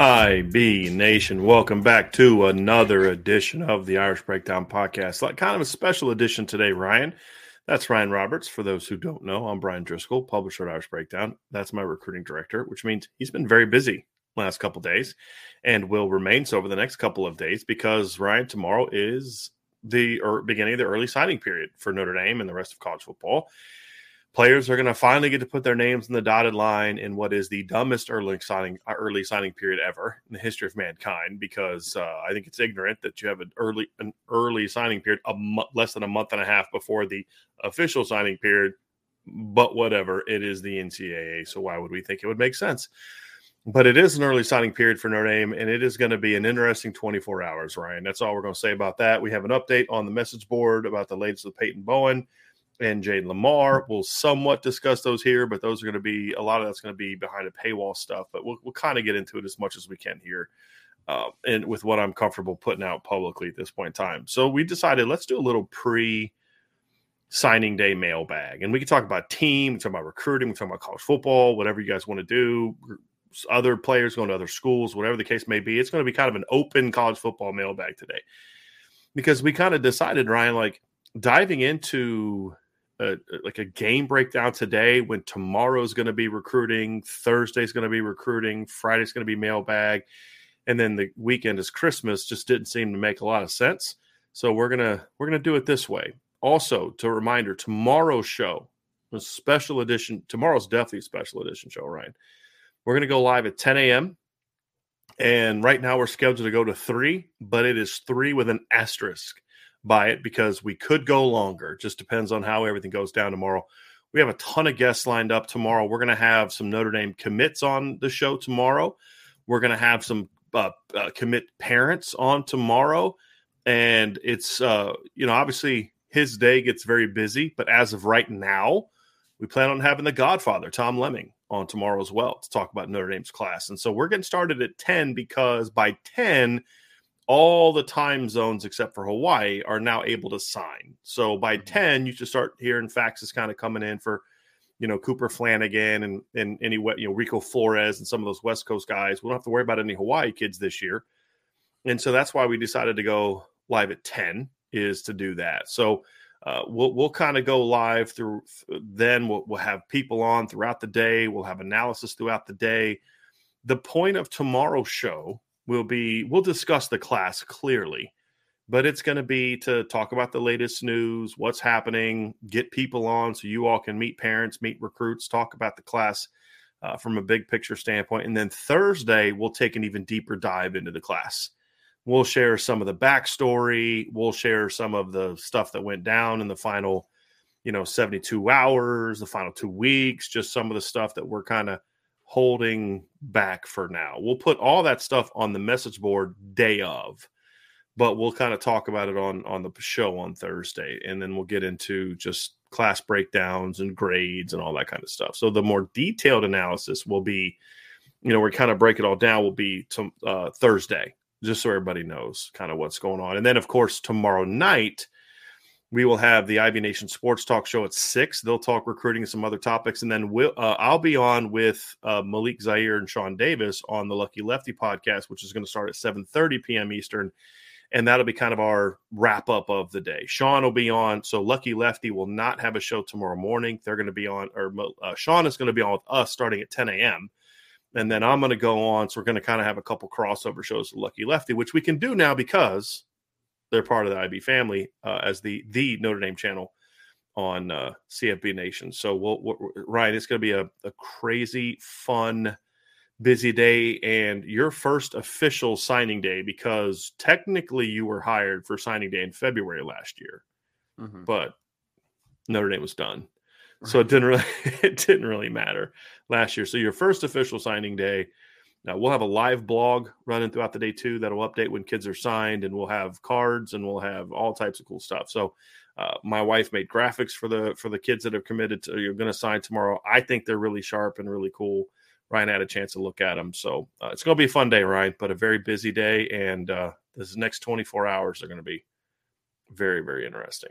IB Nation, welcome back to another edition of the Irish Breakdown Podcast. Like kind of a special edition today, Ryan. That's Ryan Roberts. For those who don't know, I'm Brian Driscoll, publisher at Irish Breakdown. That's my recruiting director, which means he's been very busy last couple days and will remain so over the next couple of days because Ryan, tomorrow is the er, beginning of the early signing period for Notre Dame and the rest of college football players are going to finally get to put their names in the dotted line in what is the dumbest early signing uh, early signing period ever in the history of mankind because uh, I think it's ignorant that you have an early an early signing period a mo- less than a month and a half before the official signing period but whatever it is the NCAA so why would we think it would make sense but it is an early signing period for Notre Dame, and it is going to be an interesting 24 hours, Ryan. That's all we're going to say about that. We have an update on the message board about the latest with Peyton Bowen and Jayden Limar. We'll somewhat discuss those here, but those are going to be a lot of that's going to be behind a paywall stuff. But we'll, we'll kind of get into it as much as we can here, uh, and with what I'm comfortable putting out publicly at this point in time. So we decided let's do a little pre signing day mailbag, and we can talk about team, we can talk about recruiting, we can talk about college football, whatever you guys want to do. Other players going to other schools, whatever the case may be. It's going to be kind of an open college football mailbag today because we kind of decided, Ryan, like diving into a, like a game breakdown today when tomorrow's going to be recruiting, Thursday's going to be recruiting, Friday's going to be mailbag, and then the weekend is Christmas just didn't seem to make a lot of sense. So we're gonna we're gonna do it this way. Also, to reminder, tomorrow's show, a special edition. Tomorrow's definitely a special edition show, Ryan. We're gonna go live at 10 a.m. And right now we're scheduled to go to three, but it is three with an asterisk by it because we could go longer. Just depends on how everything goes down tomorrow. We have a ton of guests lined up tomorrow. We're going to have some Notre Dame commits on the show tomorrow. We're going to have some uh, uh, commit parents on tomorrow. And it's, uh, you know, obviously his day gets very busy, but as of right now, we plan on having the Godfather, Tom Lemming, on tomorrow as well to talk about Notre Dame's class. And so we're getting started at 10 because by 10, all the time zones except for Hawaii are now able to sign. So by mm-hmm. 10, you should start hearing faxes kind of coming in for, you know, Cooper Flanagan and and any you know Rico Flores and some of those West Coast guys. We don't have to worry about any Hawaii kids this year. And so that's why we decided to go live at 10 is to do that. So uh, we'll we'll kind of go live through then we'll, we'll have people on throughout the day. We'll have analysis throughout the day. The point of tomorrow's show will be we'll discuss the class clearly but it's going to be to talk about the latest news what's happening get people on so you all can meet parents meet recruits talk about the class uh, from a big picture standpoint. And then thursday we'll take an even deeper dive into the class. We'll share some of the backstory. We'll share some of the stuff that went down in the final you know 72 hours the final two weeks just some of the stuff that we're kind of holding back for now. We'll put all that stuff on the message board day of, but we'll kind of talk about it on on the show on Thursday, and then we'll get into just class breakdowns and grades and all that kind of stuff. So the more detailed analysis will be you know, we kind of break it all down will be to, uh, Thursday, just so everybody knows kind of what's going on. And then, of course, tomorrow night, we will have the IB Nation Sports Talk Show at six. They'll talk recruiting and some other topics, and then we'll, uh, I'll be on with uh, Malik Zaire and Sean Davis on the Lucky Lefty podcast, which is going to start at seven thirty p.m. Eastern, and that'll be kind of our wrap up of the day. Sean will be on, so Lucky Lefty will not have a show tomorrow morning. They're going to be on, or uh, Sean is going to be on with us starting at ten a.m. And then I'm going to go on. So we're going to kind of have a couple crossover shows with Lucky Lefty, which we can do now because they're part of the IB family uh, as the the Notre Dame channel on uh, CFB Nation. So we'll, we'll Ryan, it's going to be a, a crazy, fun, busy day, and your first official signing day because technically you were hired for signing day in February last year, mm-hmm. but Notre Dame was done. Right. So it didn't really it didn't really matter last year. So your first official signing day now we'll have a live blog running throughout the day too that'll update when kids are signed, and we'll have cards and we'll have all types of cool stuff. So uh, my wife made graphics for the for the kids that have committed to you're going to sign tomorrow. I think they're really sharp and really cool. Ryan had a chance to look at them, so uh, it's going to be a fun day, Ryan, but a very busy day, and uh, this next 24 hours are going to be very very interesting.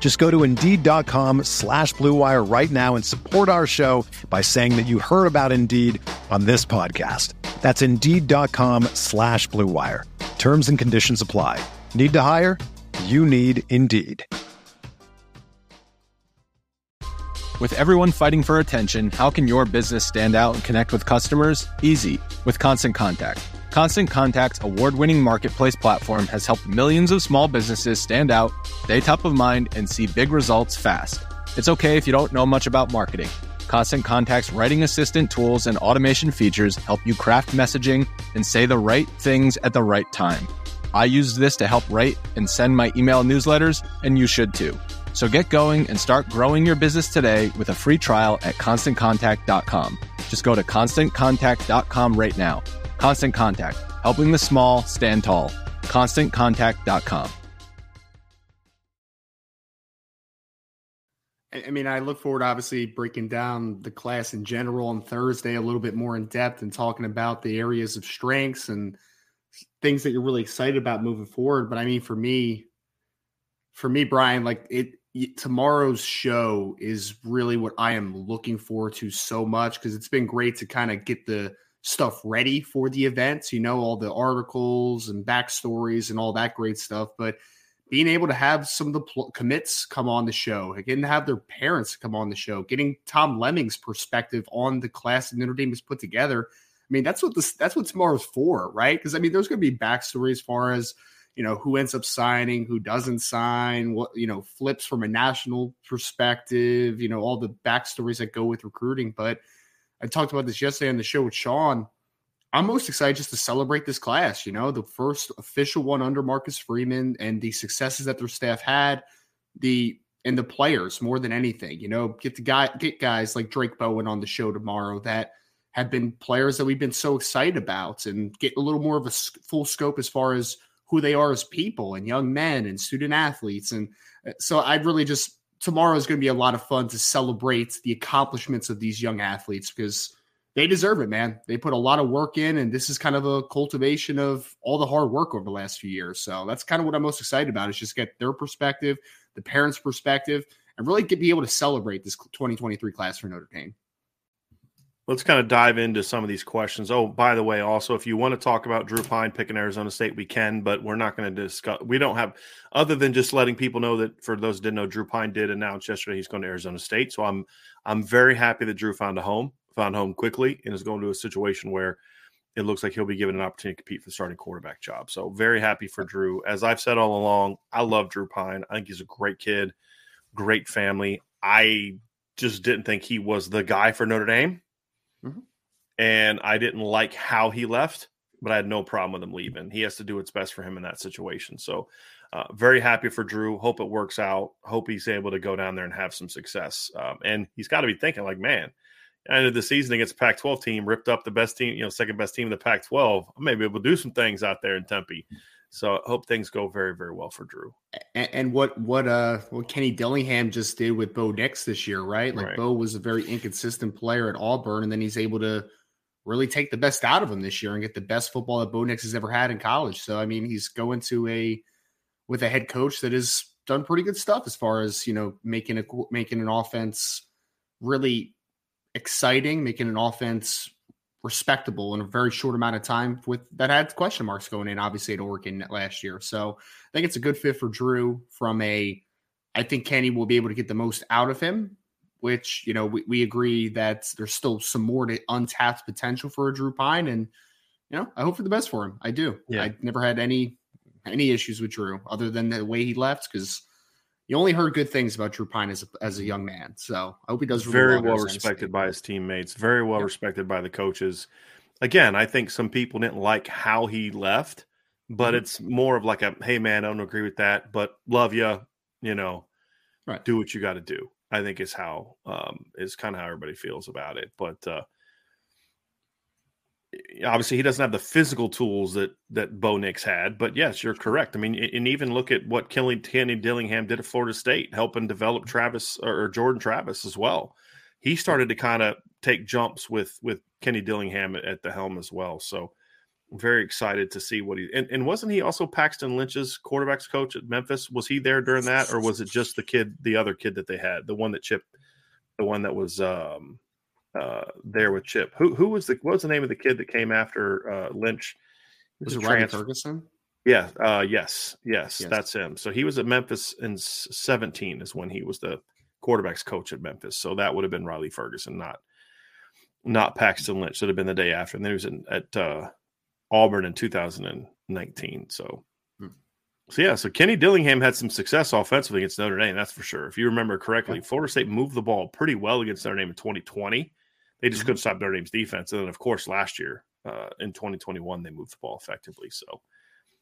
Just go to Indeed.com slash BlueWire right now and support our show by saying that you heard about Indeed on this podcast. That's Indeed.com slash BlueWire. Terms and conditions apply. Need to hire? You need Indeed. With everyone fighting for attention, how can your business stand out and connect with customers? Easy. With Constant Contact. Constant Contact's award winning marketplace platform has helped millions of small businesses stand out, stay top of mind, and see big results fast. It's okay if you don't know much about marketing. Constant Contact's writing assistant tools and automation features help you craft messaging and say the right things at the right time. I use this to help write and send my email newsletters, and you should too. So get going and start growing your business today with a free trial at constantcontact.com. Just go to constantcontact.com right now. Constant Contact, helping the small stand tall. ConstantContact.com. I mean, I look forward, obviously, breaking down the class in general on Thursday a little bit more in depth and talking about the areas of strengths and things that you're really excited about moving forward. But I mean, for me, for me, Brian, like it, tomorrow's show is really what I am looking forward to so much because it's been great to kind of get the stuff ready for the events, you know, all the articles and backstories and all that great stuff. But being able to have some of the pl- commits come on the show, getting to have their parents come on the show, getting Tom Lemming's perspective on the class that Notre Dame has put together. I mean, that's what this that's what tomorrow's for, right? Because I mean, there's going to be backstory as far as you know who ends up signing, who doesn't sign, what you know flips from a national perspective, you know all the backstories that go with recruiting, but I talked about this yesterday on the show with Sean. I'm most excited just to celebrate this class, you know, the first official one under Marcus Freeman and the successes that their staff had, the and the players more than anything, you know, get the guy get guys like Drayk Bowen on the show tomorrow that have been players that we've been so excited about and get a little more of a full scope as far as who they are as people and young men and student athletes. And uh, so I really just tomorrow is going to be a lot of fun to celebrate the accomplishments of these young athletes because they deserve it, man. They put a lot of work in, and this is kind of a cultivation of all the hard work over the last few years. So that's kind of what I'm most excited about is just get their perspective, the parents' perspective, and really get, be able to celebrate this 2023 class for Notre Dame. Let's kind of dive into some of these questions. Oh, by the way, also, if you want to talk about Drew Pyne picking Arizona State, we can, but we're not going to discuss. We don't have, other than just letting people know that for those didn't know, Drew Pyne did announce yesterday he's going to Arizona State. So I'm, I'm very happy that Drew found a home, found home quickly, and is going to a situation where it looks like he'll be given an opportunity to compete for the starting quarterback job. So very happy for Drew. As I've said all along, I love Drew Pyne. I think he's a great kid, great family. I just didn't think he was the guy for Notre Dame. Mm-hmm. And I didn't like how he left, but I had no problem with him leaving. He has to do what's best for him in that situation. So, uh, very happy for Drew. Hope it works out. Hope he's able to go down there and have some success. Um, and he's got to be thinking, like, man, end of the season against Pac 12 team, ripped up the best team, you know, second best team in the Pac 12. I may be able to do some things out there in Tempe. So I hope things go very, very well for Drew. And, and, what what uh what Kenny Dillingham just did with Bo Nix this year, right? Like right. Bo was a very inconsistent player at Auburn, and then he's able to really take the best out of him this year and get the best football that Bo Nix has ever had in college. So I mean, he's going to a with a head coach that has done pretty good stuff as far as you know making a making an offense really exciting, making an offense respectable in a very short amount of time with that had question marks going in obviously at Oregon last year. So I think it's a good fit for Drew from a I think Kenny will be able to get the most out of him, which, you know, we, we agree that there's still some more to untapped potential for a Drew Pyne. And, you know, I hope for the best for him. I do. Yeah. I never had any any issues with Drew other than the way he left because you only heard good things about Drew Pyne as a, as a young man. So I hope he does really very well, respected by his teammates, very well respected by the coaches. Again, I think some people didn't like how he left, but mm-hmm. it's more of like a hey man, I don't agree with that, but love you, you know, right. do what you got to do. I think is how um, is kind of how everybody feels about it. But uh, obviously he doesn't have the physical tools that that Bo Nix had, but yes, you're correct. I mean, and even look at what Kelly Kenny Dillingham did at Florida State, helping develop Travis or Jordan Travis as well. He started to kind of take jumps with with Kenny Dillingham at, the helm as well. So I'm very excited to see what he and, and wasn't he also Paxton Lynch's quarterbacks coach at Memphis? Was he there during that, or was it just the kid, the other kid that they had, the one that Chip, the one that was um uh, there with Chip. Who who was the what was the name of the kid that came after uh, Lynch? Was, was it Ryan Ferguson? Yeah, uh, yes, yes, yes, that's him. So he was at Memphis in 17 is when he was the quarterbacks coach at Memphis. So that would have been Riley Ferguson, not not Paxton Lynch. Should have been the day after. And then he was in, at uh, Auburn in 2019. So so yeah, so Kenny Dillingham had some success offensively against Notre Dame, that's for sure. If you remember correctly, Florida State moved the ball pretty well against Notre Dame in 2020. They just mm-hmm. couldn't stop Notre Dame's defense, and then of course last year uh, in 2021 they moved the ball effectively. So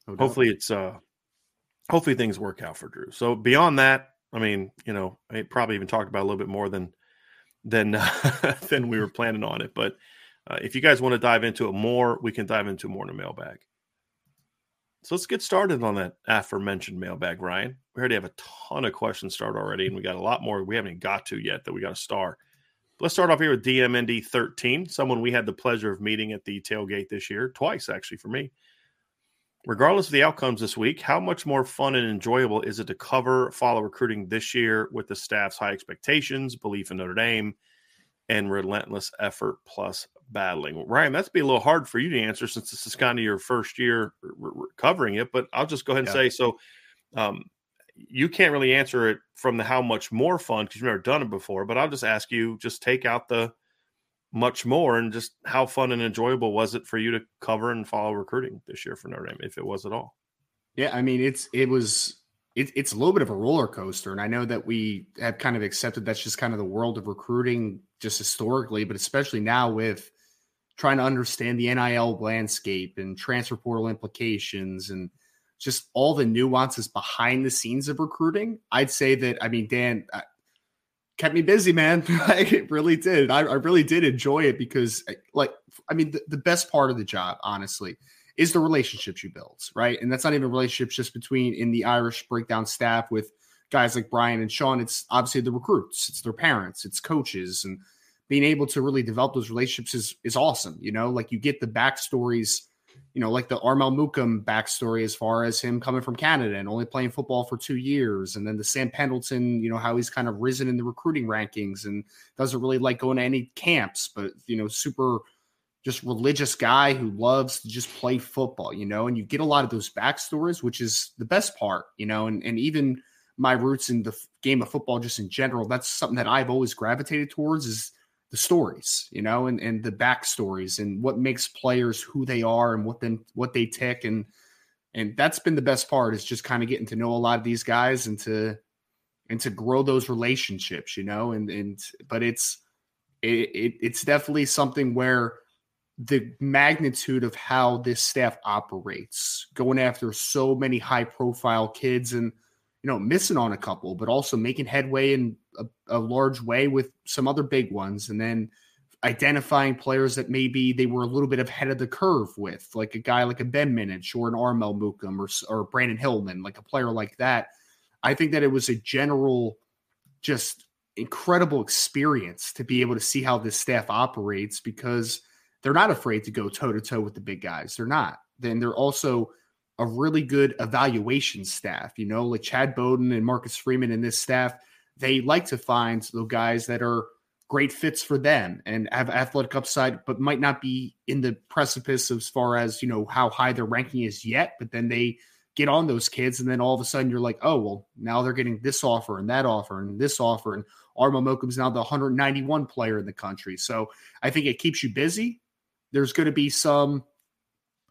no hopefully it's uh, hopefully things work out for Drew. So beyond that, I mean, you know, I probably even talked about a little bit more than than uh, than we were planning on it. But uh, if you guys want to dive into it more, we can dive into more in the mailbag. So let's get started on that aforementioned mailbag, Ryan. We already have a ton of questions started already, and we got a lot more we haven't got to yet that we got to star. Let's start off here with DMND 13, someone we had the pleasure of meeting at the tailgate this year, twice actually for me. Regardless of the outcomes this week, how much more fun and enjoyable is it to cover follow recruiting this year with the staff's high expectations, belief in Notre Dame, and relentless effort plus battling. Ryan, that's be a little hard for you to answer since this is kind of your first year covering it. But I'll just go ahead and yeah. say so. Um, you can't really answer it from the how much more fun because you've never done it before. But I'll just ask you, just take out the much more and just how fun and enjoyable was it for you to cover and follow recruiting this year for Notre Dame, if it was at all? Yeah, I mean, it's it was it, it's a little bit of a roller coaster, and I know that we have kind of accepted that's just kind of the world of recruiting, just historically, but especially now with trying to understand the NIL landscape and transfer portal implications and just all the nuances behind the scenes of recruiting. I'd say that, I mean, Dan uh, kept me busy, man. I really did. I, I, really did enjoy it because, uh, like, I mean, the, the best part of the job, honestly, is the relationships you build, right? And that's not even relationships just between in the Irish breakdown staff with guys like Brian and Sean. It's obviously the recruits, it's their parents, it's coaches, and being able to really develop those relationships is is awesome. You know, like you get the backstories you know, like the Armel Mukam backstory as far as him coming from Canada and only playing football for two years. And then the Sam Pendleton, you know, how he's kind of risen in the recruiting rankings and doesn't really like going to any camps, but, you know, super just religious guy who loves to just play football, you know, and you get a lot of those backstories, which is the best part, you know, and, and even my roots in the game of football just in general, that's something that I've always gravitated towards is the stories, you know, and, and the backstories and what makes players who they are and what them what they tick. And and that's been the best part is just kind of getting to know a lot of these guys and to and to grow those relationships, you know, and and but it's it, it it's definitely something where the magnitude of how this staff operates, going after so many high profile kids and you know, missing on a couple, but also making headway in a, a large way with some other big ones. And then identifying players that maybe they were a little bit ahead of the curve with, like a guy like a Ben Minich or an Armel Mukam or, or Brandyn Hillman, like a player like that. I think that it was a general, just incredible experience to be able to see how this staff operates because they're not afraid to go toe to toe with the big guys. They're not. Then they're also a really good evaluation staff. You know, like Chad Bowden and Marcus Freeman and this staff, they like to find the guys that are great fits for them and have athletic upside, but might not be in the precipice as far as, you know, how high their ranking is yet. But then they get on those kids, and then all of a sudden you're like, oh, well, now they're getting this offer and that offer and this offer. And Armel Mukam's now the 191 player in the country. So I think it keeps you busy. There's going to be some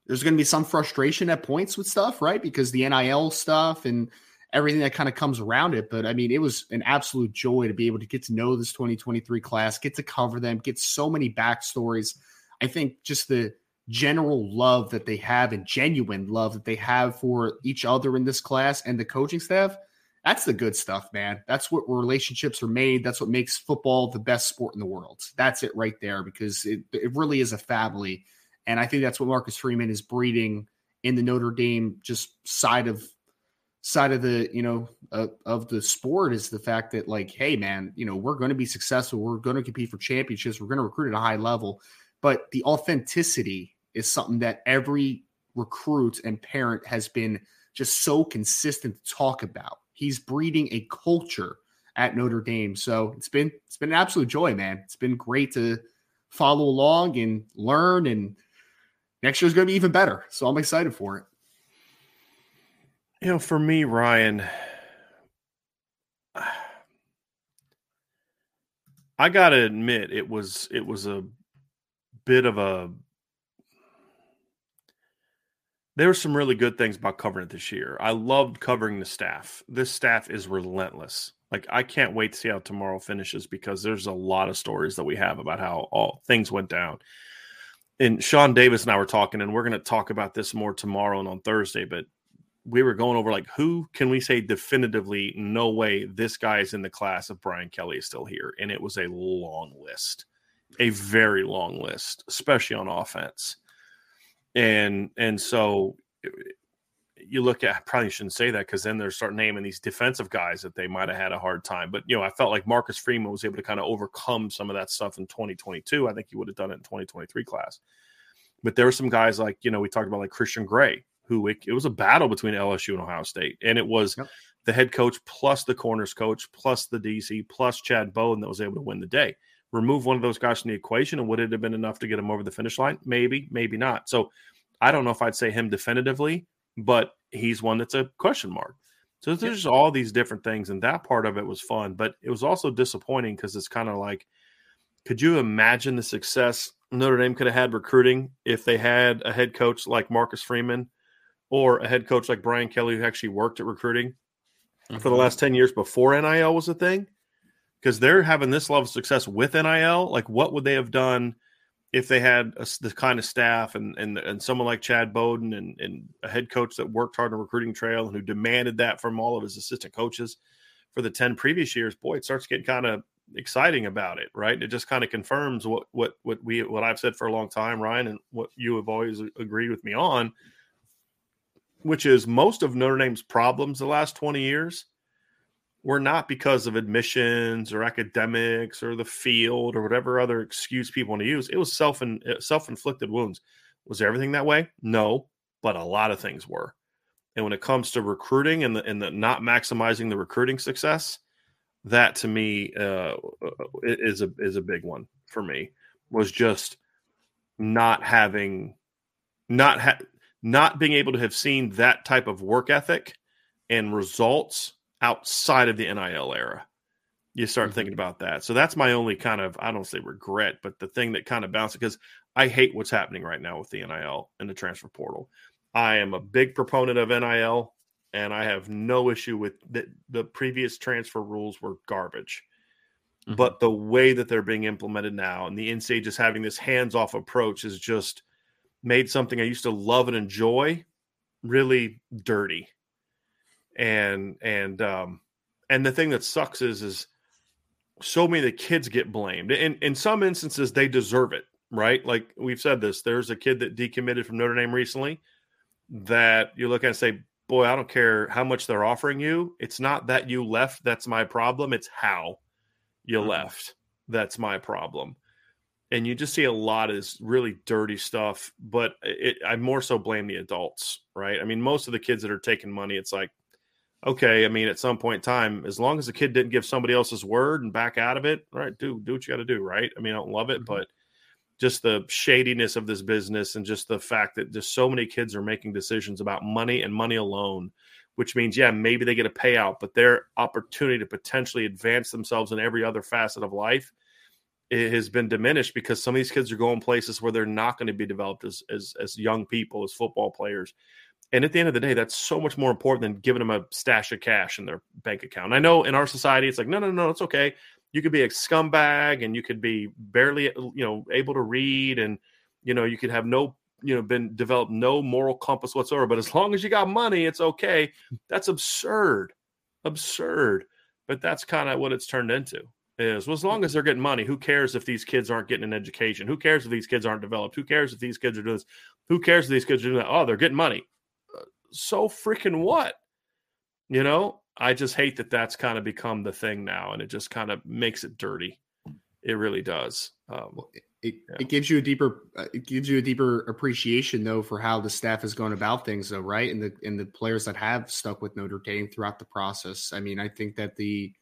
there's going to be some frustration at points with stuff, right? Because the NIL stuff and everything that kind of comes around it. But I mean, it was an absolute joy to be able to get to know this 2023 class, get to cover them, get so many backstories. I think just the general love that they have and genuine love that they have for each other in this class and the coaching staff. That's the good stuff, man. That's what relationships are made. That's what makes football the best sport in the world. That's it right there because it, it really is a family and I think that's what Marcus Freeman is breeding in the Notre Dame just side of side of the you know uh, of the sport is the fact that like hey man you know we're going to be successful. We're going to compete for championships. We're going to recruit at a high level. But the authenticity is something that every recruit and parent has been just so consistent to talk about. He's breeding a culture at Notre Dame. So it's been it's been an absolute joy man. It's been great to follow along and learn and next year is going to be even better. So I'm excited for it. You know, for me, Ryan, I got to admit it was it was a bit of a there were some really good things about covering it this year. I loved covering the staff. This staff is relentless. Like I can't wait to see how tomorrow finishes because there's a lot of stories that we have about how all things went down and Sean Davis and I were talking, and we're going to talk about this more tomorrow and on Thursday. But we were going over like who can we say definitively, no way this guy is in the class of Brian Kelly is still here, and it was a long list, a very long list, especially on offense, and and so you look at I probably shouldn't say that because then they're start naming these defensive guys that they might have had a hard time. But you know, I felt like Marcus Freeman was able to kind of overcome some of that stuff in 2022. I think he would have done it in 2023 class. But there were some guys like you know we talked about like Christian Gray, who it, it was a battle between LSU and Ohio State, and it was yep. the head coach plus the corners coach plus the DC plus Chad Bowden that was able to win the day. Remove one of those guys from the equation, and would it have been enough to get him over the finish line? Maybe, maybe not. So I don't know if I'd say him definitively but he's one that's a question mark. So there's all these different things, and that part of it was fun, but it was also disappointing because it's kind of like, could you imagine the success Notre Dame could have had recruiting if they had a head coach like Marcus Freeman or a head coach like Brian Kelly who actually worked at recruiting mm-hmm. for the mm-hmm. last 10 years before NIL was a thing? Because they're having this level of success with NIL. Like, what would they have done if they had a, the kind of staff and, and and someone like Chad Bowden and, and a head coach that worked hard on recruiting trail and who demanded that from all of his assistant coaches for the 10 previous years, boy, it starts getting kind of exciting about it, right? It just kind of confirms what what what we what I've said for a long time, Ryan, and what you have always agreed with me on, which is most of Notre Dame's problems the last 20 years were not because of admissions or academics or the field or whatever other excuse people want to use. It was self uh, self inflicted wounds. Was everything that way? No, but a lot of things were. And when it comes to recruiting and the and the not maximizing the recruiting success, that to me uh, is a is a big one for me. Was just not having, not ha- not being able to have seen that type of work ethic and results outside of the NIL era. You start mm-hmm. thinking about that. So that's my only kind of I don't say regret, but the thing that kind of bounces because I hate what's happening right now with the NIL and the transfer portal. I am a big proponent of NIL, and I have no issue with the, the previous transfer rules were garbage. Mm-hmm. But the way that they're being implemented now, and the NCAA just having this hands-off approach, is just made something I used to love and enjoy really dirty. And and um and the thing that sucks is is so many of the kids get blamed. In in some instances, they deserve it, right? Like we've said this. There's a kid that decommitted from Notre Dame recently that you look at and say, boy, I don't care how much they're offering you. It's not that you left that's my problem. It's how you mm-hmm. left that's my problem. And you just see a lot of this really dirty stuff, but it, I more so blame the adults, right? I mean, most of the kids that are taking money, it's like, okay, I mean, at some point in time, as long as the kid didn't give somebody else's word and back out of it, right, do do what you got to do, right? I mean, I don't love it, mm-hmm. but just the shadiness of this business and just the fact that just so many kids are making decisions about money and money alone which means yeah maybe they get a payout but their opportunity to potentially advance themselves in every other facet of life it has been diminished because some of these kids are going places where they're not going to be developed as, as as young people as football players and at the end of the day that's so much more important than giving them a stash of cash in their bank account. I know in our society it's like no no no it's okay. You could be a scumbag and you could be barely you know able to read and you know you could have no you know been developed no moral compass whatsoever. But as long as you got money it's okay. That's absurd. Absurd. But that's kind of what it's turned into is well, as long as they're getting money who cares if these kids aren't getting an education? Who cares if these kids aren't developed? Who cares if these kids are doing this? Who cares if these kids are doing that? Oh they're getting money so freaking what you know I just hate that that's kind of become the thing now, and it just kind of makes it dirty. It really does. Um, it, yeah. it gives you a deeper uh, it gives you a deeper appreciation though for how the staff has gone about things though right and the and the players that have stuck with Notre Dame throughout the process I mean I think that the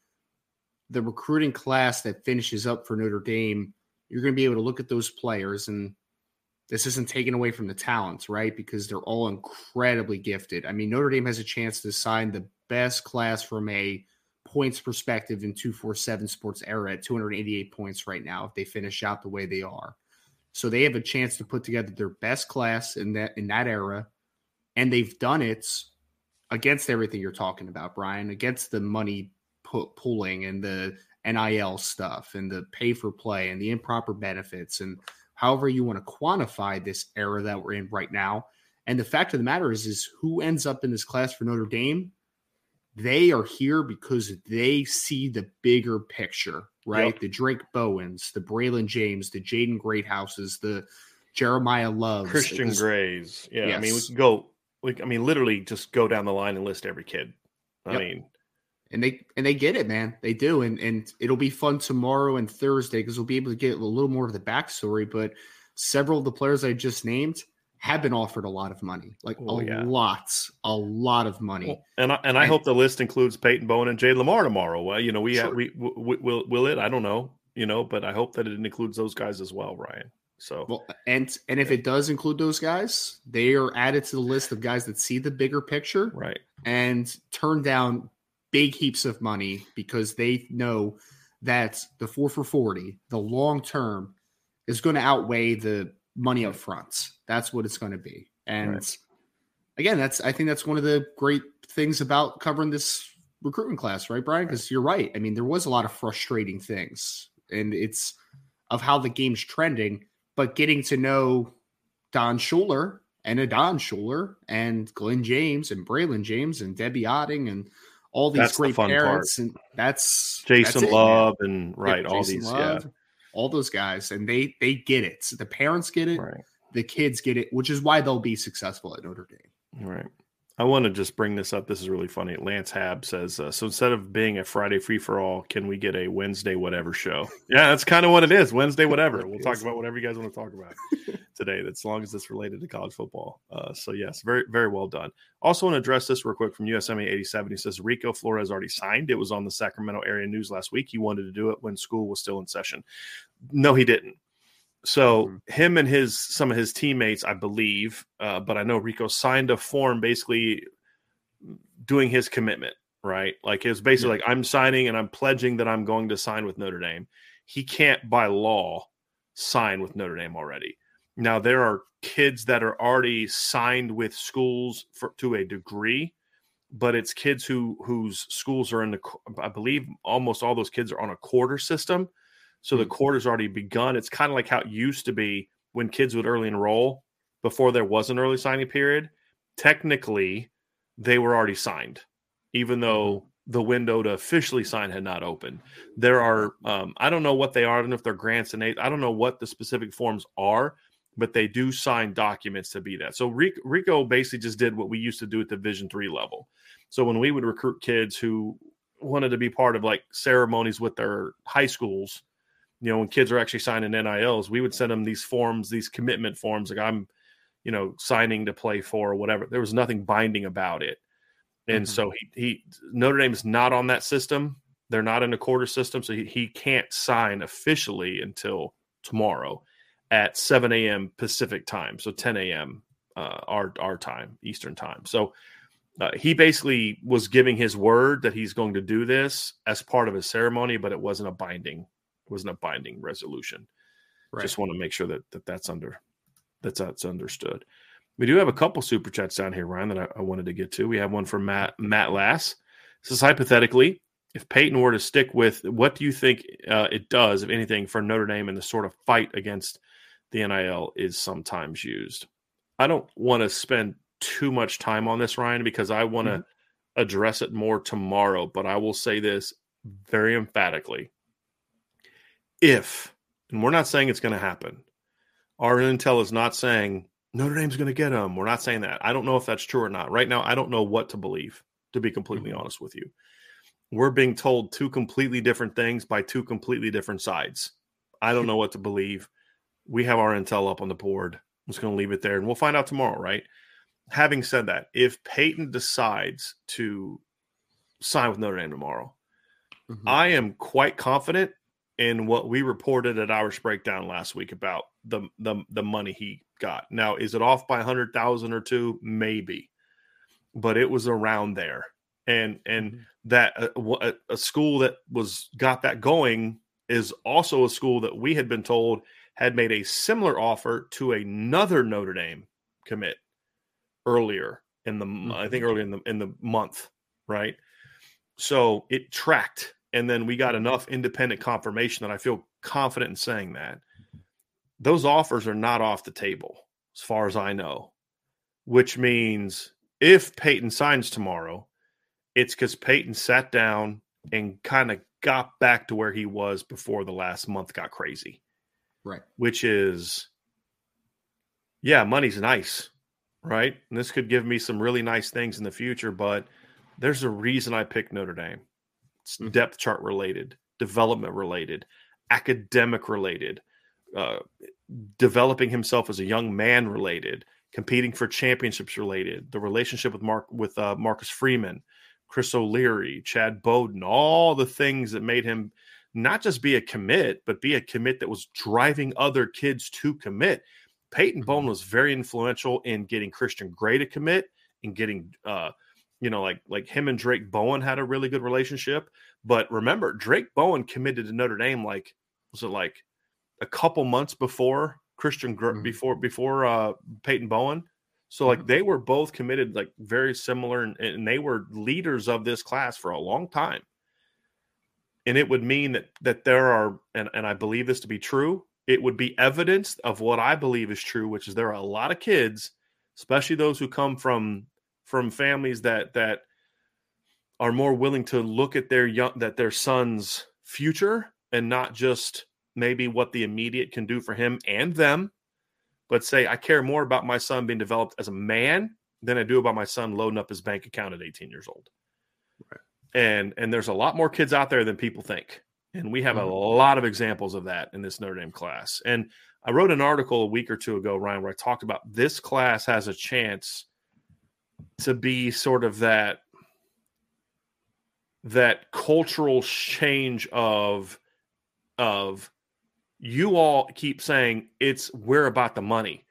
the recruiting class that finishes up for Notre Dame you're going to be able to look at those players and this isn't taken away from the talents right because they're all incredibly gifted I mean Notre Dame has a chance to sign the best class from a points perspective in 247 sports era at 288 points right now if they finish out the way they are. So they have a chance to put together their best class in that in that era and they've done it against everything you're talking about, Brian, against the money pulling and the NIL stuff and the pay for play and the improper benefits and however you want to quantify this era that we're in right now. And the fact of the matter is, is who ends up in this class for Notre Dame they are here because they see the bigger picture, right? Yep. The Drayk Bowens, the Braylon James, the Jaden Greathouses, the Jeremiyah Loves, Christian this, Grays. Yeah, yes. I mean, we can go. We, I mean, literally, just go down the line and list every kid. I yep. mean, and they and they get it, man. They do, and and it'll be fun tomorrow and Thursday because we'll be able to get a little more of the backstory. But several of the players I just named have been offered a lot of money, like oh, a yeah. lot, a lot of money. Well, and I, and I hope the list includes Peyton Bowen and Jay Lamar tomorrow. Well, you know, we sure. we, we will will it? I don't know, you know, but I hope that it includes those guys as well, Ryan. So well, and and if it does include those guys, they are added to the list of guys that see the bigger picture, right? And turn down big heaps of money because they know that the four for forty, the long term, is going to outweigh the money up front. That's what it's going to be. And right. again, that's I think that's one of the great things about covering this recruitment class, right, Brian? Because you're right. I mean, there was a lot of frustrating things, and it's of how the game's trending, but getting to know Don Schuler and a Don Shuler and Glenn James and Braylon James and Debbie Otting and all these that's great the parents, part. and that's Jason that's it, Love man. and right, yeah, all Jason these, Love, yeah all those guys, and they they get it. So The parents get it, right. the kids get it, which is why they'll be successful at Notre Dame. Right. I want to just bring this up. This is really funny. Lance Hab says, uh, so instead of being a Friday free for all, can we get a Wednesday whatever show? Yeah, that's kind of what it is. Wednesday whatever. We'll talk about whatever you guys want to talk about today, as long as it's related to college football. Uh, so yes, very very well done. Also want to address this real quick from USMA 87. He says Rico Flores already signed. It was on the Sacramento area news last week. He wanted to do it when school was still in session. No, he didn't. So mm-hmm. him and his some of his teammates, I believe, uh, but I know Rico signed a form basically doing his commitment, right? Like it's basically yeah. like I'm signing and I'm pledging that I'm going to sign with Notre Dame. He can't by law sign with Notre Dame already. Now there are kids that are already signed with schools for, to a degree, but it's kids who whose schools are in the I believe almost all those kids are on a quarter system. So the quarter's already begun. It's kind of like how it used to be when kids would early enroll before there was an early signing period. Technically, they were already signed, even though mm-hmm. the window to officially sign had not opened. There are, um, I don't know what they are. I don't know if they're grants and aid. I don't know what the specific forms are, but they do sign documents to be that. So Rico basically just did what we used to do at the Division three level. So when we would recruit kids who wanted to be part of like ceremonies with their high schools, you know, when kids are actually signing NLIs, we would send them these forms, these commitment forms. Like I'm, you know, signing to play for or whatever. There was nothing binding about it. And mm-hmm. so he, he Notre Dame is not on that system. They're not in the quarter system, so he, he can't sign officially until tomorrow at 7 a.m. Pacific time, so 10 a.m. Uh, our our time, Eastern time. So uh, he basically was giving his word that he's going to do this as part of his ceremony, but it wasn't a binding wasn't a binding resolution. Right. Just want to make sure that, that that's under that's that's understood. We do have a couple super chats down here, Ryan, that I, I wanted to get to. We have one from Matt Matt Lass. This is hypothetically, if Peyton were to stick with, what do you think uh, it does, if anything, for Notre Dame and the sort of fight against the NIL is sometimes used? I don't want to spend too much time on this, Ryan, because I want to mm-hmm. address it more tomorrow. But I will say this very emphatically: if, and we're not saying it's going to happen, our intel is not saying Notre Dame's going to get him. We're not saying that. I don't know if that's true or not. Right now, I don't know what to believe, to be completely mm-hmm. honest with you. We're being told two completely different things by two completely different sides. I don't know what to believe. We have our intel up on the board. I'm just going to leave it there and we'll find out tomorrow, right? Having said that, if Peyton decides to sign with Notre Dame tomorrow, mm-hmm. I am quite confident in what we reported at Irish Breakdown last week about the the the money he got. Now, is it off by a hundred thousand or two? Maybe, but it was around there. And and mm-hmm. that uh, a, a school that was got that going is also a school that we had been told had made a similar offer to another Notre Dame commit earlier in the. I think mm-hmm. earlier in the in the month, right? So it tracked and then we got enough independent confirmation that I feel confident in saying that those offers are not off the table as far as I know, which means if Peyton signs tomorrow, it's because Peyton sat down and kind of got back to where he was before the last month got crazy. Right. Which is, yeah, money's nice, right? And this could give me some really nice things in the future, but there's a reason I picked Notre Dame. Mm-hmm. depth chart related, development related, academic related, uh, developing himself as a young man related, competing for championships related, the relationship with Mark with uh, Marcus Freeman, Chris O'Leary, Chad Bowden, all the things that made him not just be a commit, but be a commit that was driving other kids to commit. Peyton mm-hmm. Was very influential in getting Christian Gray to commit and getting uh, you know, like like him and Drayk Bowen had a really good relationship. But remember, Drayk Bowen committed to Notre Dame like was it like a couple months before Christian mm-hmm. before before uh Peyton Bowen. So like mm-hmm. they were both committed like very similar and, and they were leaders of this class for a long time. And it would mean that that there are and, and I believe this to be true, it would be evidence of what I believe is true, which is there are a lot of kids, especially those who come from from families that that are more willing to look at their young that their son's future and not just maybe what the immediate can do for him and them but say i care more about my son being developed as a man than I do about my son loading up his bank account at 18 years old. Right. And and there's a lot more kids out there than people think. And we have mm-hmm. a lot of examples of that in this Notre Dame class. And I wrote an article a week or two ago, Ryan, where I talked about this class has a chance to be sort of that that cultural change of of you all keep saying it's we're about the money.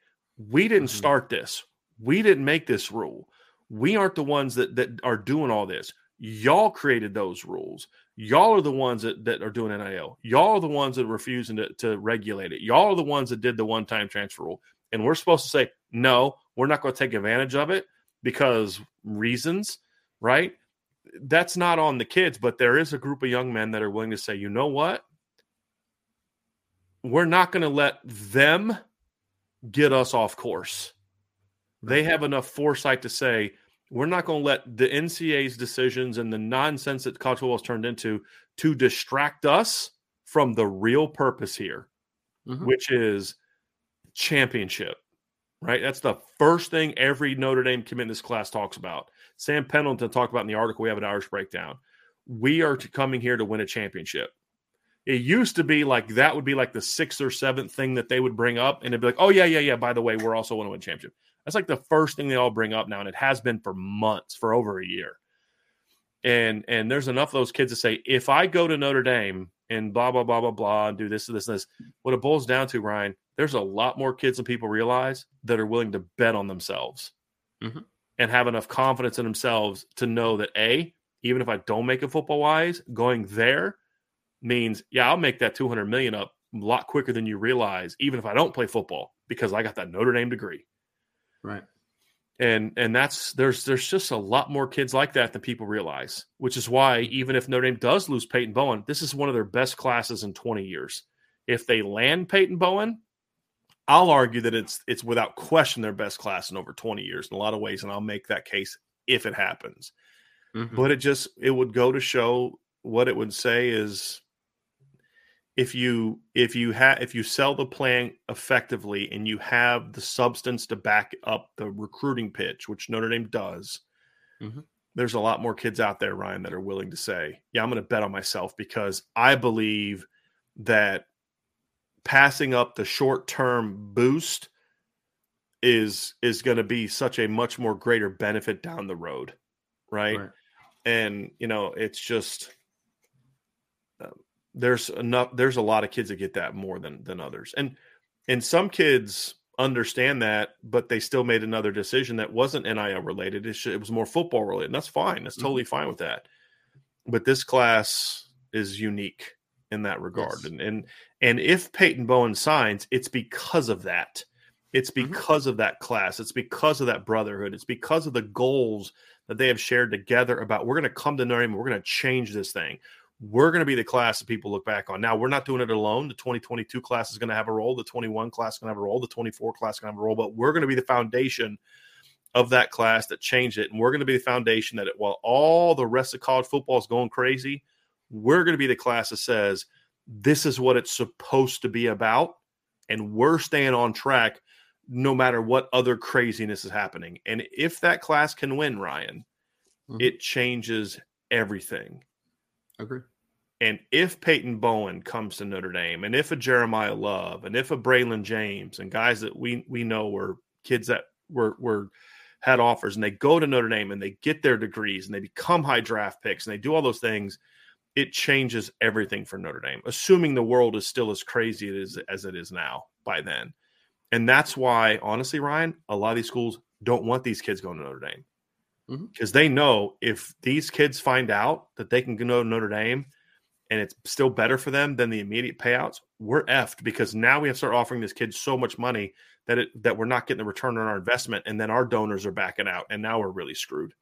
We didn't mm-hmm. start this. We didn't make this rule. We aren't the ones that that are doing all this. Y'all created those rules. Y'all are the ones that, that are doing NIL. Y'all are the ones that are refusing to, to regulate it. Y'all are the ones that did the one time transfer rule. And we're supposed to say, no, we're not going to take advantage of it because reasons, right? That's not on the kids, but there is a group of young men that are willing to say, you know what? We're not going to let them get us off course. They have enough foresight to say, we're not going to let the NCAA's decisions and the nonsense that college football has turned into to distract us from the real purpose here, mm-hmm. which is championship. Right, that's the first thing every Notre Dame commit in this class talks about. Sam Pendleton talked about in the article we have an Irish breakdown. We are coming here to win a championship. It used to be like that would be like the sixth or seventh thing that they would bring up, and it'd be like, "Oh yeah, yeah, yeah." By the way, we're also want to win championship. That's like the first thing they all bring up now, and it has been for months, for over a year. And and there's enough of those kids to say, if I go to Notre Dame and blah blah blah blah blah and do this and this and this, what it boils down to, Ryan, there's a lot more kids than people realize that are willing to bet on themselves mm-hmm. and have enough confidence in themselves to know that a, even if I don't make it football wise, going there means yeah, I'll make that 200 million up a lot quicker than you realize, even if I don't play football because I got that Notre Dame degree. Right. And and that's there's there's just a lot more kids like that than people realize, which is why even if Notre Dame does lose Peyton Bowen, this is one of their best classes in 20 years. If they land Peyton Bowen, I'll argue that it's it's without question their best class in over 20 years in a lot of ways, and I'll make that case if it happens. Mm-hmm. But it just it would go to show what it would say is if you if you have if you sell the plan effectively and you have the substance to back up the recruiting pitch, which Notre Dame does, mm-hmm. there's a lot more kids out there, Ryan, that are willing to say, "Yeah, I'm going to bet on myself because I believe that passing up the short term boost is is going to be such a much more greater benefit down the road, right?" right. And you know, it's just there's enough there's a lot of kids that get that more than than others and and some kids understand that but they still made another decision that wasn't nil related it, should, it was more football related and that's fine that's mm-hmm. totally fine with that but this class is unique in that regard yes. and and and if peyton bowen signs it's because of that it's mm-hmm. because mm-hmm. of that class it's because of that brotherhood it's because of the goals that they have shared together about we're going to come to Notre Dame, we're going to change this thing we're going to be the class that people look back on. Now, we're not doing it alone. The 2022 class is going to have a role. The 21 class is going to have a role. The 24 class is going to have a role. But we're going to be the foundation of that class that changed it. And we're going to be the foundation that it, while all the rest of college football is going crazy, we're going to be the class that says this is what it's supposed to be about. And we're staying on track no matter what other craziness is happening. And if that class can win, Ryan, mm-hmm. it changes everything. Agree. And if Peyton Bowen comes to Notre Dame, and if a Jeremiyah Love, and if a Braylon James, and guys that we we know were kids that were were had offers, and they go to Notre Dame and they get their degrees and they become high draft picks and they do all those things, it changes everything for Notre Dame. Assuming the world is still as crazy as as it is now by then, and that's why, honestly, Ryan, a lot of these schools don't want these kids going to Notre Dame because mm-hmm. they know if these kids find out that they can go to Notre Dame and it's still better for them than the immediate payouts, we're effed because now we have to start offering this kid so much money that it that we're not getting the return on our investment, and then our donors are backing out, and now we're really screwed.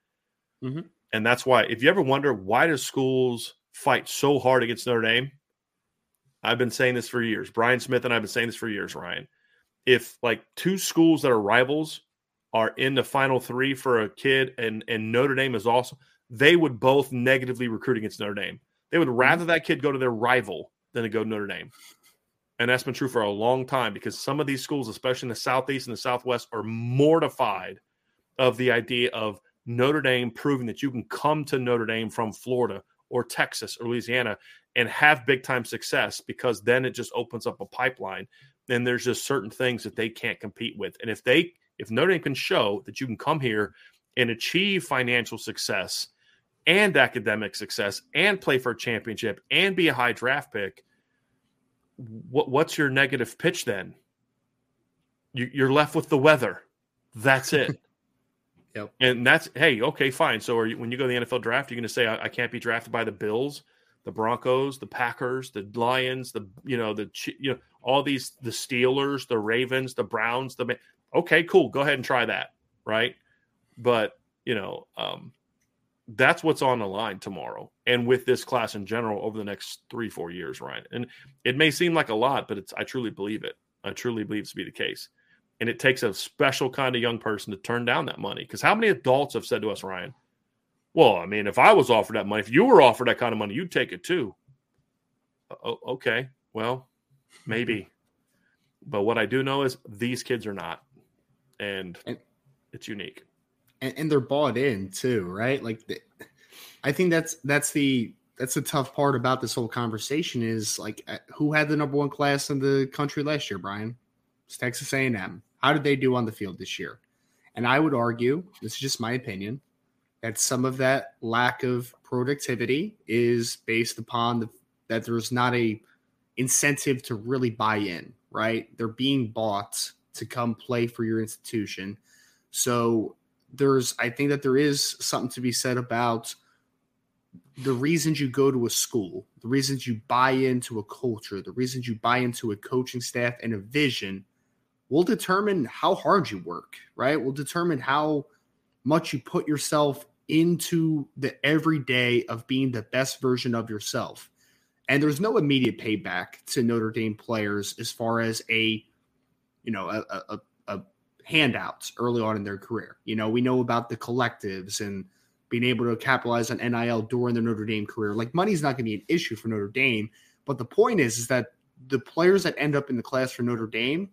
Mm-hmm. And that's why, if you ever wonder why do schools fight so hard against Notre Dame, I've been saying this for years. Brian Smith and I've been saying this for years, Ryan. If like two schools that are rivals are in the final three for a kid and and Notre Dame is also they would both negatively recruit against Notre Dame. They would mm-hmm. rather that kid go to their rival than to go to Notre Dame. And that's been true for a long time because some of these schools, especially in the Southeast and the Southwest, are mortified of the idea of Notre Dame proving that you can come to Notre Dame from Florida or Texas or Louisiana and have big time success because then it just opens up a pipeline. And there's just certain things that they can't compete with. And if they, if Notre Dame can show that you can come here and achieve financial success and academic success and play for a championship and be a high draft pick, what, what's your negative pitch then? You, you're left with the weather. That's it. Yep. And that's hey, okay, fine. So you, when you go to the NFL draft, you're going to say I, I, can't be drafted by the Bills, the Broncos, the Packers, the Lions, the you know the you know all these the Steelers, the Ravens, the Browns. The okay, cool. Go ahead and try that, right? But you know, um, that's what's on the line tomorrow, and with this class in general over the next three four years, Ryan. And it may seem like a lot, but it's I truly believe it. I truly believe it to be the case. And it takes a special kind of young person to turn down that money. Because how many adults have said to us, Ryan, well, I mean, if I was offered that money, if you were offered that kind of money, you'd take it too. Oh, okay. Well, maybe. but what I do know is these kids are not. And, and it's unique. And, and, they're bought in too, right? Like, the, I think that's that's the that's the tough part about this whole conversation is like uh, who had the number one class in the country last year, Brian? It's Texas A&M. How did they do on the field this year? And I would argue, this is just my opinion, that some of that lack of productivity is based upon the that there's not a incentive to really buy in, right? They're being bought to come play for your institution. So there's I think that there is something to be said about the reasons you go to a school, the reasons you buy into a culture, the reasons you buy into a coaching staff and a vision will determine how hard you work, right? Will determine how much you put yourself into the everyday of being the best version of yourself. And there's no immediate payback to Notre Dame players as far as a, you know, a, a, a handouts early on in their career. You know, we know about the collectives and being able to capitalize on NIL during their Notre Dame career. Like money's not going to be an issue for Notre Dame, but the point is, is that the players that end up in the class for Notre Dame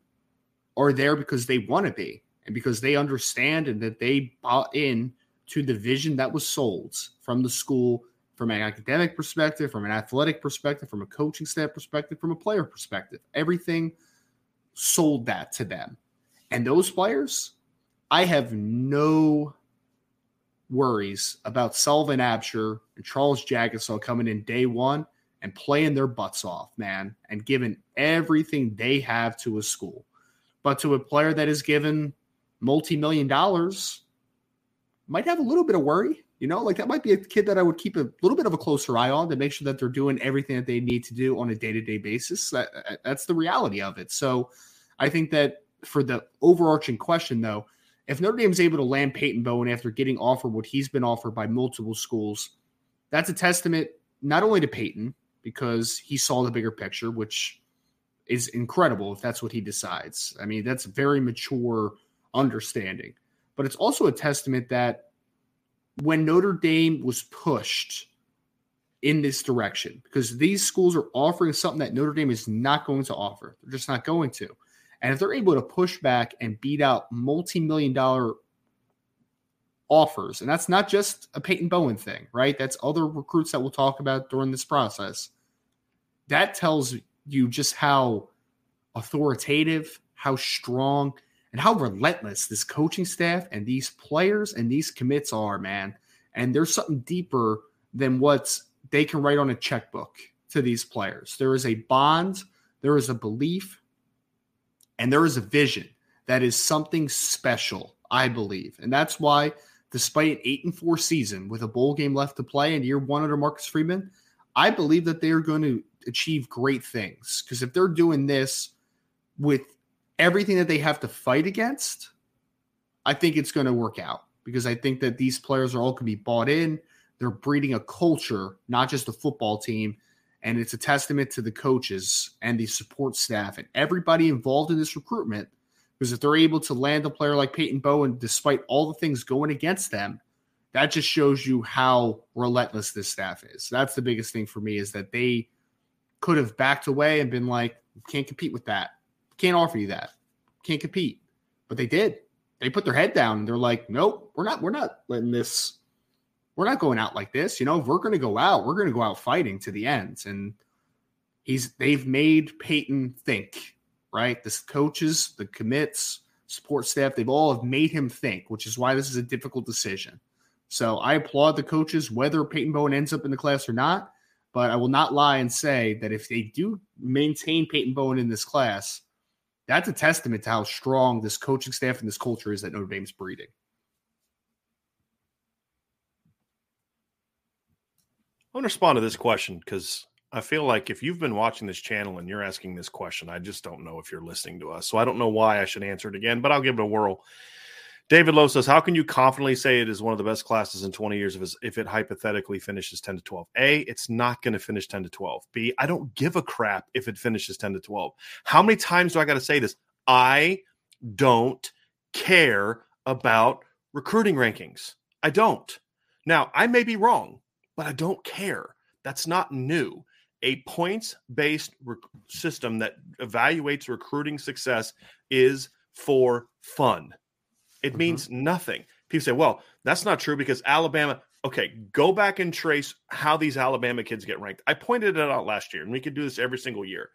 are there because they want to be and because they understand and that they bought in to the vision that was sold from the school from an academic perspective, from an athletic perspective, from a coaching staff perspective, from a player perspective. Everything sold that to them. And those players, I have no worries about Sullivan Absher and Charles Jagusah coming in day one and playing their butts off, man, and giving everything they have to a school. But to a player that is given multi-million dollars, might have a little bit of worry. You know, like that might be a kid that I would keep a little bit of a closer eye on to make sure that they're doing everything that they need to do on a day-to-day basis. That, uh, that's the reality of it. So I think that for the overarching question, though, if Notre Dame is able to land Peyton Bowen after getting offered what he's been offered by multiple schools, that's a testament not only to Peyton because he saw the bigger picture, which is incredible if that's what he decides. I mean, that's very mature understanding. But it's also a testament that when Notre Dame was pushed in this direction, because these schools are offering something that Notre Dame is not going to offer, they're just not going to. And if they're able to push back and beat out multi million dollar offers, and that's not just a Peyton Bowen thing, right? That's other recruits that we'll talk about during this process. That tells you just how authoritative, how strong, and how relentless this coaching staff and these players and these commits are, man. And there's something deeper than what they can write on a checkbook to these players. There is a bond, there is a belief, and there is a vision that is something special, I believe. And that's why, despite an eight and four season with a bowl game left to play in year one under Marcus Freeman, I believe that they are going to achieve great things. Because if they're doing this with everything that they have to fight against, I think it's going to work out. Because I think that these players are all going to be bought in. They're breeding a culture, not just a football team. And it's a testament to the coaches and the support staff and everybody involved in this recruitment. Because if they're able to land a player like Peyton Bowen, despite all the things going against them, that just shows you how relentless this staff is. That's the biggest thing for me is that they could have backed away and been like, can't compete with that. Can't offer you that. Can't compete. But they did. they put their head down and they're like, nope, we're not, we're not letting this, we're not going out like this. You know, if we're going to go out, we're going to go out fighting to the end. And he's, they've made Peyton think, right? The coaches, the commits, support staff, they've all have made him think, which is why this is a difficult decision. So I applaud the coaches, whether Peyton Bowen ends up in the class or not. But I will not lie and say that if they do maintain Peyton Bowen in this class, that's a testament to how strong this coaching staff and this culture is that Notre Dame's breeding. I want to respond to this question because I feel like if you've been watching this channel and you're asking this question, I just don't know if you're listening to us. So I don't know why I should answer it again, but I'll give it a whirl. David Lowe says, How can you confidently say it is one of the best classes in 20 years if, if it hypothetically finishes 10 to 12? A, it's not going to finish 10 to 12. B, I don't give a crap if it finishes 10 to 12. How many times do I got to say this? I don't care about recruiting rankings. I don't. Now, I may be wrong, but I don't care. That's not new. A points based rec- system that evaluates recruiting success is for fun. It mm-hmm. means nothing. People say, well, that's not true because Alabama. Okay, go back and trace how these Alabama kids get ranked. I pointed it out last year, and we could do this every single year.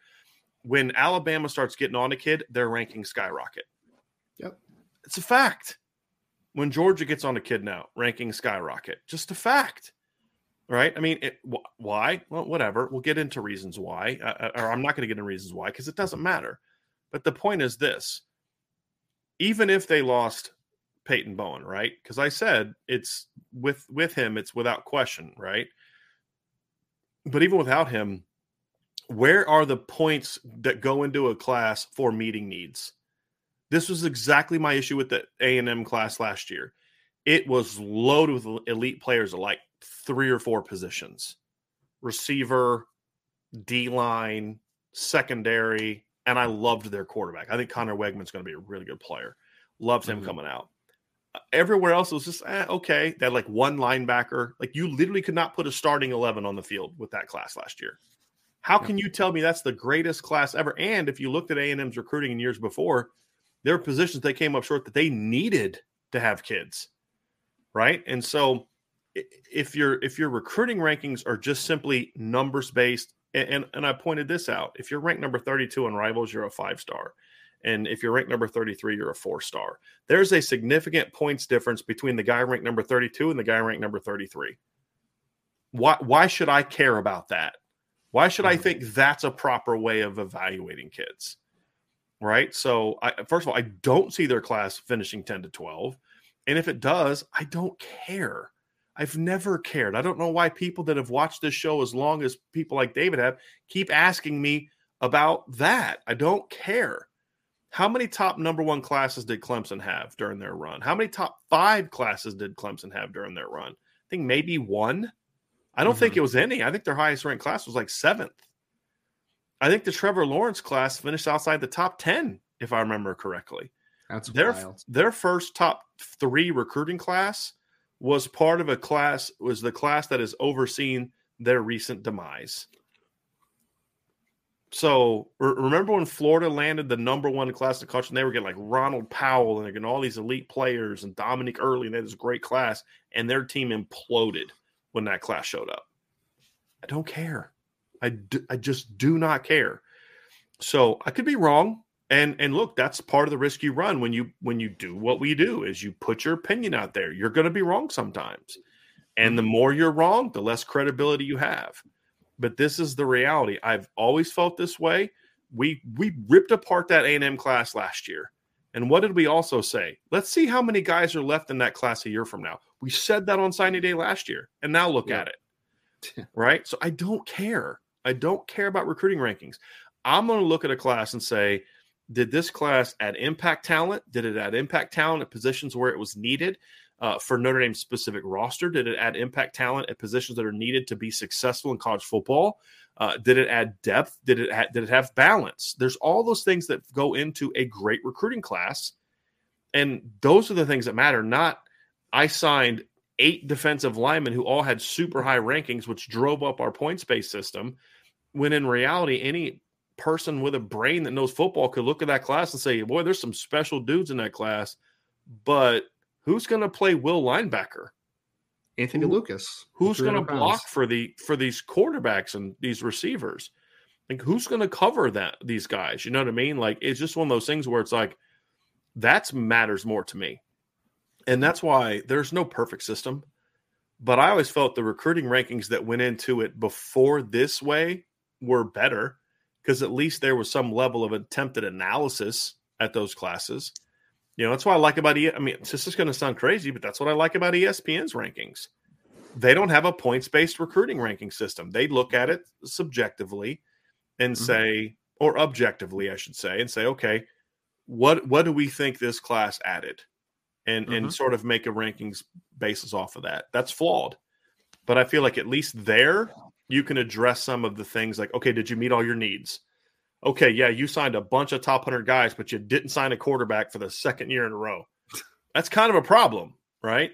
When Alabama starts getting on a kid, their rankings skyrocket. Yep. It's a fact. When Georgia gets on a kid now, rankings skyrocket. Just a fact. Right? I mean, it, wh- why? Well, whatever. We'll get into reasons why, uh, uh or I'm not going to get into reasons why because it doesn't matter. But the point is this even if they lost Peyton Bowen, right? Because I said it's with with him, it's without question, right? But even without him, where are the points that go into a class for meeting needs? This was exactly my issue with the A and M class last year. It was loaded with elite players of like three or four positions: receiver, D line, secondary, and I loved their quarterback. I think Conner Weigman's going to be a really good player. Loved him mm-hmm. coming out. Everywhere else was just eh, okay. They had like one linebacker. Like you literally could not put a starting eleven on the field with that class last year. How can you tell me that's the greatest class ever? And if you looked at A and M's recruiting in years before, there were positions they came up short that they needed to have kids, right? And so if your if your recruiting rankings are just simply numbers based, and, and, and I pointed this out, if you're ranked number 32 on Rivals, you're a five star. And if you're ranked number 33, you're a four star. There's a significant points difference between the guy ranked number 32 and the guy ranked number 33. Why, why should I care about that? Why should I mm-hmm. think that's a proper way of evaluating kids? Right. So, I, first of all, I don't see their class finishing 10 to 12. And if it does, I don't care. I've never cared. I don't know why people that have watched this show as long as people like David have keep asking me about that. I don't care. How many top number one classes did Clemson have during their run? How many top five classes did Clemson have during their run? I think maybe one. I don't mm-hmm. think it was any. I think their highest ranked class was like seventh. I think the Trevor Lawrence class finished outside the top 10, if I remember correctly. That's their, wild. Their first top three recruiting class was part of a class, was the class that has overseen their recent demise. So re- remember when Florida landed the number one class in country, and they were getting like Ronald Powell and they're getting all these elite players and Dominique Easley, and they had this great class, and their team imploded when that class showed up. I don't care. I, do, I just do not care. So I could be wrong. And and look, that's part of the risk you run when you when you do what we do is you put your opinion out there. You're going to be wrong sometimes. And the mm-hmm. more you're wrong, the less credibility you have but this is the reality. I've always felt this way. We we ripped apart that A&M class last year. And what did we also say? Let's see how many guys are left in that class a year from now. We said that on signing day last year, and now look yeah. at it. right? So I don't care. I don't care about recruiting rankings. I'm going to look at a class and say, did this class add impact talent? Did it add impact talent at positions where it was needed? uh, for Notre Dame's specific roster? Did it add impact talent at positions that are needed to be successful in college football? Uh, did it add depth? Did it ha- did it have balance? There's all those things that go into a great recruiting class, and those are the things that matter. Not I signed eight defensive linemen who all had super high rankings, which drove up our points based system. When in reality, any person with a brain that knows football could look at that class and say, "Boy, there's some special dudes in that class." but who's going to play Will linebacker? Anthony Who- Lucas. Who's going to block for the for these quarterbacks and these receivers? Like who's going to cover that these guys? You know what I mean? Like it's just one of those things where it's like that's matters more to me. And that's why there's no perfect system. But I always felt the recruiting rankings that went into it before this way were better because at least there was some level of attempted analysis at those classes. You know, that's what I like about E. I mean, this is going to sound crazy, but that's what I like about ESPN's rankings. They don't have a points based recruiting ranking system. They look at it subjectively and Mhm. say, or objectively, I should say, and say, okay, what what do we think this class added, and Mhm. and sort of make a rankings basis off of that. That's flawed, but I feel like at least there you can address some of the things like, okay, did you meet all your needs? Okay, yeah, you signed a bunch of top 100 guys, but you didn't sign a quarterback for the second year in a row. That's kind of a problem, right?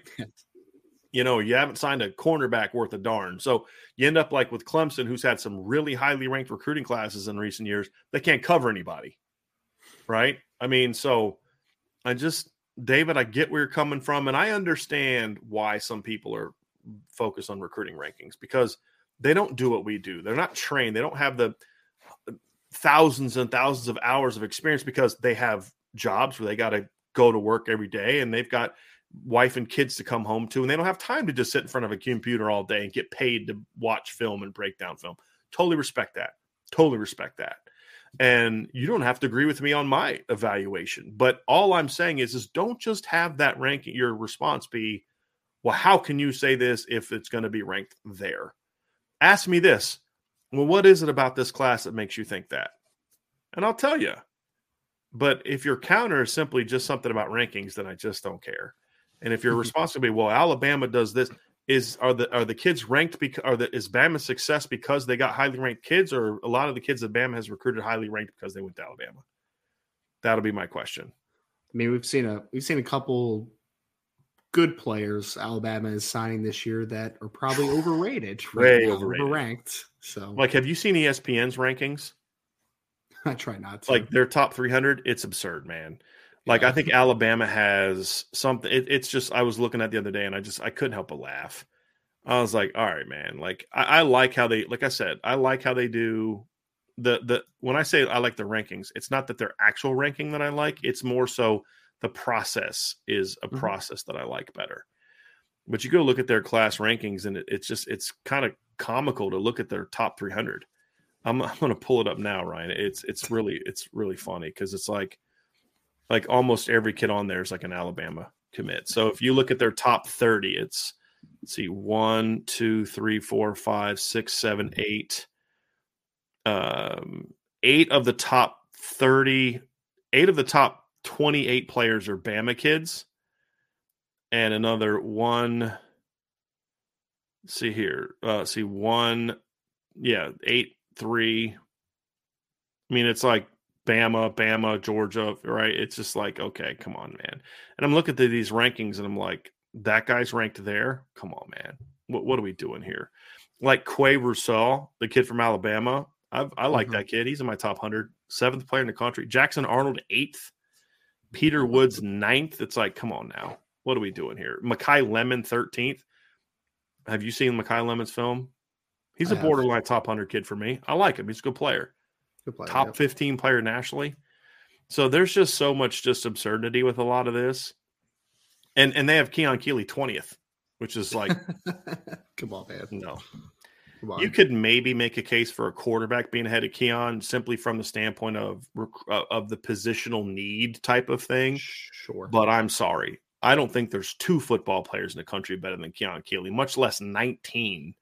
you know, you haven't signed a cornerback worth a darn. So you end up like with Clemson, who's had some really highly ranked recruiting classes in recent years. They can't cover anybody, right? I mean, so I just, David, I get where you're coming from, and I understand why some people are focused on recruiting rankings because they don't do what we do. They're not trained. They don't have the uh, thousands and thousands of hours of experience because they have jobs where they got to go to work every day and they've got wife and kids to come home to and they don't have time to just sit in front of a computer all day and get paid to watch film and break down film totally respect that totally respect that and you don't have to agree with me on my evaluation but all i'm saying is is don't just have that ranking your response be well how can you say this if it's going to be ranked there ask me this. Well what is it about this class that makes you think that? And i'll tell you but if your counter is simply just something about rankings then i just don't care. And if your response will be, well, Alabama does this, is are the are the kids ranked because are the is Bama's success because they got highly ranked kids, or a lot of the kids that Bama has recruited highly ranked because they went to Alabama? That'll be my question. I mean, we've seen a we've seen a couple good players Alabama is signing this year that are probably overrated, Way now, overrated. overranked. So Like, have you seen ESPN's rankings? I try not to. Like their top 300, it's absurd, man. Like I think Alabama has something. It, it's just I was looking at the other day and I just I couldn't help but laugh. I was like, all right, man. Like I, I like how they, like I said, I like how they do the the. When I say I like the rankings, it's not that their actual ranking that I like. It's more so the process is a Mhm. process that I like better. But you go look at their class rankings and it, it's just it's kind of comical to look at their top 300. I'm I'm going to pull it up now, Ryan. It's it's really it's really funny because it's like like almost every kid on there is like an Alabama commit. So if you look at their top 30, it's let's see, one, two, three, four, five, six, seven, eight. Um, eight of the top 30, eight of the top 28 players are Bama kids. And another one, see here. Uh see one, yeah, eight, three. I mean, it's like Bama, Bama, Georgia, right? It's just like, okay, come on, man. And I'm looking at these rankings and I'm like, that guy's ranked there. Come on, man. What what are we doing here? Like Qua Russaw, the kid from Alabama. I, I like Mhm. that kid. He's in my top hundred. Seventh player in the country. Jackson Arnold, eighth. Peter Woods, ninth. It's like, come on now. What are we doing here? Makai Lemon, 13th. Have you seen Makai Lemon's film? He's I a have. borderline top 100 kid for me. I like him. He's a good player Good player, top yep. 15 player nationally. So there's just so much just absurdity with a lot of this. And and they have Keon Keeley 20th, which is like Come on, man. no. You could maybe make a case for a quarterback being ahead of Keon simply from the standpoint of uh, of the positional need type of thing. sure. But I'm sorry. I don't think there's two football players in the country better than Keon Keeley, much less 19.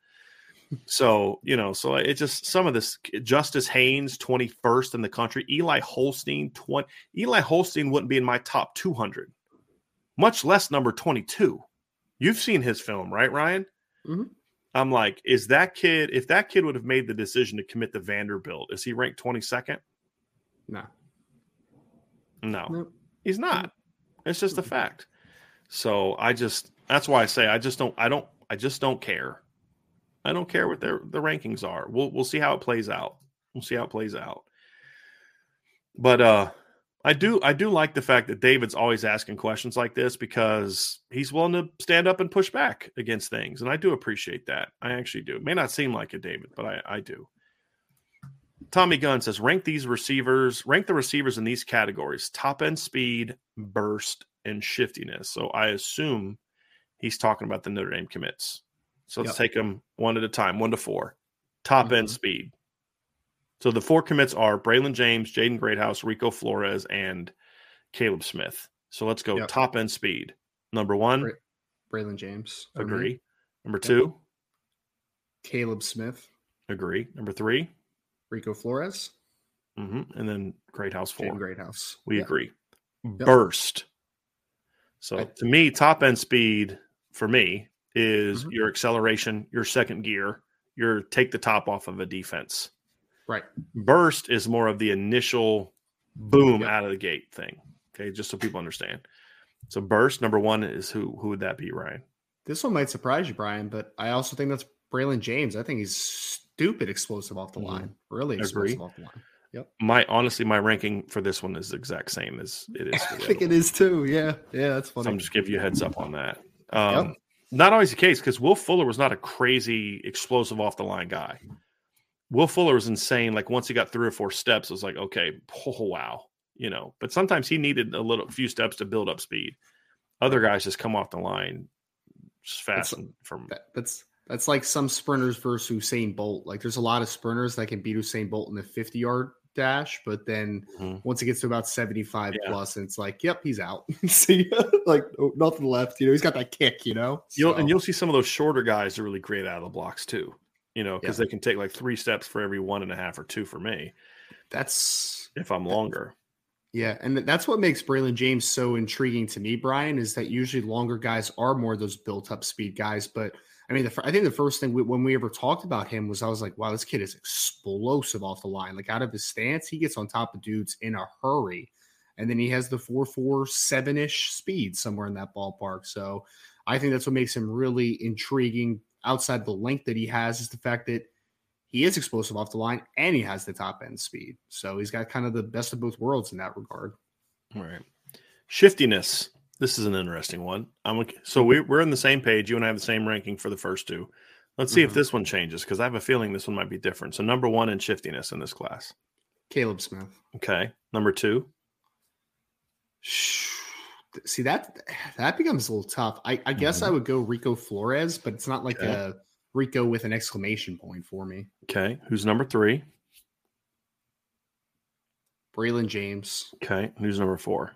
So, you know, so it just some of this Justice Haynes, 21st in the country, Eli Holstein, 20. Eli Holstein wouldn't be in my top 200, much less number 22. You've seen his film, right, Ryan? Mhm. I'm like, is that kid, if that kid would have made the decision to commit to Vanderbilt, is he ranked 22nd? no. No. Nope. He's not. It's just a fact. So I just that's why I say I just don't I don't I just don't care. I don't care what their the rankings are. We'll we'll see how it plays out. We'll see how it plays out. But uh I do I do like the fact that David's always asking questions like this because he's willing to stand up and push back against things. And I do appreciate that. I actually do. It may not seem like it, David, but I, I do. Tommy Gunn says rank these receivers, rank the receivers in these categories: top end speed, burst, and shiftiness. So I assume he's talking about the Notre Dame commits. So let's Yep. take them one at a time, one to four. Top end Mhm. speed. So the four commits are Braylon James, Jaden Greathouse, Rico Flores, and Caleb Smith. So let's go Yep. top end speed. Number one, Great. Braylon James. agree. Number two, Caleb Smith, agree. Number three, Rico Flores, hmm and then Greathouse four. Jaden Greathouse. We Yeah. agree. Burst. So I- to me, top end speed for me is Mhm. your acceleration, your second gear, your take the top off of a defense. Right. Burst is more of the initial boom Yep. out of the gate thing. Okay, just so people understand. So burst number one is who? Who would that be, Ryan? This one might surprise you, Brian, but I also think that's Braylon James. I think he's stupid explosive off the Mhm. line. Really Agree. explosive off the line. My honestly, my ranking for this one is the exact same as it is. For I think other it one. is too. Yeah. Yeah, that's So. I'm just giving you a heads up on that. Um, Not always the case because Will Fuller was not a crazy explosive off the line guy. Will Fuller was insane. Like once he got three or four steps, it was like, okay, oh, wow, you know. But sometimes he needed a little few steps to build up speed. Other guys just come off the line just fast That's- from that's that's like some sprinters versus Usain Bolt. Like there's a lot of sprinters that can beat Usain Bolt in the 50 yard dash, but then Mhm. once it gets to about 75 Yeah. plus, and it's like, yep, he's out. See, like nothing left. You know, he's got that kick. You know, You'll, So, and you'll see some of those shorter guys are really great out of the blocks too. You know, because Yeah. they can take like three steps for every one and a half or two for me that's if I'm longer. Yeah, and that's what makes Braylon James so intriguing to me, Brian, is that usually longer guys are more those built up speed guys. But I mean, the, I think the first thing we, when we ever talked about him was I was like, wow, this kid is explosive off the line. Like out of his stance, he gets on top of dudes in a hurry. And then he has the 447 ish speed somewhere in that ballpark. So I think that's what makes him really intriguing outside the length that he has is the fact that he is explosive off the line and he has the top end speed. So he's got kind of the best of both worlds in that regard. All right. Shiftiness. This is an interesting one. I'm okay. so we're we're on the same page. You and I have the same ranking for the first two. Let's see if Mhm. this one changes because I have a feeling this one might be different. So number one in shiftiness in this class. Caleb Smith. Okay. Number two. See that that becomes a little tough. I, I guess I would go Rico Flores, but it's not like Okay. a Rico with an exclamation point for me. Okay. Who's number three? Braylon James, Okay. Who's number four?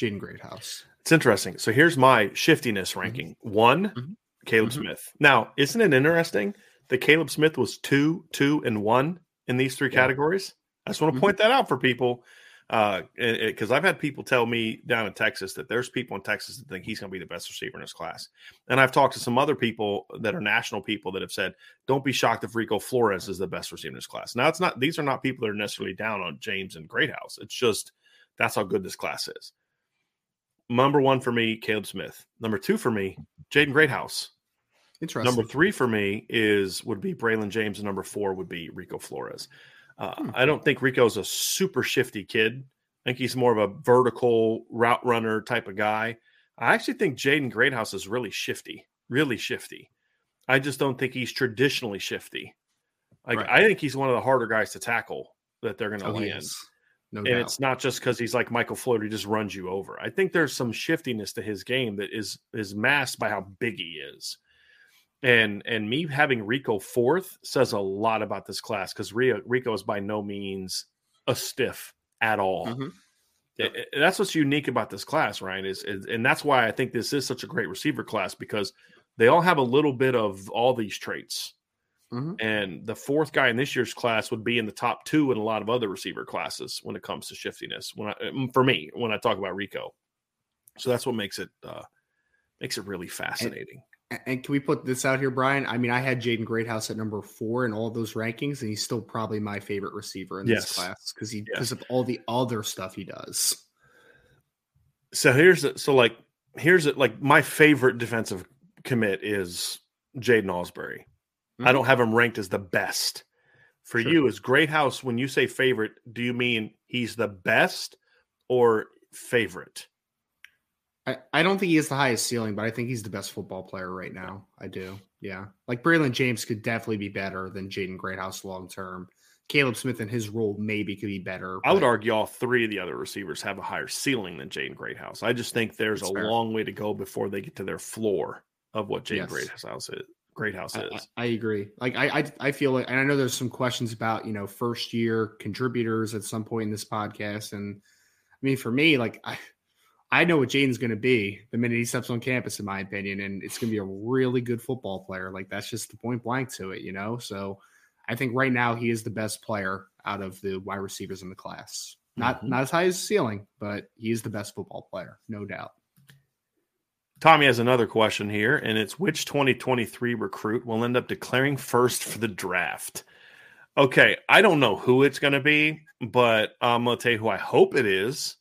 Jaden Greathouse. It's interesting. So here's my shiftiness ranking. One, Mhm. Caleb Mhm. Smith. Now, isn't it interesting that Caleb Smith was two, two, and one in these three Yeah. categories? I just want to Mhm. point that out for people. Uh, because I've had people tell me down in Texas that there's people in Texas that think he's going to be the best receiver in his class, and I've talked to some other people that are national people that have said, "Don't be shocked if Rico Flores is the best receiver in his class." Now, it's not; these are not people that are necessarily down on James and Greathouse. It's just that's how good this class is. Number one for me, Caleb Smith. Number two for me, Jaden Greathouse. Interesting. Number three for me is would be Braylon James, and number four would be Rico Flores. Uh, Hmm. I don't think Rico's a super shifty kid. I think he's more of a vertical route runner type of guy. I actually think Jaden Greathouse is really shifty, really shifty. I just don't think he's traditionally shifty. Like Right. I think he's one of the harder guys to tackle that they're going to Oh, he land. No And doubt. it's not just because he's like Michael Floyd, who just runs you over. I think there's some shiftiness to his game that is is masked by how big he is. And and me having Rico fourth says a lot about this class because Rico, Rico is by no means a stiff at all. Mhm. It- it- that's what's unique about this class, Ryan. Is, is and that's why I think this is such a great receiver class because they all have a little bit of all these traits. Mhm. And the fourth guy in this year's class would be in the top two in a lot of other receiver classes when it comes to shiftiness. When I, mm, for me, when I talk about Rico, so that's what makes it uh, makes it really fascinating. A- And can we put this out here, Brian? I mean, I had Jaden Greathouse at number four in all of those rankings, and he's still probably my favorite receiver in Yes. this class because he Yes. because of all the other stuff he does. So here's the, so like here's it like my favorite defensive commit is Jaiden Ausberry. I Mhm. don't have him ranked as the best. For Sure. you, is Greathouse when you say favorite, do you mean he's the best or favorite? I, I don't think he has the highest ceiling, but I think he's the best football player right now. I do. Yeah. Like Braylon James could definitely be better than Jaden Greathouse long term. Caleb Smith and his role maybe could be better. I would argue all three of the other receivers have a higher ceiling than Jaden Greathouse. I just think there's a fair. long way to go before they get to their floor of what Jaden yes. Greathouse is. Greathouse is. I, I, agree. Like I, I, I feel like, and I know there's some questions about you know first year contributors at some point in this podcast, and I mean for me, like I, I know what Jaden's going to be the minute he steps on campus, in my opinion, and it's going to be a really good football player. Like that's just the point blank to it, you know. So I think right now he is the best player out of the wide receivers in the class. Not mm-hmm. not as high as ceiling, but he is the best football player, no doubt. Tommy has another question here, and it's which 2023 recruit will end up declaring first for the draft? Okay, I don't know who it's going to be, but I'm going to tell you who I hope it is.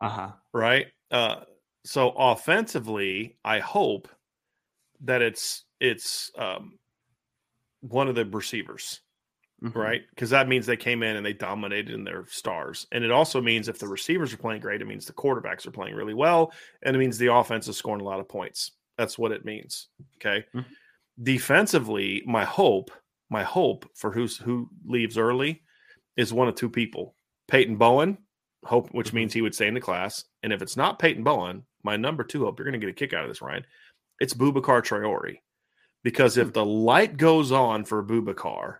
Uh huh. Right. Uh, so offensively, I hope that it's it's um, one of the receivers mm-hmm. right? Because that means they came in and they dominated in their stars. And it also means if the receivers are playing great, it means the quarterbacks are playing really well. And it means the offense is scoring a lot of points. That's what it means. Okay. Mm-hmm. Defensively, my hope, my hope for who's who leaves early is one of two people. Peyton Bowen, hope, which mm-hmm. means he would stay in the class. And if it's not Peyton Bowen, my number two hope, you're going to get a kick out of this, Ryan. It's Boubacar Traore. Because if hmm. the light goes on for Boubacar,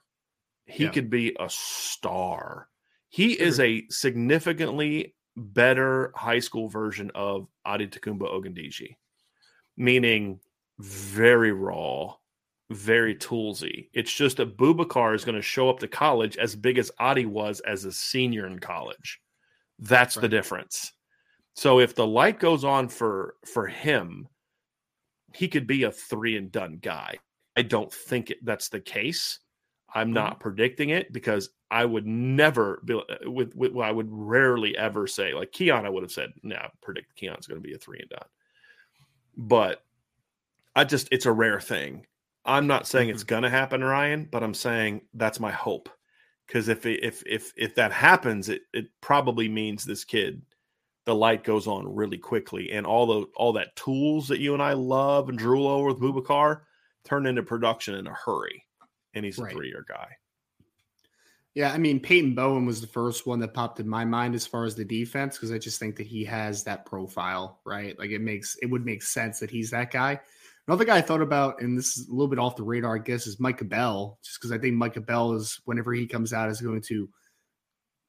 he yeah. could be a star. He sure. is a significantly better high school version of Adetokunbo Ogundeji, meaning very raw, very toolsy. It's just that Boubacar is going to show up to college as big as Adi was as a senior in college. That's right. the difference. So if the light goes on for for him, he could be a three and done guy. I don't think it, that's the case. I'm mm-hmm. not predicting it because I would never be uh, with, with I would rarely ever say like Keon. I would have said, "No, nah, predict Keon's going to be a three and done." But I just it's a rare thing. I'm not saying mm-hmm. it's going to happen, Ryan, but I'm saying that's my hope. Because if if if if that happens, it it probably means this kid, the light goes on really quickly, and all the all that tools that you and I love and drool over with Boubacar turn into production in a hurry and he's a right. three year guy. Yeah, I mean Peyton Bowen was the first one that popped in my mind as far as the defense because I just think that he has that profile, right? Like it makes it would make sense that he's that guy. Another guy I thought about, and this is a little bit off the radar, I guess, is Micah Bell, just because I think Micah Bell is whenever he comes out is going to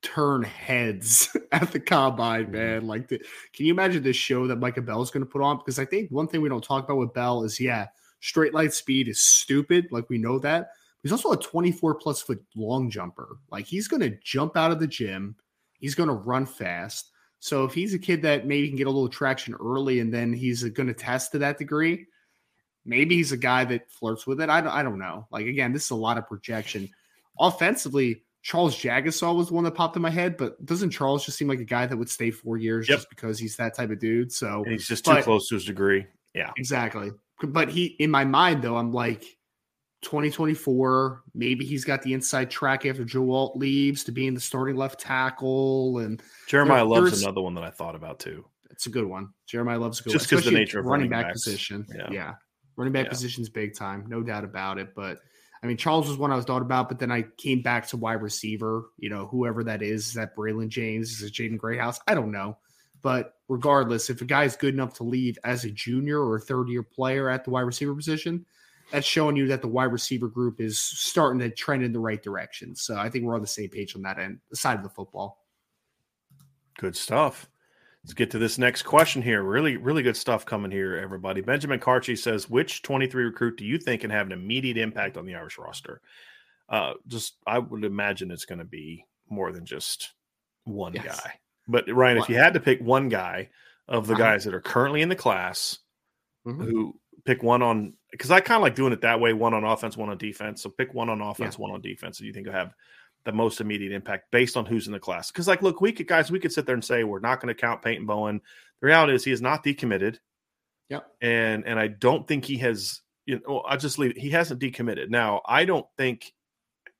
turn heads at the combine, mm-hmm. man. Like, the, can you imagine this show that Micah Bell is going to put on? Because I think one thing we don't talk about with Bell is, yeah, straight line speed is stupid, like we know that, He's also a 24 plus foot long jumper. Like he's going to jump out of the gym. He's going to run fast. So if he's a kid that maybe can get a little traction early and then he's going to test to that degree, maybe he's a guy that flirts with it. I don't, I don't know. Like again, this is a lot of projection. Offensively, Charles Jagusah was the one that popped in my head, but doesn't Charles just seem like a guy that would stay four years yep. just because he's that type of dude? So and he's just too close to his degree. Yeah, exactly. But he, in my mind, though, I'm like, 2024. Maybe he's got the inside track after Joe leaves to being the starting left tackle. And Jeremiyah Loves another one that I thought about too. It's a good one. Jeremiyah Loves a good just because the nature of running, running back backs. position. Yeah. yeah. Running back yeah. position's big time, no doubt about it. But I mean, Charles was one I was thought about, but then I came back to wide receiver. You know, whoever that is, is that Braylon James, is it Jaden Greathouse? I don't know. But regardless, if a guy is good enough to leave as a junior or a third year player at the wide receiver position, that's showing you that the wide receiver group is starting to trend in the right direction. So I think we're on the same page on that end, the side of the football. Good stuff. Let's get to this next question here. Really, really good stuff coming here, everybody. Benjamin Carchi says, which 23 recruit do you think can have an immediate impact on the Irish roster? Uh, just, I would imagine it's going to be more than just one yes. guy. But Ryan, if you had to pick one guy of the uh-huh. guys that are currently in the class mm-hmm. who pick one on because I kind of like doing it that way one on offense, one on defense. So pick one on offense, yeah. one on defense, and you think will have the most immediate impact based on who's in the class. Because, like, look, we could, guys, we could sit there and say we're not going to count Peyton Bowen. The reality is he is not decommitted. Yep. And and I don't think he has, you know, I'll just leave it. He hasn't decommitted. Now, I don't think,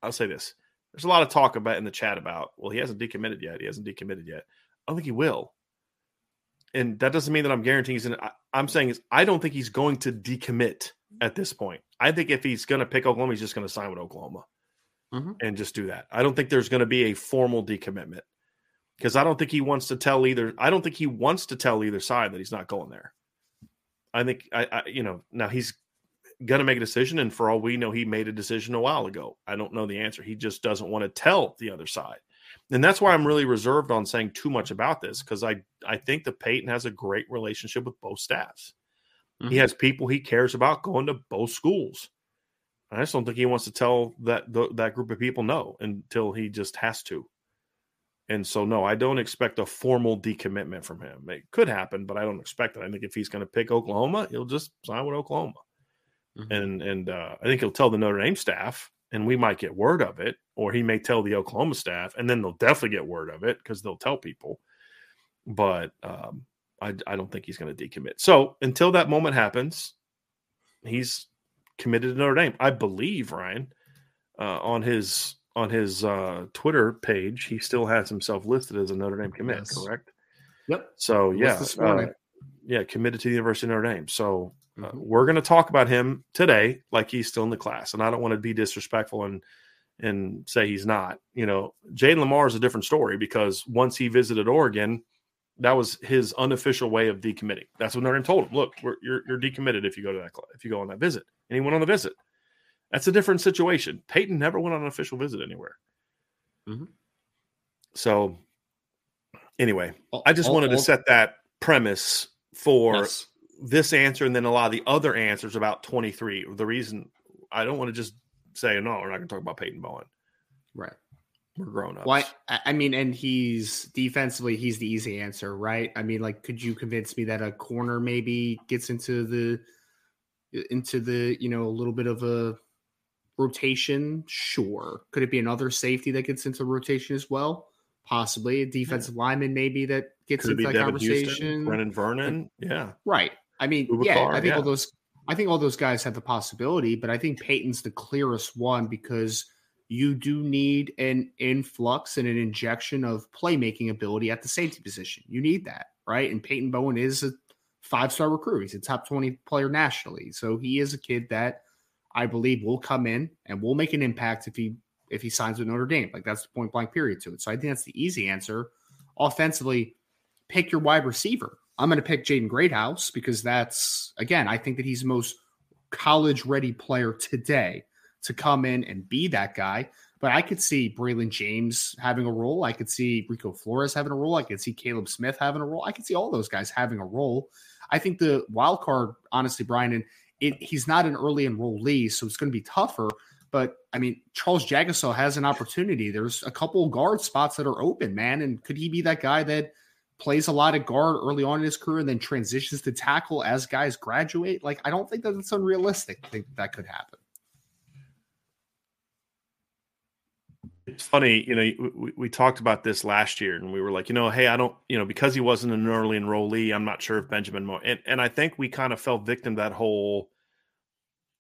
I'll say this. There's a lot of talk about in the chat about, well, he hasn't decommitted yet. He hasn't decommitted yet. I don't think he will. And that doesn't mean that I'm guaranteeing he's going to. I'm saying is I don't think he's going to decommit at this point. I think if he's going to pick Oklahoma, he's just going to sign with Oklahoma mm-hmm. and just do that. I don't think there's going to be a formal decommitment because I don't think he wants to tell either. I don't think he wants to tell either side that he's not going there. I think I, I you know, now he's going to make a decision, and for all we know, he made a decision a while ago. I don't know the answer. He just doesn't want to tell the other side, and that's why I'm really reserved on saying too much about this because I I think that Peyton has a great relationship with both staffs. Mm-hmm. He has people he cares about going to both schools. I just don't think he wants to tell that that group of people no until he just has to. And so, no, I don't expect a formal decommitment from him. It could happen, but I don't expect it. I think if he's going to pick Oklahoma, he'll just sign with Oklahoma, mm-hmm. and and uh, I think he'll tell the Notre Dame staff, and we might get word of it, or he may tell the Oklahoma staff, and then they'll definitely get word of it because they'll tell people. But um, I, I don't think he's going to decommit. So until that moment happens, he's committed to Notre Dame. I believe Ryan uh, on his on his uh, Twitter page, he still has himself listed as a Notre Dame commit, yes. correct? Yep. So yeah, uh, yeah, committed to the University of Notre Dame. So uh, mm-hmm. we're going to talk about him today, like he's still in the class, and I don't want to be disrespectful and and say he's not. You know, Jayden Lamar is a different story because once he visited Oregon, that was his unofficial way of decommitting. That's what Notre Dame told him. Look, you're you're decommitted if you go to that if you go on that visit, and he went on the visit. That's a different situation. Peyton never went on an official visit anywhere. Mm-hmm. So, anyway, I just wanted to set that premise for yes. this answer and then a lot of the other answers about 23. The reason I don't want to just say, no, we're not going to talk about Peyton Bowen. Right. We're grown ups. Why? I mean, and he's defensively, he's the easy answer, right? I mean, like, could you convince me that a corner maybe gets into the into the you know a little bit of a rotation, sure. Could it be another safety that gets into rotation as well? Possibly a defensive yeah. lineman, maybe that gets Could into that Devin conversation. Houston, Brenan Vernon, yeah, right. I mean, yeah, I think yeah. all those, I think all those guys have the possibility, but I think Peyton's the clearest one because you do need an influx and an injection of playmaking ability at the safety position. You need that, right? And Peyton Bowen is a five star recruit. He's a top 20 player nationally. So he is a kid that I believe will come in and will make an impact if he if he signs with Notre Dame. Like that's the point blank period to it. So I think that's the easy answer. Offensively, pick your wide receiver. I'm going to pick Jaden Greathouse because that's again, I think that he's the most college ready player today to come in and be that guy. But I could see Braylon James having a role. I could see Rico Flores having a role. I could see Caleb Smith having a role. I could see all those guys having a role. I think the wild card, honestly, Brian, and it, he's not an early enrollee, so it's going to be tougher. But I mean, Charles Jagusah has an opportunity. There's a couple guard spots that are open, man. And could he be that guy that plays a lot of guard early on in his career and then transitions to tackle as guys graduate? Like, I don't think that it's unrealistic. I think that, that could happen. It's funny, you know, we, we talked about this last year and we were like, you know, hey, I don't, you know, because he wasn't an early enrollee, I'm not sure if Benjamin Morrison, and, and I think we kind of fell victim to that whole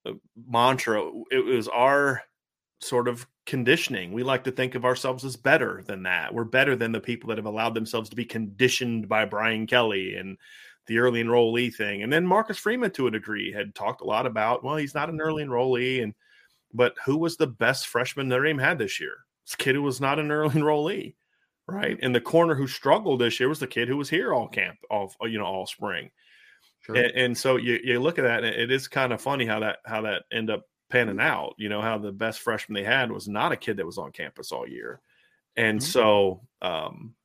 uh, mantra. It was our sort of conditioning. We like to think of ourselves as better than that. We're better than the people that have allowed themselves to be conditioned by Brian Kelly and the early enrollee thing. And then Marcus Freeman, to a degree, had talked a lot about, well, he's not an early enrollee. And, but who was the best freshman Notre Dame had this year? This kid who was not an early enrollee, right? And the corner who struggled this year was the kid who was here all camp, all, you know, all spring. Sure. And, and, so you, you look at that, and it is kind of funny how that how that end up panning out. You know how the best freshman they had was not a kid that was on campus all year, and mm-hmm. so, um,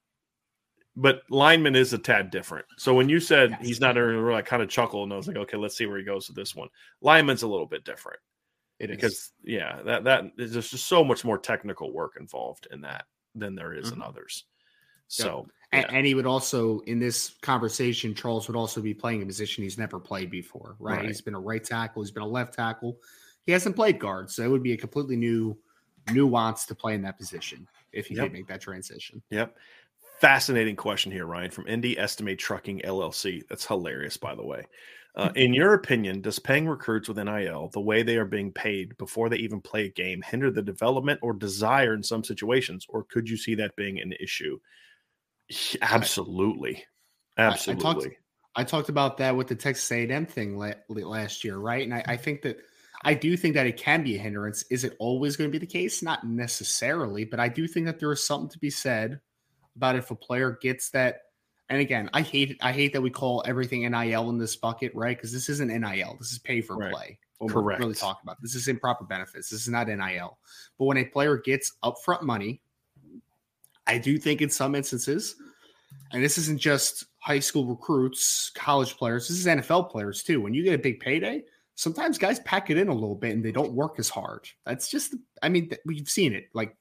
but lineman is a tad different. So when you said yes. he's not early, I kind of chuckled and I was like, okay, let's see where he goes with this one. Lineman's a little bit different. It because is. yeah, that that is just so much more technical work involved in that than there is mm-hmm. in others. So and, and, he would also, in this conversation, Charles would also be playing a position he's never played before, right? right? He's been a right tackle, he's been a left tackle. He hasn't played guard, so it would be a completely new nuance to play in that position if he yep. did make that transition. Yep. Fascinating question here, Ryan, from Indy Estimate Trucking LLC. That's hilarious, by the way. Uh, in your opinion, does paying recruits with NIL the way they are being paid before they even play a game hinder the development or desire in some situations, or could you see that being an issue? Absolutely. Absolutely. I, I, talked, I talked about that with the Texas A&M thing last year, right? And I, I think that I do think that it can be a hindrance. Is it always going to be the case? Not necessarily, but I do think that there is something to be said about if a player gets that. And again, I hate I hate that we call everything NIL in this bucket, right? Because this isn't NIL. This is pay for right. play. What Correct. We're really talking about this is improper benefits. This is not NIL. But when a player gets upfront money, I do think in some instances, and this isn't just high school recruits, college players. This is NFL players too. When you get a big payday, sometimes guys pack it in a little bit and they don't work as hard. That's just, I mean, we've seen it. Like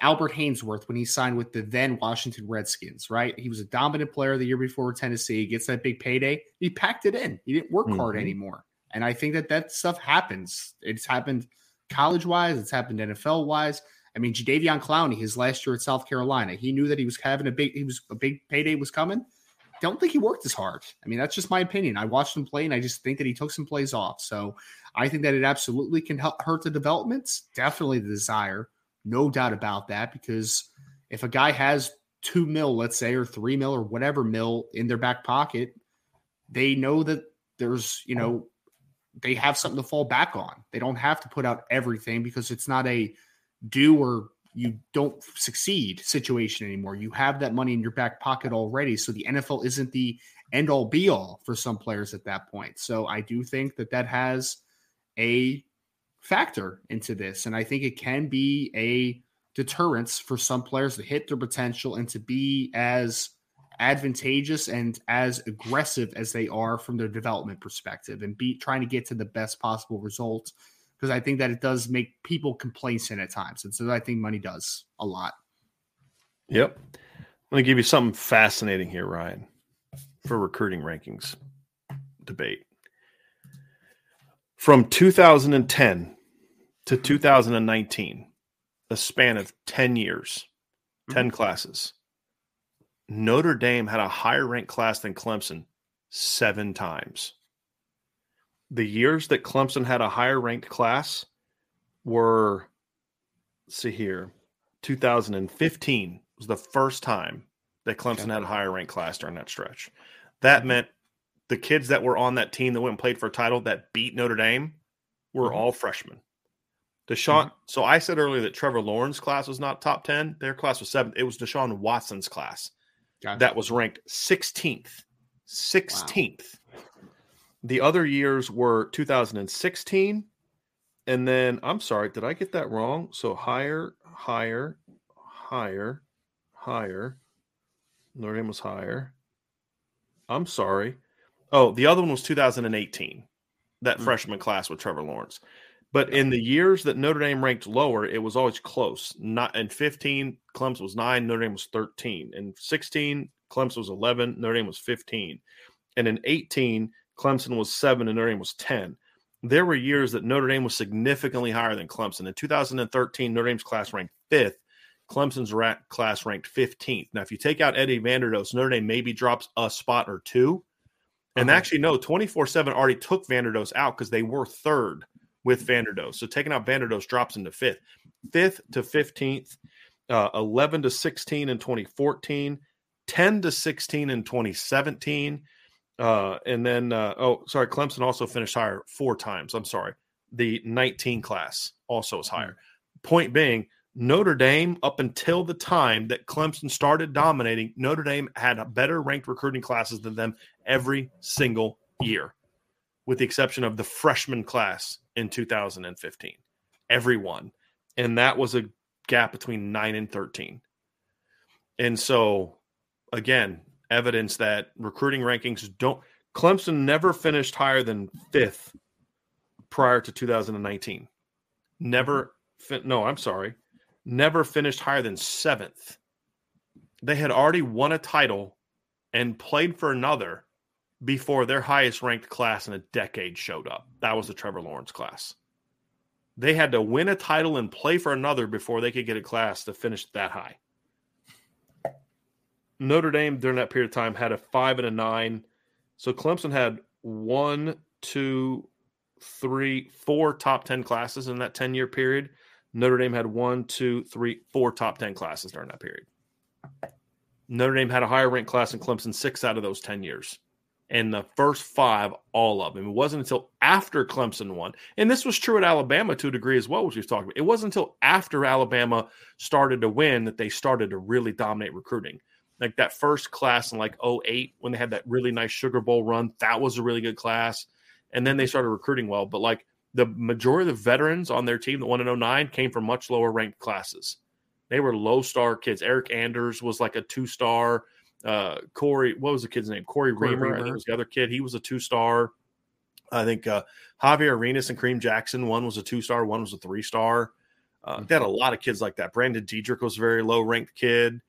Albert Haynesworth when he signed with the then Washington Redskins, right? He was a dominant player the year before Tennessee. He gets that big payday. He packed it in. He didn't work mm-hmm. hard anymore. And I think that that stuff happens. It's happened college wise. It's happened NFL wise. I mean, Jadeveon Clowney, his last year at South Carolina, he knew that he was having a big, he was a big payday was coming don't think he worked as hard. I mean, that's just my opinion. I watched him play and I just think that he took some plays off. So I think that it absolutely can help hurt the developments. Definitely the desire. No doubt about that. Because if a guy has two mil, let's say, or three mil or whatever mil in their back pocket, they know that there's, you know, they have something to fall back on. They don't have to put out everything because it's not a do or you don't succeed situation anymore. You have that money in your back pocket already. So the NFL isn't the end all be all for some players at that point. So I do think that that has a factor into this. And I think it can be a deterrence for some players to hit their potential and to be as advantageous and as aggressive as they are from their development perspective and be trying to get to the best possible result because I think that it does make people complacent at times. And so I think money does a lot. Yep. Let me give you something fascinating here, Ryan, for recruiting rankings debate. From 2010 to 2019, a span of 10 years, 10 mm-hmm. classes, Notre Dame had a higher ranked class than Clemson seven times the years that Clemson had a higher ranked class were, see here, 2015 was the first time that Clemson okay. had a higher ranked class during that stretch. That mm-hmm. meant the kids that were on that team that went and played for a title that beat Notre Dame were mm-hmm. all freshmen. Deshaun, mm-hmm. so I said earlier that Trevor Lawrence class was not top 10. Their class was seventh. It was Deshaun Watson's class gotcha. that was ranked 16th. 16th. Wow. The other years were 2016. And then I'm sorry, did I get that wrong? So higher, higher, higher, higher. Notre Dame was higher. I'm sorry. Oh, the other one was 2018, that mm-hmm. freshman class with Trevor Lawrence. But in the years that Notre Dame ranked lower, it was always close. Not in 15, Clemson was nine, Notre Dame was 13. In 16, Clemson was 11, Notre Dame was 15. And in 18, Clemson was seven and Notre Dame was 10. There were years that Notre Dame was significantly higher than Clemson. In 2013, Notre Dame's class ranked fifth. Clemson's class ranked 15th. Now, if you take out Eddie Vanderdoes, Notre Dame maybe drops a spot or two. And uh-huh. actually, no, 24 7 already took Vanderdoes out because they were third with Vanderdoes. So taking out Vanderdoes drops into fifth. Fifth to 15th, uh, 11 to 16 in 2014, 10 to 16 in 2017, uh, and then, uh, oh, sorry, Clemson also finished higher four times. I'm sorry. The 19 class also is higher. Mm-hmm. Point being, Notre Dame, up until the time that Clemson started dominating, Notre Dame had better ranked recruiting classes than them every single year, with the exception of the freshman class in 2015. Everyone. And that was a gap between 9 and 13. And so, again, evidence that recruiting rankings don't. Clemson never finished higher than fifth prior to 2019. Never, no, I'm sorry, never finished higher than seventh. They had already won a title and played for another before their highest ranked class in a decade showed up. That was the Trevor Lawrence class. They had to win a title and play for another before they could get a class to finish that high. Notre Dame during that period of time had a five and a nine. So Clemson had one, two, three, four top 10 classes in that 10 year period. Notre Dame had one, two, three, four top 10 classes during that period. Notre Dame had a higher ranked class in Clemson six out of those 10 years. And the first five, all of them. It wasn't until after Clemson won. And this was true at Alabama to a degree as well, which we've talked about. It wasn't until after Alabama started to win that they started to really dominate recruiting. Like that first class in like 08, when they had that really nice Sugar Bowl run, that was a really good class. And then they started recruiting well. But like the majority of the veterans on their team that won in 09 came from much lower ranked classes. They were low star kids. Eryk Anders was like a two star uh, Cory, what was the kid's name? Cory, Cory Reamer, Reamer. I think was the other kid. He was a two star. I think uh, Javier Arenas and Kareem Jackson. One was a two star, one was a three star. Uh, mm-hmm. They had a lot of kids like that. Brandon Deaderick was a very low ranked kid.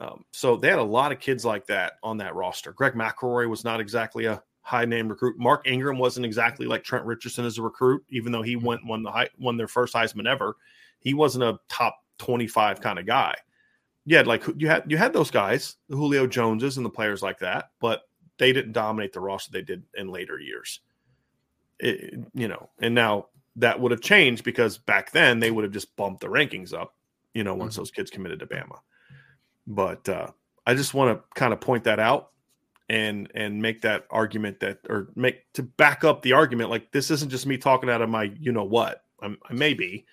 Um, so they had a lot of kids like that on that roster. Greg McElroy was not exactly a high name recruit. Mark Ingram wasn't exactly like Trent Richardson as a recruit, even though he mm-hmm. went won the high, won their first Heisman ever. He wasn't a top twenty five kind of guy yeah, like you had you had those guys, the Julio Joneses and the players like that, but they didn't dominate the roster they did in later years. It, you know, and now that would have changed because back then they would have just bumped the rankings up, you know, once mm-hmm. those kids committed to Bama. But uh, I just want to kind of point that out and and make that argument that or make to back up the argument like this isn't just me talking out of my you know what I'm, I may be,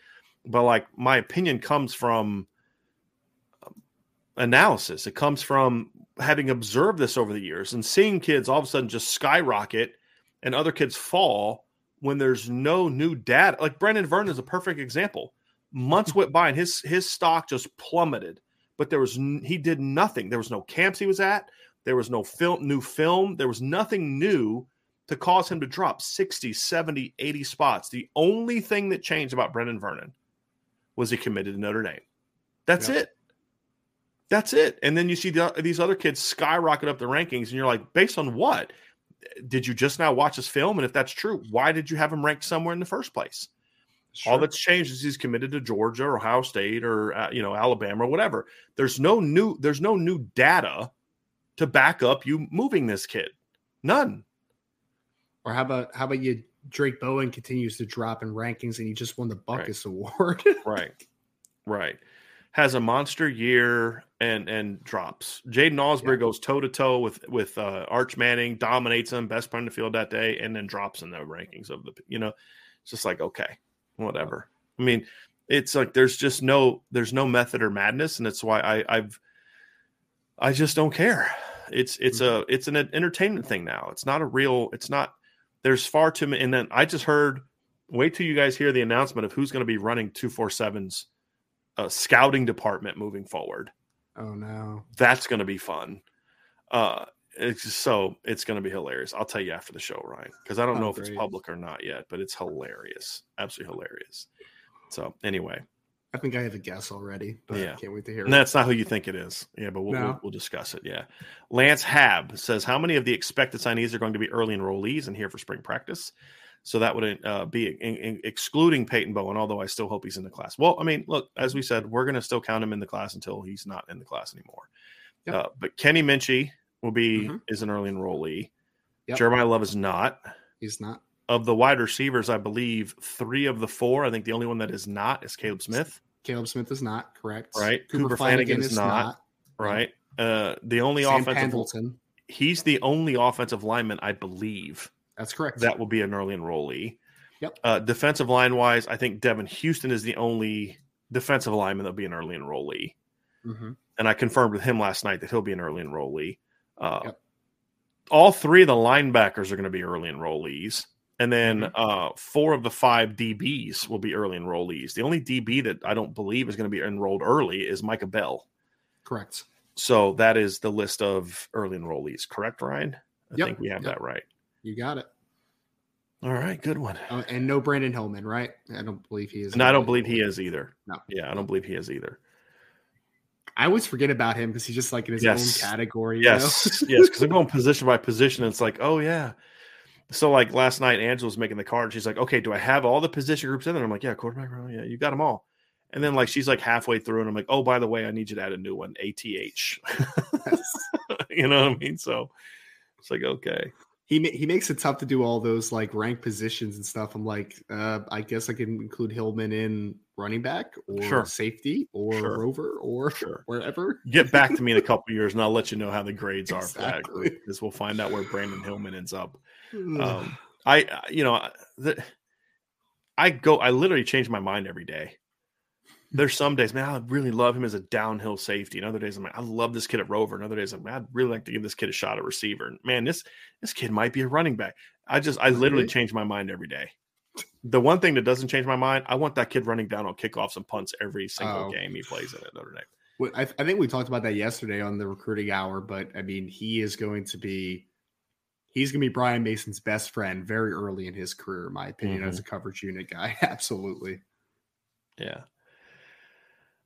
but like my opinion comes from analysis. It comes from having observed this over the years and seeing kids all of a sudden just skyrocket and other kids fall when there's no new data. Like Brenan Vernon is a perfect example. Months went by and his his stock just plummeted, but there was he did nothing. There was no camps he was at. There was no film, new film. There was nothing new to cause him to drop 60, 70, 80 spots. The only thing that changed about Brenan Vernon was he committed to Notre Dame. That's it. That's it. And then you see the, these other kids skyrocket up the rankings, and you're like, based on what? Did you just now watch this film? And if that's true, why did you have him ranked somewhere in the first place? Sure. All that's changed is he's committed to Georgia or Ohio State or uh, you know Alabama or whatever. There's no new there's no new data to back up you moving this kid. None. Or how about how about you Drayk Bowen continues to drop in rankings and he just won the Butkus right. Award. right. Right has a monster year and and drops. Jaiden Ausberry yeah. goes toe to toe with with uh, Arch Manning, dominates him, best player in the field that day, and then drops in the rankings of the. You know, it's just like okay, whatever. I mean, it's like there's just no there's no method or madness, and it's why I I've I just don't care. It's it's mm-hmm. a it's an entertainment thing now. It's not a real. It's not. There's far too many. And then I just heard. Wait till you guys hear the announcement of who's going to be running two four sevens uh, scouting department moving forward. Oh no, that's going to be fun. Uh, it's just, so it's going to be hilarious. I'll tell you after the show, Ryan, because I don't oh, know if great. it's public or not yet, but it's hilarious, absolutely hilarious. So anyway, I think I have a guess already, but yeah. I can't wait to hear. And it. that's not who you think it is. Yeah, but we'll, no. we'll, we'll, discuss it. Yeah. Lance Hab says, How many of the expected signees are going to be early enrollees and here for spring practice? So that would uh, be in, in excluding Peyton Bowen, although I still hope he's in the class. Well, I mean, look, as we said, we're going to still count him in the class until he's not in the class anymore. Yep. Uh, but Kenny Minchey will be mm-hmm. is an early enrollee. Yep. Jeremiyah Love is not. He's not. Of the wide receivers, I believe three of the four. I think the only one that is not is Caleb Smith. Caleb Smith is not correct. Right. Cooper, Cooper Flanagan, Flanagan, is, not, not. Right. Uh, the only Sam offensive. Pendleton. He's the only offensive lineman, I believe, that's correct. That will be an early enrollee. Yep. Uh, defensive line wise, I think Devin Houston is the only defensive lineman that'll be an early enrollee. Mm-hmm. And I confirmed with him last night that he'll be an early enrollee. Uh, yep. All three of the linebackers are going to be early enrollees. And then mm-hmm. uh, four of the five DBs will be early enrollees. The only DB that I don't believe is going to be enrolled early is Micah Bell. Correct. So that is the list of early enrollees. Correct, Ryan? I yep. think we have yep. that right. You got it. All right, good one. Uh, and no Brandyn Hillman, right? I don't believe he is. No, I don't believe he is either. No. Yeah, I don't believe he is either. I always forget about him because he's just like in his yes. own category. yes, yes, because I'm going position by position. It's like, oh yeah. So like last night, Angela's making the card. She's like, okay, do I have all the position groups in there? I'm like, yeah, quarterback. Yeah, you got them all. And then like she's like halfway through, and I'm like, oh, by the way, I need you to add a new one, ATH. you know what I mean? So it's like, okay. He he makes it tough to do all those like rank positions and stuff. I'm like, uh, I guess I can include Hillman in running back or sure. safety or sure. rover or sure. wherever. Get back to me in a couple years and I'll let you know how the grades are exactly. for that group because we'll find out where Brandyn Hillman ends up. Um, I, you know, the, I go, I literally change my mind every day. There's some days, man, I really love him as a downhill safety. And other days, I'm like, I love this kid at Rover. And other days, I'm like, I'd really like to give this kid a shot at receiver. And man, this this kid might be a running back. I just, I literally change my mind every day. The one thing that doesn't change my mind, I want that kid running down on kickoffs and punts every single oh. game he plays in at Notre Dame. Well, I, I, think we talked about that yesterday on the recruiting hour, but I mean, he is going to be he's going to be Brian Mason's best friend very early in his career, in my opinion, mm-hmm. as a coverage unit guy. Absolutely. Yeah.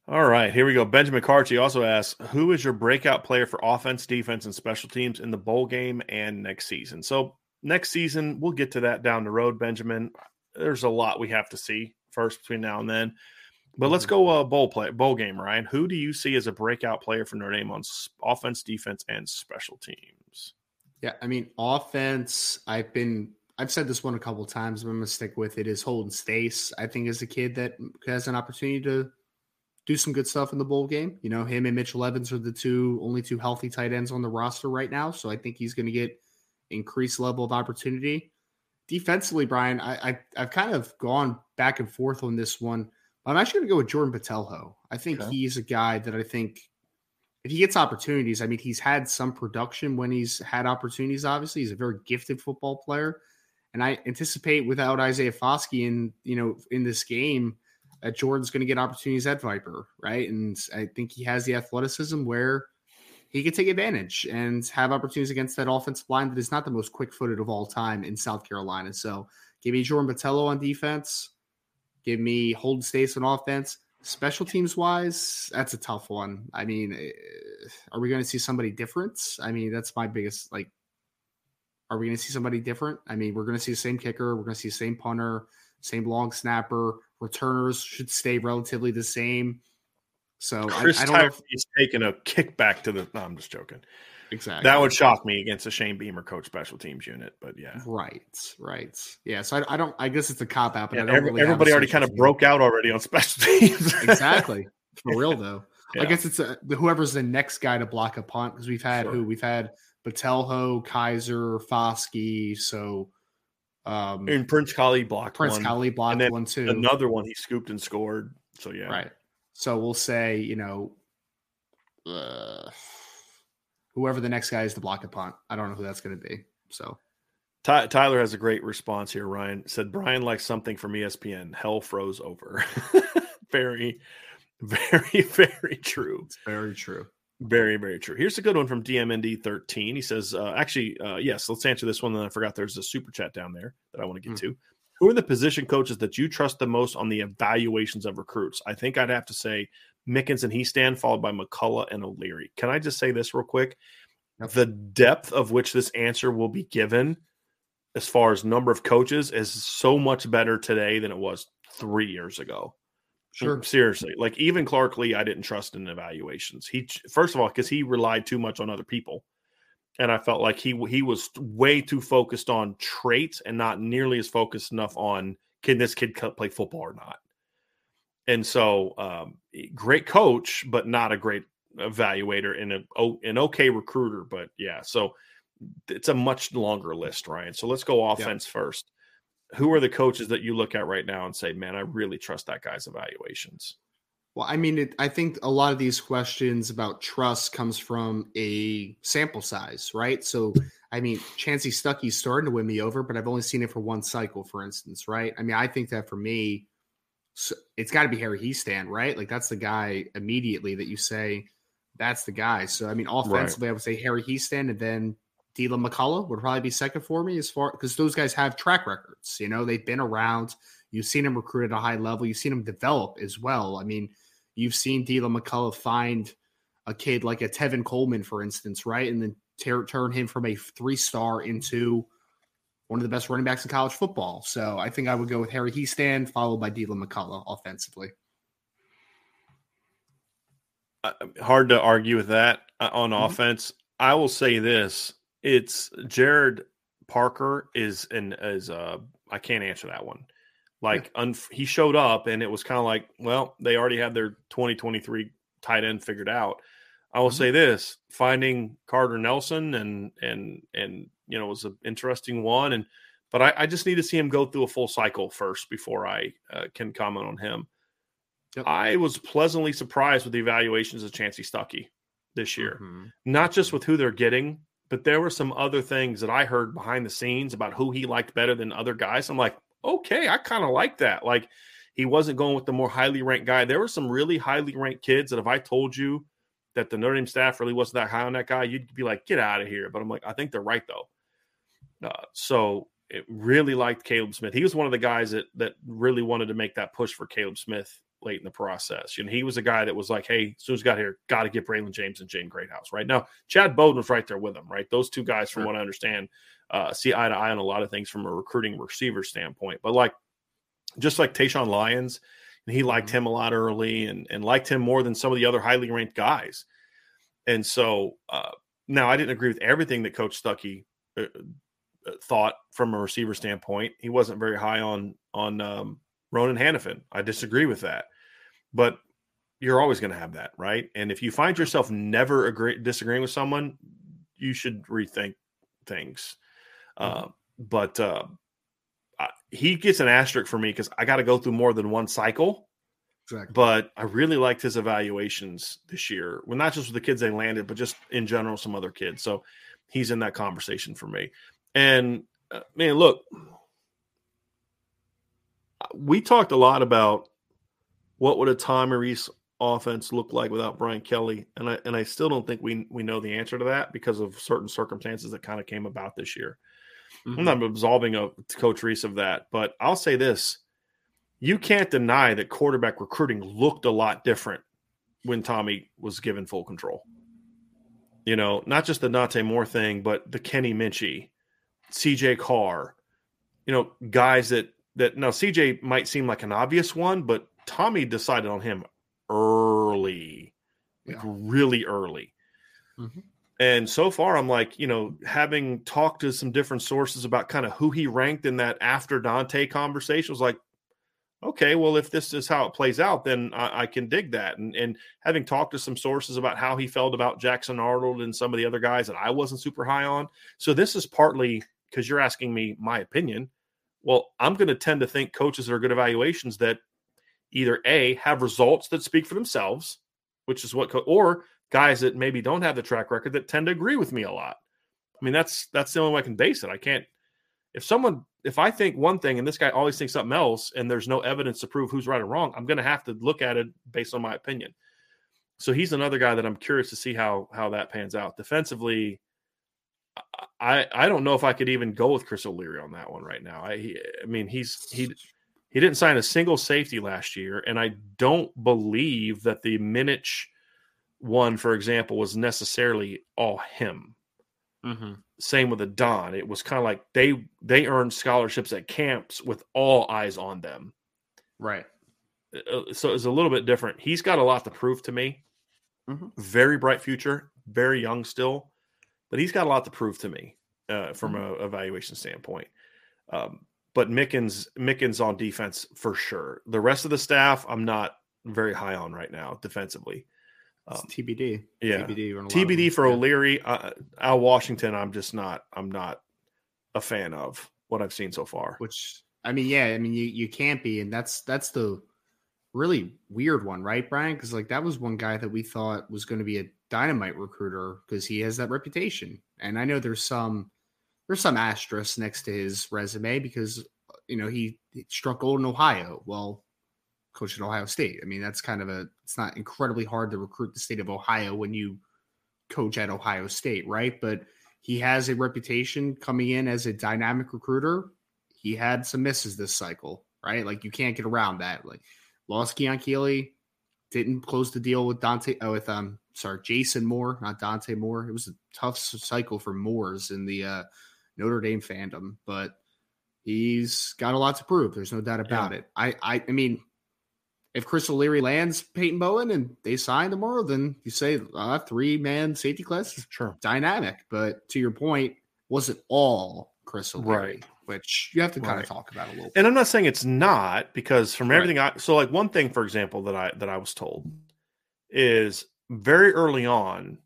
All right, here we go. Benjamin Carty also asks, "Who is your breakout player for offense, defense, and special teams in the bowl game and next season?" So next season, we'll get to that down the road, Benjamin. There's a lot we have to see first between now and then. But let's mm-hmm. go uh, bowl play bowl game, Ryan. Who do you see as a breakout player for Notre Dame on offense, defense, and special teams? Yeah, I mean offense. I've been I've said this one a couple times. But I'm gonna stick with it. Is Holden Staes? I think is a kid that has an opportunity to do some good stuff in the bowl game. You know, him and Mitchell Evans are the two only two healthy tight ends on the roster right now. So I think he's going to get increased level of opportunity. Defensively, Brian, I, I have kind of gone back and forth on this one. I'm actually going to go with Jordan Botelho. I think okay. he's a guy that I think if he gets opportunities, I mean, he's had some production when he's had opportunities. Obviously, he's a very gifted football player, and I anticipate without Isaiah Foskey in you know in this game that Jordan's going to get opportunities at Viper, right? And I think he has the athleticism where he could take advantage and have opportunities against that offensive line that is not the most quick footed of all time in South Carolina. So give me Jordan Botelho on defense. Give me Holden Staes on offense. Special teams wise, that's a tough one. I mean, eh, are we going to see somebody different? I mean, that's my biggest like. Are we going to see somebody different? I mean, we're going to see the same kicker. We're going to see the same punter, same long snapper returners should stay relatively the same. So Chris I, I don't know if he's taking a kickback to the. No, I'm just joking. Exactly. That would shock me against a Shane Beamer coach special teams unit, but yeah. Right, right. Yeah. So I, I don't. I guess it's a cop out, but yeah, every, really everybody already kind of broke out already on special teams. exactly. For real though. Yeah. I guess it's a, whoever's the next guy to block a punt because we've had sure. who we've had Botelho, Kaiser, Foskey. So um, and Prince Kollie blocked Prince one. Kollie blocked one too. Another one he scooped and scored. So yeah, right. So we'll say you know, uh, whoever the next guy is to block a punt. I don't know who that's going to be. So Ty- Tyler has a great response here. Ryan said Brian likes something from ESPN. Hell froze over. very, very, very true. It's very true. Very, very true. Here's a good one from DMND13. He says, uh, actually, uh, yes, let's answer this one. Then I forgot there's a super chat down there that I want to get mm-hmm. to. Who are the position coaches that you trust the most on the evaluations of recruits? I think I'd have to say Mickens and Hiestand, followed by McCullough and O'Leary. Can I just say this real quick? The depth of which this answer will be given, as far as number of coaches, is so much better today than it was three years ago. Sure. Seriously. Like even Clark Lea, I didn't trust in evaluations. He first of all, because he relied too much on other people. And I felt like he he was way too focused on traits and not nearly as focused enough on can this kid play football or not. And so, um, great coach, but not a great evaluator and a, an okay recruiter. But yeah, so it's a much longer list, Ryan. So let's go offense yeah. first who are the coaches that you look at right now and say, man, I really trust that guy's evaluations? Well, I mean, it, I think a lot of these questions about trust comes from a sample size, right? So, I mean, Chansi Stuckey's starting to win me over, but I've only seen it for one cycle, for instance, right? I mean, I think that for me, it's got to be Harry Hiestand, right? Like that's the guy immediately that you say that's the guy. So, I mean, offensively, right. I would say Harry Hiestand, and then Deland McCullough would probably be second for me as far because those guys have track records. You know, they've been around. You've seen them recruit at a high level. You've seen them develop as well. I mean, you've seen Deland McCullough find a kid like a Tevin Coleman, for instance, right, and then ter- turn him from a three star into one of the best running backs in college football. So I think I would go with Harry Hiestand, followed by Deland McCullough offensively. Uh, hard to argue with that uh, on mm-hmm. offense. I will say this it's Gerad Parker is and is uh I can't answer that one. Like un- he showed up and it was kind of like, well, they already had their 2023 tight end figured out. I will mm-hmm. say this: finding Carter Nelson and and and you know was an interesting one, and but I, I just need to see him go through a full cycle first before I uh, can comment on him. Yep. I was pleasantly surprised with the evaluations of Chansi Stuckey this year, mm-hmm. not just with who they're getting, but there were some other things that I heard behind the scenes about who he liked better than other guys. I'm like, okay, I kind of like that. Like he wasn't going with the more highly ranked guy. There were some really highly ranked kids that if I told you that the Notre Dame staff really wasn't that high on that guy, you'd be like, get out of here. But I'm like, I think they're right though. Uh, so it really liked Caleb Smith. He was one of the guys that that really wanted to make that push for Caleb Smith late in the process. And he was a guy that was like, hey, as soon as he got here, got to get Braylon James and Jaden Greathouse. Right now, Chad Bowden was right there with him. Right, those two guys, from sure. what I understand, uh, see eye to eye on a lot of things from a recruiting receiver standpoint. But like, just like Tayshawn Lyons, and he liked mm-hmm. him a lot early, and and liked him more than some of the other highly ranked guys. And so uh, now I didn't agree with everything that Coach Stuckey uh, uh, thought from a receiver standpoint. He wasn't very high on on um, Ronan Hannafin. I disagree with that, but you're always going to have that, right? And if you find yourself never agree disagreeing with someone, you should rethink things. Mm-hmm. Uh, but uh, I, he gets an asterisk for me because I got to go through more than one cycle. Exactly. But I really liked his evaluations this year. Well, not just with the kids they landed, but just in general, some other kids. So he's in that conversation for me. And uh, man, look, we talked a lot about what would a Tommy Rees offense look like without Brian Kelly, and I and I still don't think we we know the answer to that because of certain circumstances that kind of came about this year. Mm-hmm. I'm not absolving of Coach Rees of that, but I'll say this: you can't deny that quarterback recruiting looked a lot different when Tommy was given full control. You know, not just the Nate Moore thing, but the Kenny Minchey, CJ Carr, you know, guys that that now CJ might seem like an obvious one, but Tommy decided on him early, like yeah. really early. Mm-hmm. And so far, I'm like, you know, having talked to some different sources about kind of who he ranked in that after Dante conversation was like, okay, well, if this is how it plays out, then I, I, can dig that. And and having talked to some sources about how he felt about Jackson Arnold and some of the other guys that I wasn't super high on. So this is partly because you're asking me my opinion. Well, I'm going to tend to think coaches are good evaluations that either A, have results that speak for themselves, which is what, or guys that maybe don't have the track record that tend to agree with me a lot. I mean, that's that's the only way I can base it. I can't if someone if I think one thing and this guy always thinks something else and there's no evidence to prove who's right or wrong, I'm going to have to look at it based on my opinion. So he's another guy that I'm curious to see how how that pans out defensively. I I don't know if I could even go with Chris O'Leary on that one right now. I he, I mean he's he he didn't sign a single safety last year, and I don't believe that the Minich one, for example, was necessarily all him. Mm-hmm. Same with the Don. It was kind of like they they earned scholarships at camps with all eyes on them. Right. Uh, uh, so it's a little bit different. He's got a lot to prove to me. Mm-hmm. Very bright future, very young still but he's got a lot to prove to me uh, from mm-hmm. a evaluation standpoint. Um, but Mickens Mickens on defense for sure. The rest of the staff, I'm not very high on right now defensively. Um, TBD. Yeah, TBD, TBD for yeah. O'Leary. Uh, Al Washington, I'm just not. I'm not a fan of what I've seen so far. Which I mean, yeah, I mean, you you can't be, and that's that's the really weird one, right, Brian? Because like that was one guy that we thought was going to be a dynamite recruiter because he has that reputation. And I know there's some there's some asterisk next to his resume because you know he, he struck gold in Ohio. Well, coach at Ohio State. I mean, that's kind of a it's not incredibly hard to recruit the state of Ohio when you coach at Ohio State, right? But he has a reputation coming in as a dynamic recruiter. He had some misses this cycle, right? Like you can't get around that. Like lost Keon Keeley, didn't close the deal with Dante oh, with um sorry Jason Moore, not Dante Moore. It was a tough cycle for Moores in the uh, Notre Dame fandom, but he's got a lot to prove. There's no doubt about yeah. it. I, I I mean, if Chris O'Leary lands Peyton Bowen and they sign tomorrow, then you say uh, three man safety class, sure, dynamic. But to your point, wasn't all Chris O'Leary, right. which you have to kind right. of talk about a little. Bit. And I'm not saying it's not because from everything right. I so like one thing, for example, that I that I was told is very early on,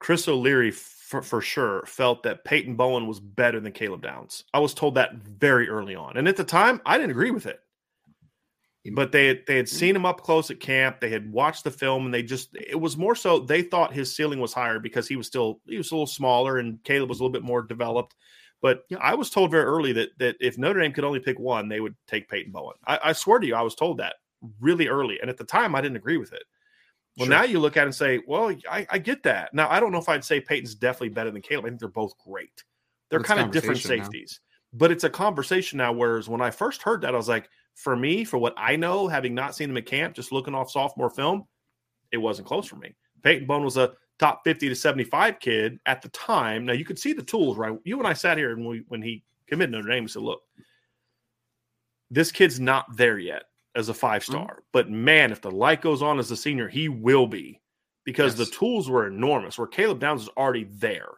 Chris O'Leary for, for sure felt that Peyton Bowen was better than Caleb Downs. I was told that very early on, and at the time, I didn't agree with it. But they had, they had seen him up close at camp. They had watched the film, and they just it was more so they thought his ceiling was higher because he was still he was a little smaller, and Caleb was a little bit more developed. But yeah. I was told very early that that if Notre Dame could only pick one, they would take Peyton Bowen. I, I swear to you, I was told that really early, and at the time, I didn't agree with it. Well, sure. now you look at it and say, well, I, I, get that. Now, I don't know if I'd say Peyton's definitely better than Caleb. I think they're both great. They're kind of different safeties, now. but it's a conversation now. Whereas when I first heard that, I was like, for me, for what I know, having not seen them at camp, just looking off sophomore film, it wasn't close for me. Peyton Bowen was a top 50 to 75 kid at the time. Now you could see the tools, right? You and I sat here and we, when he committed Notre Dame, we said, look, this kid's not there yet as a five mm-hmm. star. Mm-hmm. But man, if the light goes on as a senior, he will be because yes. the tools were enormous. Where Caleb Downs is already there,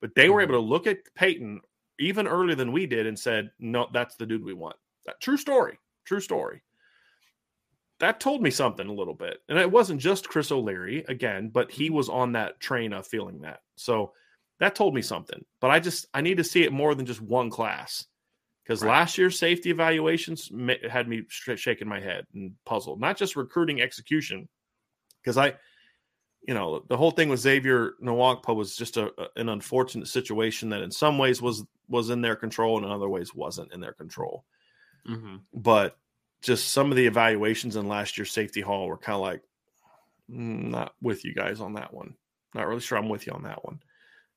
but they mm-hmm. were able to look at Peyton even earlier than we did and said, "No, that's the dude we want." That, true story. True story. That told me something a little bit, and it wasn't just Chris O'Leary again, but he was on that train of feeling that. So that told me something. But I just I need to see it more than just one class because right. last year's safety evaluations had me shaking my head and puzzled. Not just recruiting execution, because I, you know, the whole thing with Xavier Nwankpa was just a, a, an unfortunate situation that in some ways was was in their control and in other ways wasn't in their control. Mm-hmm. But just some of the evaluations in last year's safety hall were kind of like, mm, not with you guys on that one. Not really sure I'm with you on that one.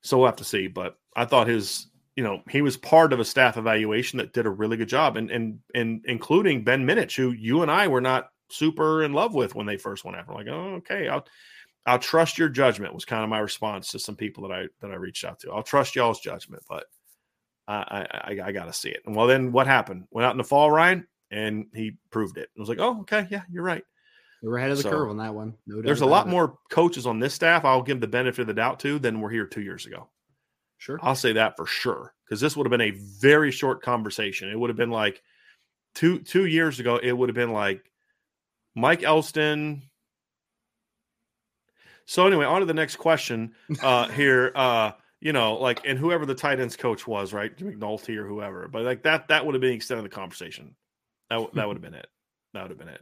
So we'll have to see. But I thought his you know, he was part of a staff evaluation that did a really good job, and and and including Ben Minich, who you and I were not super in love with when they first went after. Like, oh, okay, I'll I'll trust your judgment was kind of my response to some people that I that I reached out to. I'll trust y'all's judgment, but I I, I got to see it. And well, then what happened? Went out in the fall, Ryan, and he proved it. I was like, oh, okay, yeah, you're right. We're ahead of the so, curve on that one. No there's a lot it. more coaches on this staff. I'll give the benefit of the doubt to than were here two years ago. Sure. I'll say that for sure. Because this would have been a very short conversation. It would have been like two two years ago, it would have been like Mike Elston. So anyway, on to the next question uh here. Uh, you know, like and whoever the tight ends coach was, right? McNulty or whoever. But like that that would have been the extent of the conversation. That that would have been it. That would have been it.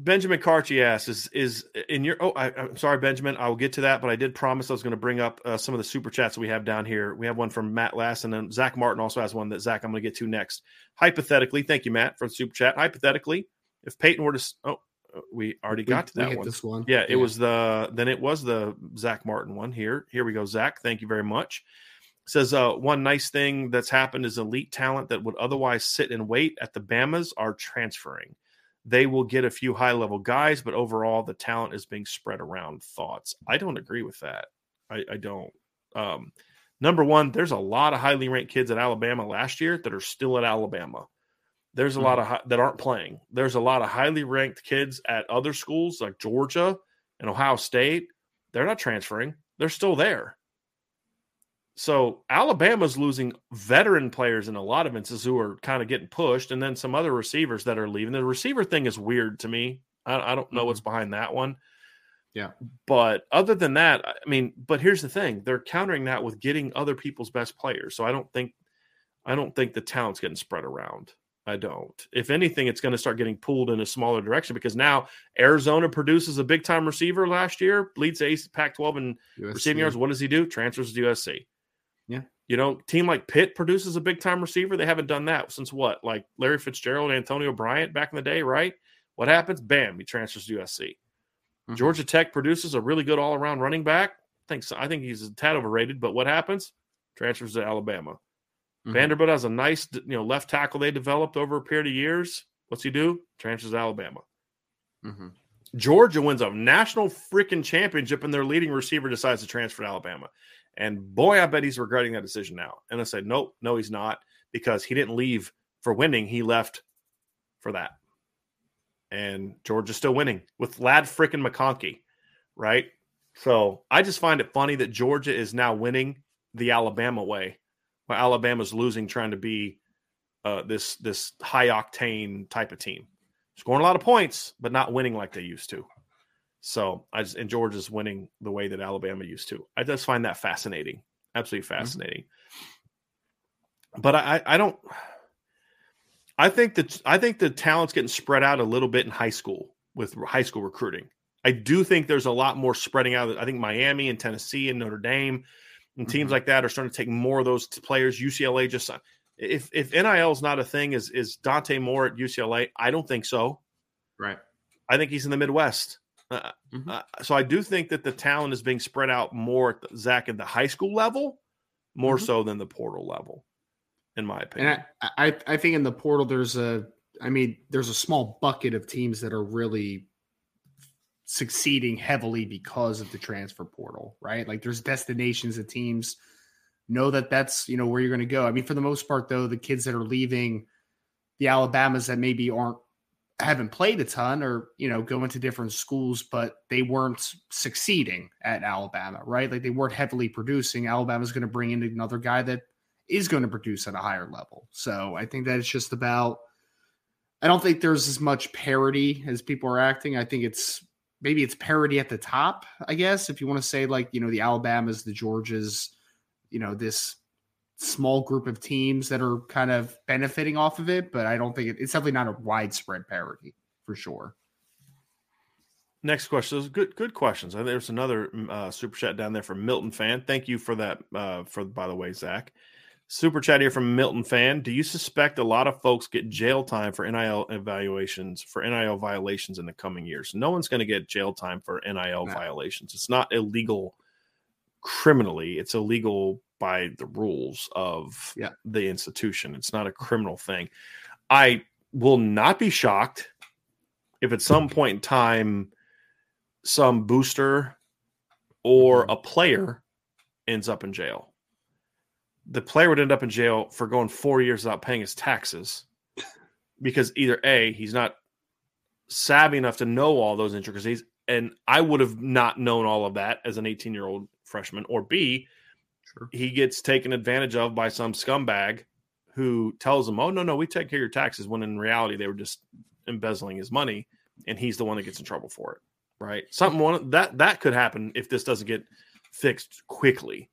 Benjamin Carty asks, is, is in your, oh, I, am sorry, Benjamin, I will get to that, but I did promise I was going to bring up uh, some of the super chats we have down here. We have one from Matt Lass, and then Zach Martin also has one that Zach, I'm going to get to next. Hypothetically, thank you, Matt, for the super chat. Hypothetically, if Peyton were to, oh, uh, we already got we, to that one. This one. Yeah, it yeah. was the then it was the Zach Martin one. Here, here we go. Zach, thank you very much. Says uh, one nice thing that's happened is elite talent that would otherwise sit and wait at the Bamas are transferring. They will get a few high level guys, but overall the talent is being spread around. Thoughts? I don't agree with that. I, I don't. Um, number one, there's a lot of highly ranked kids at Alabama last year that are still at Alabama. There's a mm-hmm. lot of high, that aren't playing. There's a lot of highly ranked kids at other schools like Georgia and Ohio State. They're not transferring. They're still there. So Alabama's losing veteran players in a lot of instances who are kind of getting pushed, and then some other receivers that are leaving. The receiver thing is weird to me. I, I don't know what's mm-hmm. behind that one. Yeah. But other than that, I mean, but here's the thing: they're countering that with getting other people's best players. So I don't think, I don't think the talent's getting spread around. I don't. If anything, it's going to start getting pulled in a smaller direction because now Arizona produces a big time receiver last year, leads ace Pac 12 in receiving yards. What does he do? Transfers to USC. You know, team like Pitt produces a big time receiver. They haven't done that since what? Like Larry Fitzgerald, Antonio Bryant back in the day, right? What happens? Bam, he transfers to USC. Mm-hmm. Georgia Tech produces a really good all around running back. I think, so. I think he's a tad overrated, but what happens? Transfers to Alabama. Mm-hmm. Vanderbilt has a nice, you know, left tackle they developed over a period of years. What's he do? Transfers to Alabama. Mm-hmm. Georgia wins a national freaking championship, and their leading receiver decides to transfer to Alabama. And boy, I bet he's regretting that decision now. And I said, nope, no, he's not, because he didn't leave for winning. He left for that. And Georgia's still winning with Ladd freaking McConkey, right? So I just find it funny that Georgia is now winning the Alabama way, while Alabama's losing, trying to be uh, this this high octane type of team, scoring a lot of points, but not winning like they used to. So I just and Georgia's winning the way that Alabama used to. I just find that fascinating, absolutely mm-hmm. fascinating. Mm-hmm. But I, I don't. I think that I think the talent's getting spread out a little bit in high school with high school recruiting. I do think there's a lot more spreading out. I think Miami and Tennessee and Notre Dame and teams mm-hmm. like that are starting to take more of those players. UCLA just if if NIL is not a thing, is is Dante Moore at UCLA? I don't think so. Right. I think he's in the Midwest. Uh, mm-hmm. uh, so I do think that the talent is being spread out more, at the, Zach, at the high school level, more mm-hmm. so than the portal level, in my opinion. And I, I, I think in the portal, there's a, I mean, there's a small bucket of teams that are really succeeding heavily because of the transfer portal, right? Like there's destinations of teams know that that's you know where you're going to go. I mean, for the most part, though, the kids that are leaving the Alabamas that maybe aren't haven't played a ton or you know going to different schools but they weren't succeeding at alabama right? Like they weren't heavily producing. Alabama's going to bring in another guy that is going to produce at a higher level. So i think that it's just about i don't think there's as much parity as people are acting. I think it's maybe it's parity at the top i guess if you want to say like you know the alabamas the georgias you know this small group of teams that are kind of benefiting off of it, but I don't think it, it's definitely not a widespread parity for sure. Next question. Those good good questions. There's another mm, uh, super chat down there from Milton fan. Thank you for that. Uh, for by the way, Zach. Super chat here from Milton fan. Do you suspect a lot of folks get jail time for NIL evaluations for NIL violations in the coming years? No one's going to get jail time for NIL no. violations. It's not illegal criminally. It's illegal by the rules of yeah. the institution. It's not a criminal thing. I will not be shocked if at some point in time some booster or mm-hmm. a player ends up in jail. The player would end up in jail for going four years without paying his taxes because either A, he's not savvy enough to know all those intricacies, and I would have not known all of that as an 18 year old freshman, or B, Sure. He gets taken advantage of by some scumbag who tells him, "Oh no, no, we take care of your taxes," when in reality they were just embezzling his money, and he's the one that gets in trouble for it. Right? Something one that that could happen if this doesn't get fixed quickly.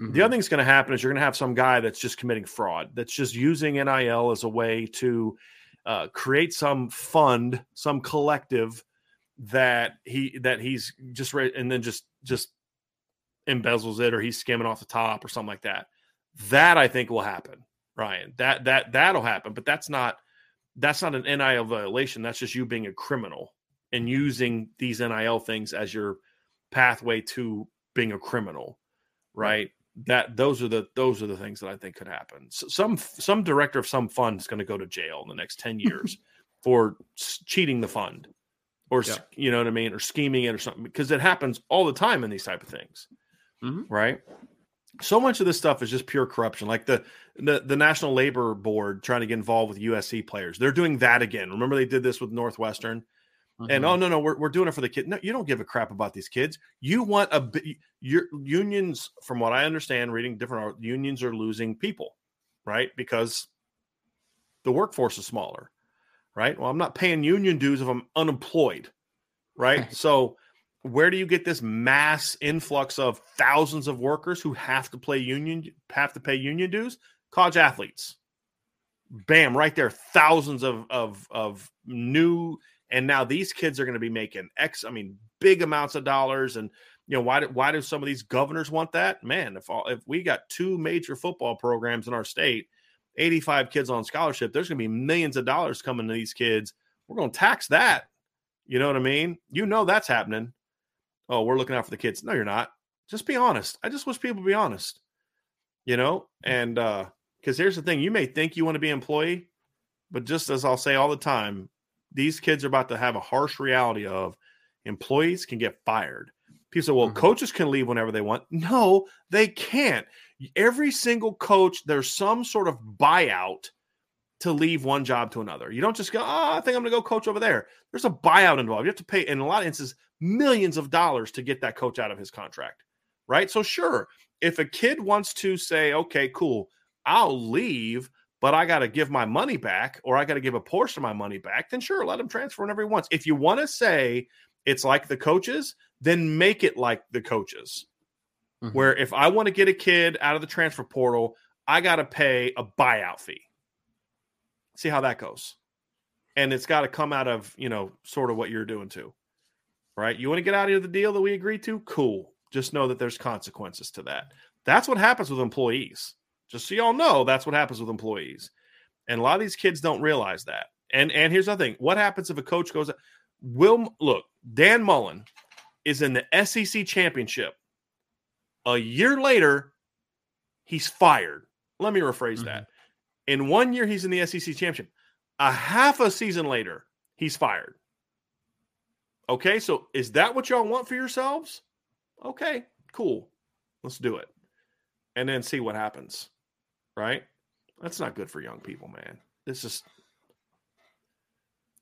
Mm-hmm. The other thing that's going to happen is you're going to have some guy that's just committing fraud, that's just using NIL as a way to uh, create some fund, some collective that he that he's just ready, and then just just embezzles it or he's skimming off the top or something like that. That I think will happen, Ryan. That that that'll happen, but that's not that's not an NIL violation. That's just you being a criminal and using these NIL things as your pathway to being a criminal, right? That those are the those are the things that I think could happen. So some some director of some fund is going to go to jail in the next ten years for cheating the fund or yeah. you know what I mean, or scheming it or something, because it happens all the time in these type of things, mm-hmm. right? So much of this stuff is just pure corruption. Like the, the the National Labor Board trying to get involved with USC players, they're doing that again. Remember they did this with Northwestern, mm-hmm. and oh no no we're we're doing it for the kid. No, you don't give a crap about these kids. You want a your unions, from what I understand, reading different unions are losing people, right? Because the workforce is smaller right? Well, I'm not paying union dues if I'm unemployed, right? so, where do you get this mass influx of thousands of workers who have to play union have to pay union dues? College athletes. Bam, right there, thousands of of of new and now these kids are going to be making X, I mean, big amounts of dollars. And you know, why do why do some of these governors want that? Man, if all, if we got two major football programs in our state 85 kids on scholarship, there's going to be millions of dollars coming to these kids. We're going to tax that. You know what I mean? You know that's happening. Oh, we're looking out for the kids. No, you're not. Just be honest. I just wish people would be honest. You know, and uh because here's the thing, you may think you want to be employee, but just as I'll say all the time, these kids are about to have a harsh reality of employees can get fired. People say, well, mm-hmm. coaches can leave whenever they want. No, they can't every single coach, there's some sort of buyout to leave one job to another. You don't just go, oh, I think I'm going to go coach over there. There's a buyout involved. You have to pay, in a lot of instances, millions of dollars to get that coach out of his contract. Right. So, sure, if a kid wants to say, okay, cool, I'll leave, but I got to give my money back or I got to give a portion of my money back, then sure, let him transfer whenever he wants. If you want to say it's like the coaches, then make it like the coaches mm-hmm. where if I want to get a kid out of the transfer portal, I got to pay a buyout fee. See how that goes. And it's got to come out of, you know, sort of what you're doing too. Right? You want to get out of the deal that we agreed to? Cool. Just know that there's consequences to that. That's what happens with employees. Just so y'all know, that's what happens with employees. And a lot of these kids don't realize that. And and here's the thing: what happens if a coach goes? Will look, Dan Mullen is in the SEC championship a year later, he's fired. Let me rephrase mm-hmm. that. In one year, he's in the SEC championship. A half a season later, he's fired. Okay, so is that what y'all want for yourselves? Okay, cool. Let's do it. And then see what happens. Right? That's not good for young people, man. It's just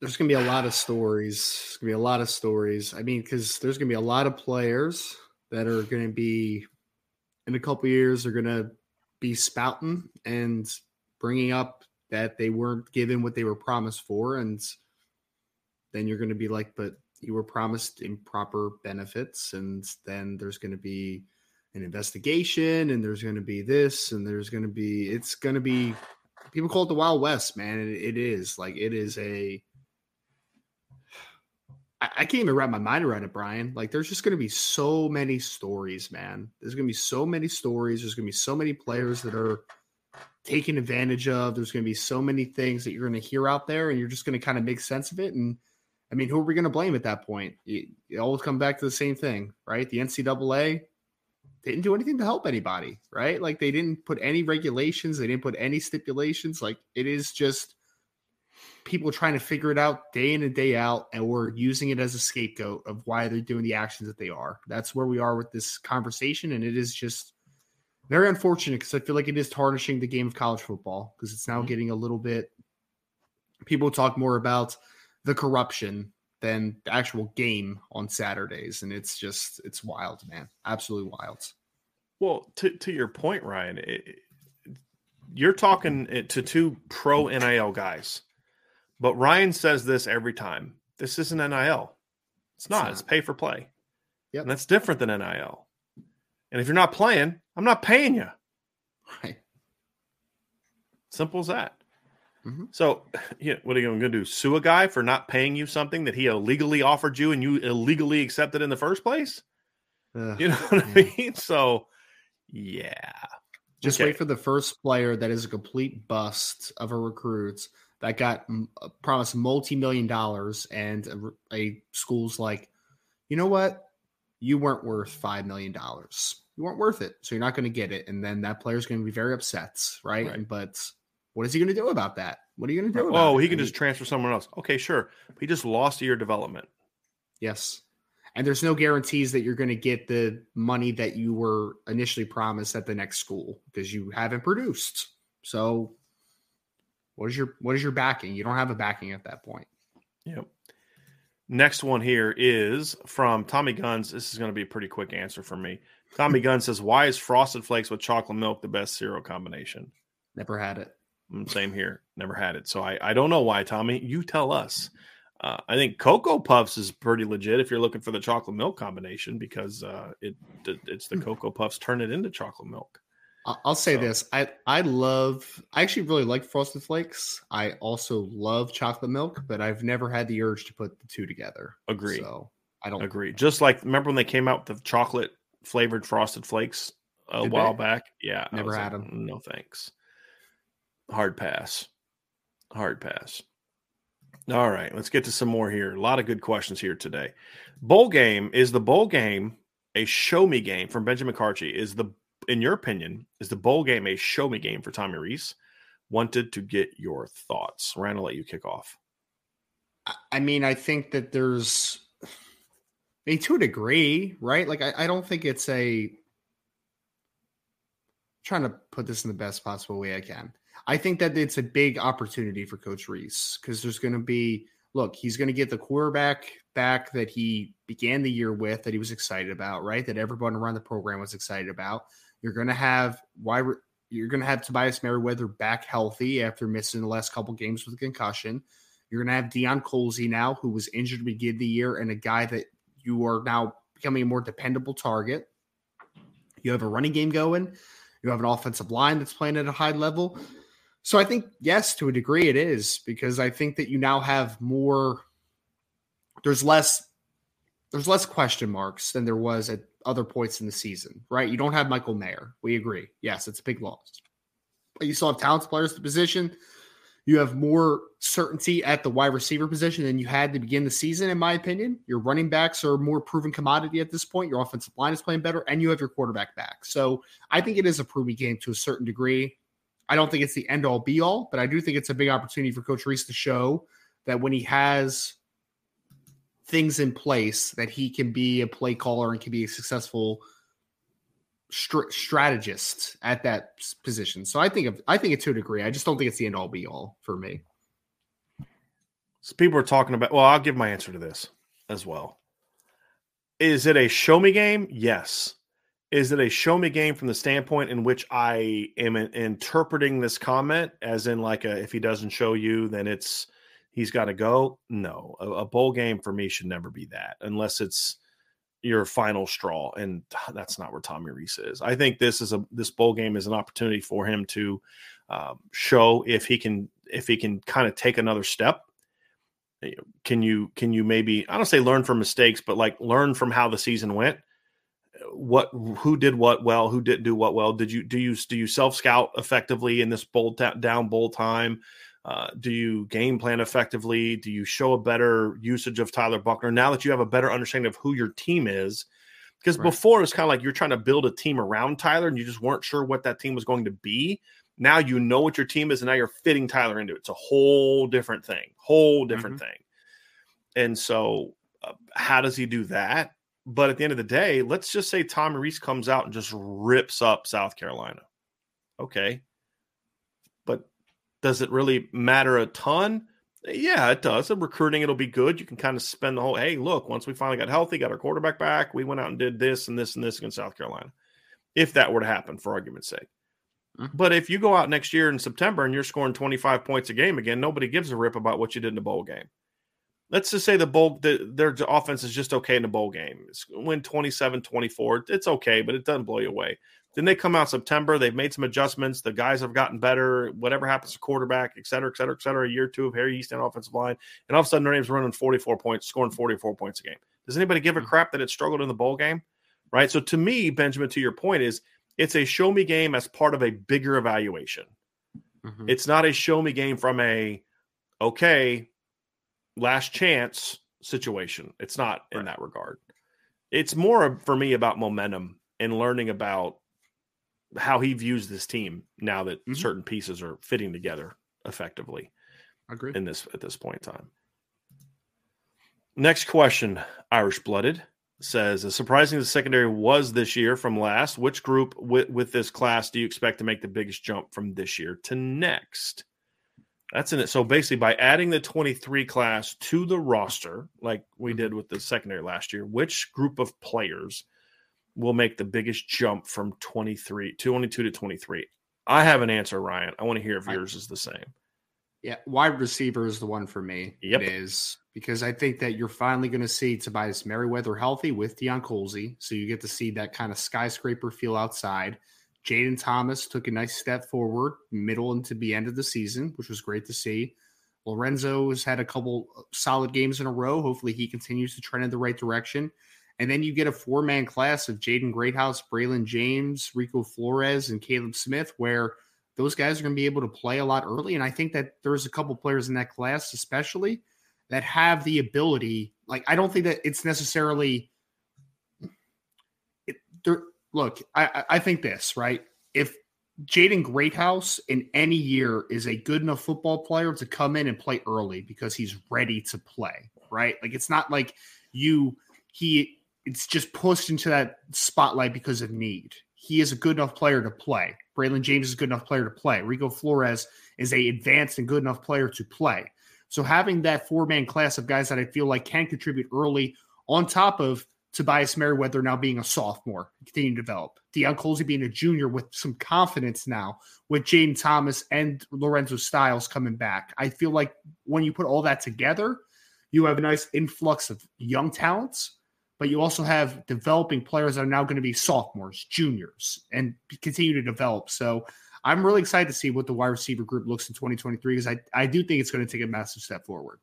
there's gonna be a lot of stories. There's gonna be a lot of stories. I mean, because there's gonna be a lot of players that are gonna be in a couple years are going to be spouting and bringing up that they weren't given what they were promised for and then you're going to be like but you were promised improper benefits and then there's going to be an investigation and there's going to be this and there's going to be it's going to be people call it the wild west man it, it is like it is a I, can't even wrap my mind around it, Brian. Like, there's just going to be so many stories, man. There's going to be so many stories. There's going to be so many players that are taken advantage of. There's going to be so many things that you're going to hear out there, and you're just going to kind of make sense of it. And I mean, who are we going to blame at that point? It, it always come back to the same thing, right? The NCAA didn't do anything to help anybody, right? Like they didn't put any regulations, they didn't put any stipulations. Like it is just people trying to figure it out day in and day out, and we're using it as a scapegoat of why they're doing the actions that they are. That's where we are with this conversation, and it is just very unfortunate because I feel like it is tarnishing the game of college football because it's now mm-hmm. getting a little bit. People talk more about the corruption than the actual game on Saturdays, and it's just it's wild, man, absolutely wild. Well, to to your point, Ryan, it, you're talking to two pro NIL guys but Ryan says this every time. This isn't NIL. It's not. It's, not. it's pay for play. Yep. And that's different than NIL. And if you're not playing, I'm not paying you. Right. Simple as that. Mm-hmm. So, yeah, what are you going to do? Sue a guy for not paying you something that he illegally offered you and you illegally accepted in the first place? Ugh, you know what I mean? So, yeah. Just okay. wait for the first player that is a complete bust of a recruit that got uh, promised multi-million dollars and a, a, school's like you know what you weren't worth five million dollars you weren't worth it so you're not going to get it and then that player's going to be very upset right, right. But what is he going to do about that What are you going to do? oh, it? he can just transfer someone else. Okay, sure. He just lost a year development. Yes. And there's no guarantees that you're going to get the money that you were initially promised at the next school because you haven't produced. So what is your what is your backing? You don't have a backing at that point. Yep. Next one here is from Tommy Guns. This is going to be a pretty quick answer for me. Tommy Guns says, "Why is Frosted Flakes with chocolate milk the best cereal combination?" Never had it. Mm, Same here. Never had it. So I, I don't know why, Tommy. You tell us. Uh, I think Cocoa Puffs is pretty legit if you're looking for the chocolate milk combination because uh, it it's the Cocoa Puffs turn it into chocolate milk. I'll say So- this: I I love. I actually really like Frosted Flakes. I also love chocolate milk, but I've never had the urge to put the two together. Agree. So I don't Agree. Just like remember when they came out with the chocolate flavored frosted flakes a Did while they? back? Yeah. Never had them. No thanks. Hard pass. Hard pass. All right, let's get to some more here. A lot of good questions here today. Bowl game is the bowl game a show me game from Benjamin Carchi? Is the in your opinion is the bowl game a show me game for Tommy Rees? Wanted to get your thoughts. Ryan, I'll let you kick off. I- mean, I think that there's, I mean, to a degree, right? Like, I, I don't think it's a, trying to put this in the best possible way I can. I think that it's a big opportunity for Coach Rees because there's going to be, look, he's going to get the quarterback back that he began the year with, that he was excited about, right? That everyone around the program was excited about. You're going to have why you're going to have Tobias Merriweather back healthy after missing the last couple games with a concussion. You're going to have Deion Colzie now, who was injured to begin the year, and a guy that you are now becoming a more dependable target. You have a running game going. You have an offensive line that's playing at a high level. So I think, yes, to a degree it is because I think that you now have more, there's less, there's less question marks than there was at other points in the season, right? You don't have Michael Mayer. We agree. Yes, it's a big loss. But you still have talented players at the position. You have more certainty at the wide receiver position than you had to begin the season, in my opinion. Your running backs are more proven commodity at this point. Your offensive line is playing better, and you have your quarterback back. So I think it is a proven game to a certain degree. I don't think it's the end all be all, but I do think it's a big opportunity for Coach Rees to show that when he has things in place, that he can be a play caller and can be a successful str- strategist at that position. So I think of, I think it to a degree. I just don't think it's the end all be all for me. So people are talking about. Well, I'll give my answer to this as well. Is it a show me game? Yes. Is it a show me game from the standpoint in which I am interpreting this comment as in like a if he doesn't show you, then it's he's got to go? No, a, a bowl game for me should never be that unless it's your final straw, and that's not where Tommy Rees is. I think this is a this bowl game is an opportunity for him to um, show if he can if he can kind of take another step can you can you maybe I don't say learn from mistakes, but like learn from how the season went? What who did what well? Who didn't do what well? Did you do you do you self scout effectively in this bowl ta- down bowl time? Uh, do you game plan effectively? Do you show a better usage of Tyler Buchner now that you have a better understanding of who your team is? Because Right. before it's kind of like you're trying to build a team around Tyler and you just weren't sure what that team was going to be. Now you know what your team is, and now you're fitting Tyler into it. It's a whole different thing, whole different thing. And so, uh, how does he do that? But at the end of the day, let's just say Tom Rees comes out and just rips up South Carolina. Okay. But does it really matter a ton? Yeah, it does. In recruiting, it'll be good. You can kind of spend the whole, hey, look, once we finally got healthy, got our quarterback back, we went out and did this and this and this against South Carolina. If that were to happen, for argument's sake. Mhm. But if you go out next year in September and you're scoring 25 points a game again, nobody gives a rip about what you did in the bowl game. Let's just say the bowl, the, their offense is just okay in the bowl game. It's win 27 24. It's okay, but it doesn't blow you away. Then they come out September, they've made some adjustments. The guys have gotten better. Whatever happens to quarterback, et cetera, et cetera, et cetera. A year or two of Harry Hiestand offensive line, and all of a sudden their name's running 44 points, scoring 44 points a game. Does anybody give a crap that it struggled in the bowl game? Right. So to me, Benjamin, to your point, is it's a show me game as part of a bigger evaluation. Mhm. It's not a show me game from a okay, last chance situation. It's not in that regard. It's more for me about momentum and learning about how he views this team now that Mhm. certain pieces are fitting together effectively. Agree. in this at this point in time. Next question, Irish blooded says, as surprising as the secondary was this year from last, which group with, with this class do you expect to make the biggest jump from this year to next? That's in it. So basically, by adding the 23 class to the roster, like we mm-hmm. did with the secondary last year, which group of players will make the biggest jump from 23, 22 to 23? I have an answer, Ryan. I want to hear if yours is the same. Yeah, wide receiver is the one for me. Yep. It is because I think that you're finally going to see Tobias Merriweather healthy with Deion Colzie. So you get to see that kind of skyscraper feel outside. Jayden Thomas took a nice step forward, middle into the end of the season, which was great to see. Lorenzo has had a couple solid games in a row. Hopefully, he continues to trend in the right direction. And then you get a four man class of Jaden Greathouse, Braylon James, Rico Flores, and Caleb Smith, where those guys are going to be able to play a lot early. And I think that there's a couple players in that class, especially that have the ability. Like, I don't think that it's necessarily. It, look, I, I think this, right? If Jaden Greathouse in any year is a good enough football player to come in and play early because he's ready to play, right? Like, it's not like you, he, it's just pushed into that spotlight because of need. He is a good enough player to play. Braylon James is a good enough player to play. Rico Flores is a advanced and good enough player to play. So having that four man class of guys that I feel like can contribute early, on top of Tobias Merriweather now being a sophomore, continuing to develop, Deion Colzie being a junior with some confidence now, with Jayden Thomas and Lorenzo Styles coming back. I feel like when you put all that together, you have a nice influx of young talents but you also have developing players that are now going to be sophomores, juniors, and continue to develop. So I'm really excited to see what the wide receiver group looks in 2023 because I, I do think it's going to take a massive step forward.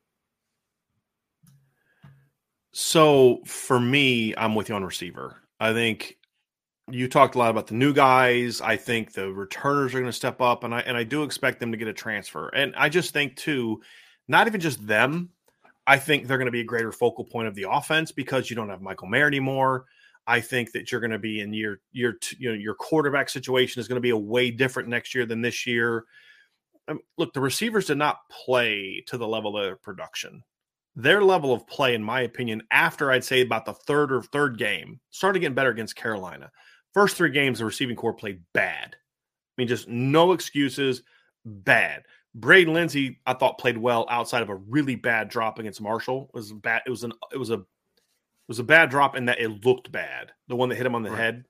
So for me, I'm with you on receiver. I think you talked a lot about the new guys. I think the returners are going to step up, and I and I do expect them to get a transfer. And I just think too, not even just them, I think they're going to be a greater focal point of the offense because you don't have Michael Mayer anymore. I think that you're going to be in year two, you know your quarterback situation is going to be a way different next year than this year. Mean, look, the receivers did not play to the level of their production. Their level of play, in my opinion, after I'd say about the third or third game, started getting better against Carolina. First three games, the receiving corps played bad. I mean, just no excuses, bad. Braden Lenzy, I thought played well outside of a really bad drop against Marshall. It was bad. It was an it was a it was a bad drop in that it looked bad. The one that hit him on the right. head.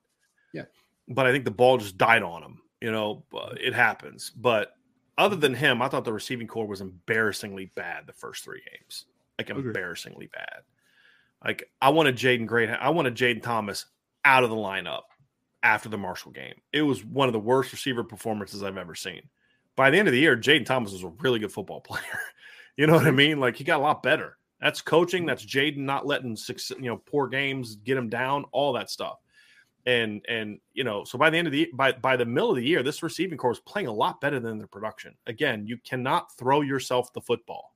Yeah. But I think the ball just died on him. You know, uh, it happens. But other than him, I thought the receiving corps was embarrassingly bad the first three games. Like embarrassingly bad. Like I wanted Jaden Great. I wanted Jayden Thomas out of the lineup after the Marshall game. It was one of the worst receiver performances I've ever seen by the end of the year, Jayden Thomas was a really good football player. you know what I mean? Like he got a lot better. That's coaching. Mm-hmm. That's Jaden not letting six, you know, poor games get him down. All that stuff. And and you know, so by the end of the by by the middle of the year, this receiving corps is playing a lot better than their production. Again, you cannot throw yourself the football.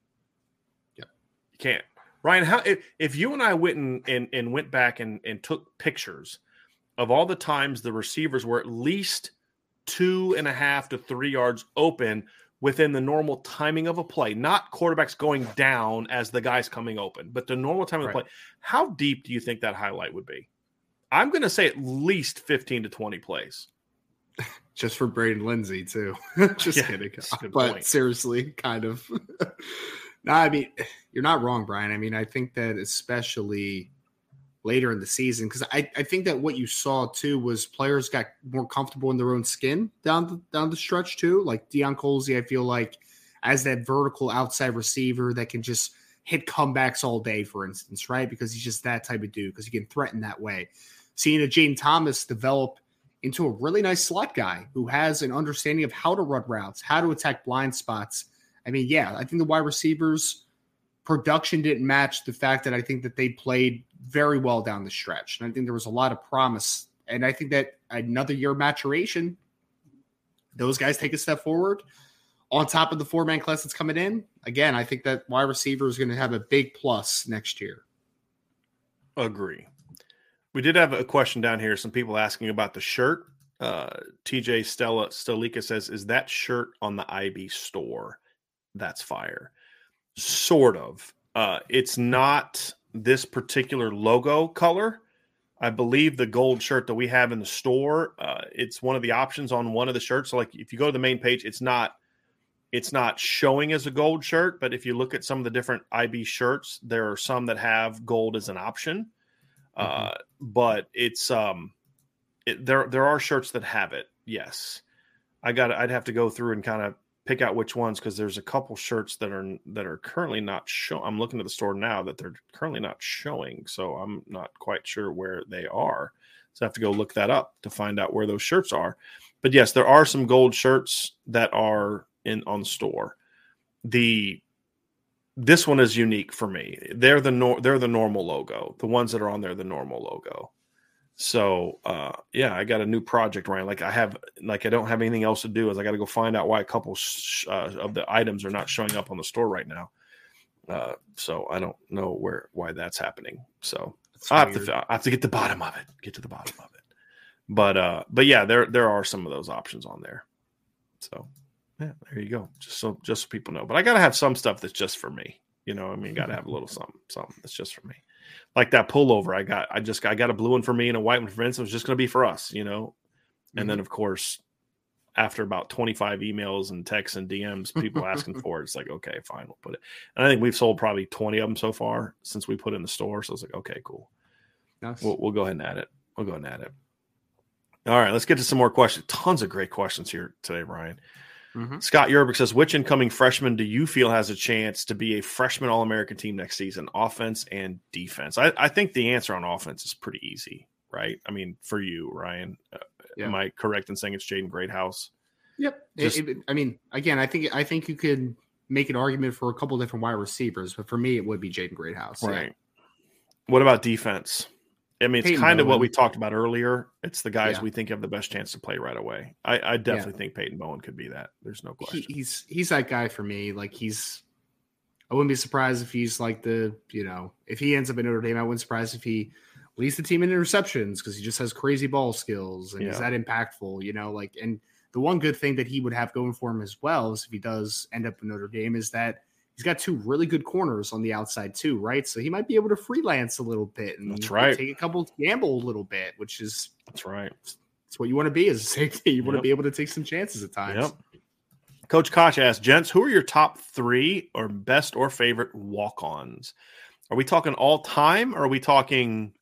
Can't. Ryan, how if, if you and I went and, and, and went back and, and took pictures of all the times the receivers were at least – two and a half to three yards open within the normal timing of a play, not quarterbacks going down as the guy's coming open, but the normal time of the play. How deep do you think that highlight would be? I'm going to say at least 15 to 20 plays. Just for Braden Lenzy, too. Just yeah, kidding. But point. seriously, kind of. no, I mean, you're not wrong, Brian. I mean, I think that especially later in the season because I, I think that what you saw too was players got more comfortable in their own skin down the, down the stretch too. Like Deion Colzie, I feel like as that vertical outside receiver that can just hit comebacks all day, for instance, right? Because he's just that type of dude because he can threaten that way. Seeing a Jayden Thomas develop into a really nice slot guy who has an understanding of how to run routes, how to attack blind spots. I mean, yeah, I think the wide receivers production didn't match the fact that I think that they played very well down the stretch. And I think there was a lot of promise. And I think that another year of maturation, those guys take a step forward on top of the four man class that's coming in. Again, I think that wide receiver is going to have a big plus next year. Agree. We did have a question down here. Some people asking about the shirt. Uh, TJ Stella Stelika says, "Is that shirt on the IB store?" That's fire. Sort of. Uh, it's not this particular logo color. I believe the gold shirt that we have in the store, uh, it's one of the options on one of the shirts. So, like if you go to the main page, it's not it's not showing as a gold shirt, but if you look at some of the different IB shirts, there are some that have gold as an option. Mm-hmm. Uh, but it's um, it, there there are shirts that have it. Yes, I got. I'd have to go through and kind of pick out which ones because there's a couple shirts that are that are currently not show. I'm looking at the store now that they're currently not showing, so I'm not quite sure where they are. So I have to go look that up to find out where those shirts are. But yes, there are some gold shirts that are in on store. The this one is unique for me. They're the nor- they're the normal logo. The ones that are on there, the normal logo. So uh, yeah, I got a new project, Ryan. Like I have, like I don't have anything else to do. Is I got to go find out why a couple sh- uh, of the items are not showing up on the store right now. Uh, so I don't know where why that's happening. So I have, to, I have to get the bottom of it. Get to the bottom of it. But uh, but yeah, there there are some of those options on there. So yeah, there you go. Just so just so people know. But I got to have some stuff that's just for me. You know, I mean, got to have a little something, something that's just for me like that pullover I got. I just I got a blue one for me and a white one for Vince. It was just going to be for us, you know. Mm-hmm. And then mm-hmm. of course, after about 25 emails and texts and DMs, people asking for it, it's like okay, fine, we'll put it. And I think we've sold probably 20 of them so far since we put it in the store. So it's like okay, cool. Nice. We'll, we'll go ahead and add it. We'll go ahead and add it. All right, let's get to some more questions. Tons of great questions here today, Ryan. Mm-hmm. Scott Yerbick says, which incoming freshman do you feel has a chance to be a freshman All American team next season, offense and defense? I, I, think the answer on offense is pretty easy, right? I mean, for you, Ryan, uh, yeah. am I correct in saying it's Jaden Greathouse? Yep. Just, it, it, I mean, again, I think I think you could make an argument for a couple different wide receivers, but for me, it would be Jaden Greathouse. Right. Yeah. What about defense? I mean, it's Peyton kind Bowen. of what we talked about earlier. It's the guys yeah. we think have the best chance to play right away. I, I definitely yeah. think Peyton Bowen could be that. There's no question. He, he's he's that guy for me. Like he's, I wouldn't be surprised if he's like the you know if he ends up in Notre Dame. I wouldn't surprise if he leads the team in interceptions because he just has crazy ball skills and yeah. he's that impactful. You know, like and the one good thing that he would have going for him as well is if he does end up in Notre Dame is that he's got two really good corners on the outside too, right? So he might be able to freelance a little bit and that's right. take a couple gamble a little bit, which is that's right. That's what you want to be as a safety. You want to be able to take some chances at times. Yep. Coach Koch asked, gents, who are your top three or best or favorite walk-ons? Are we talking all time or are we talking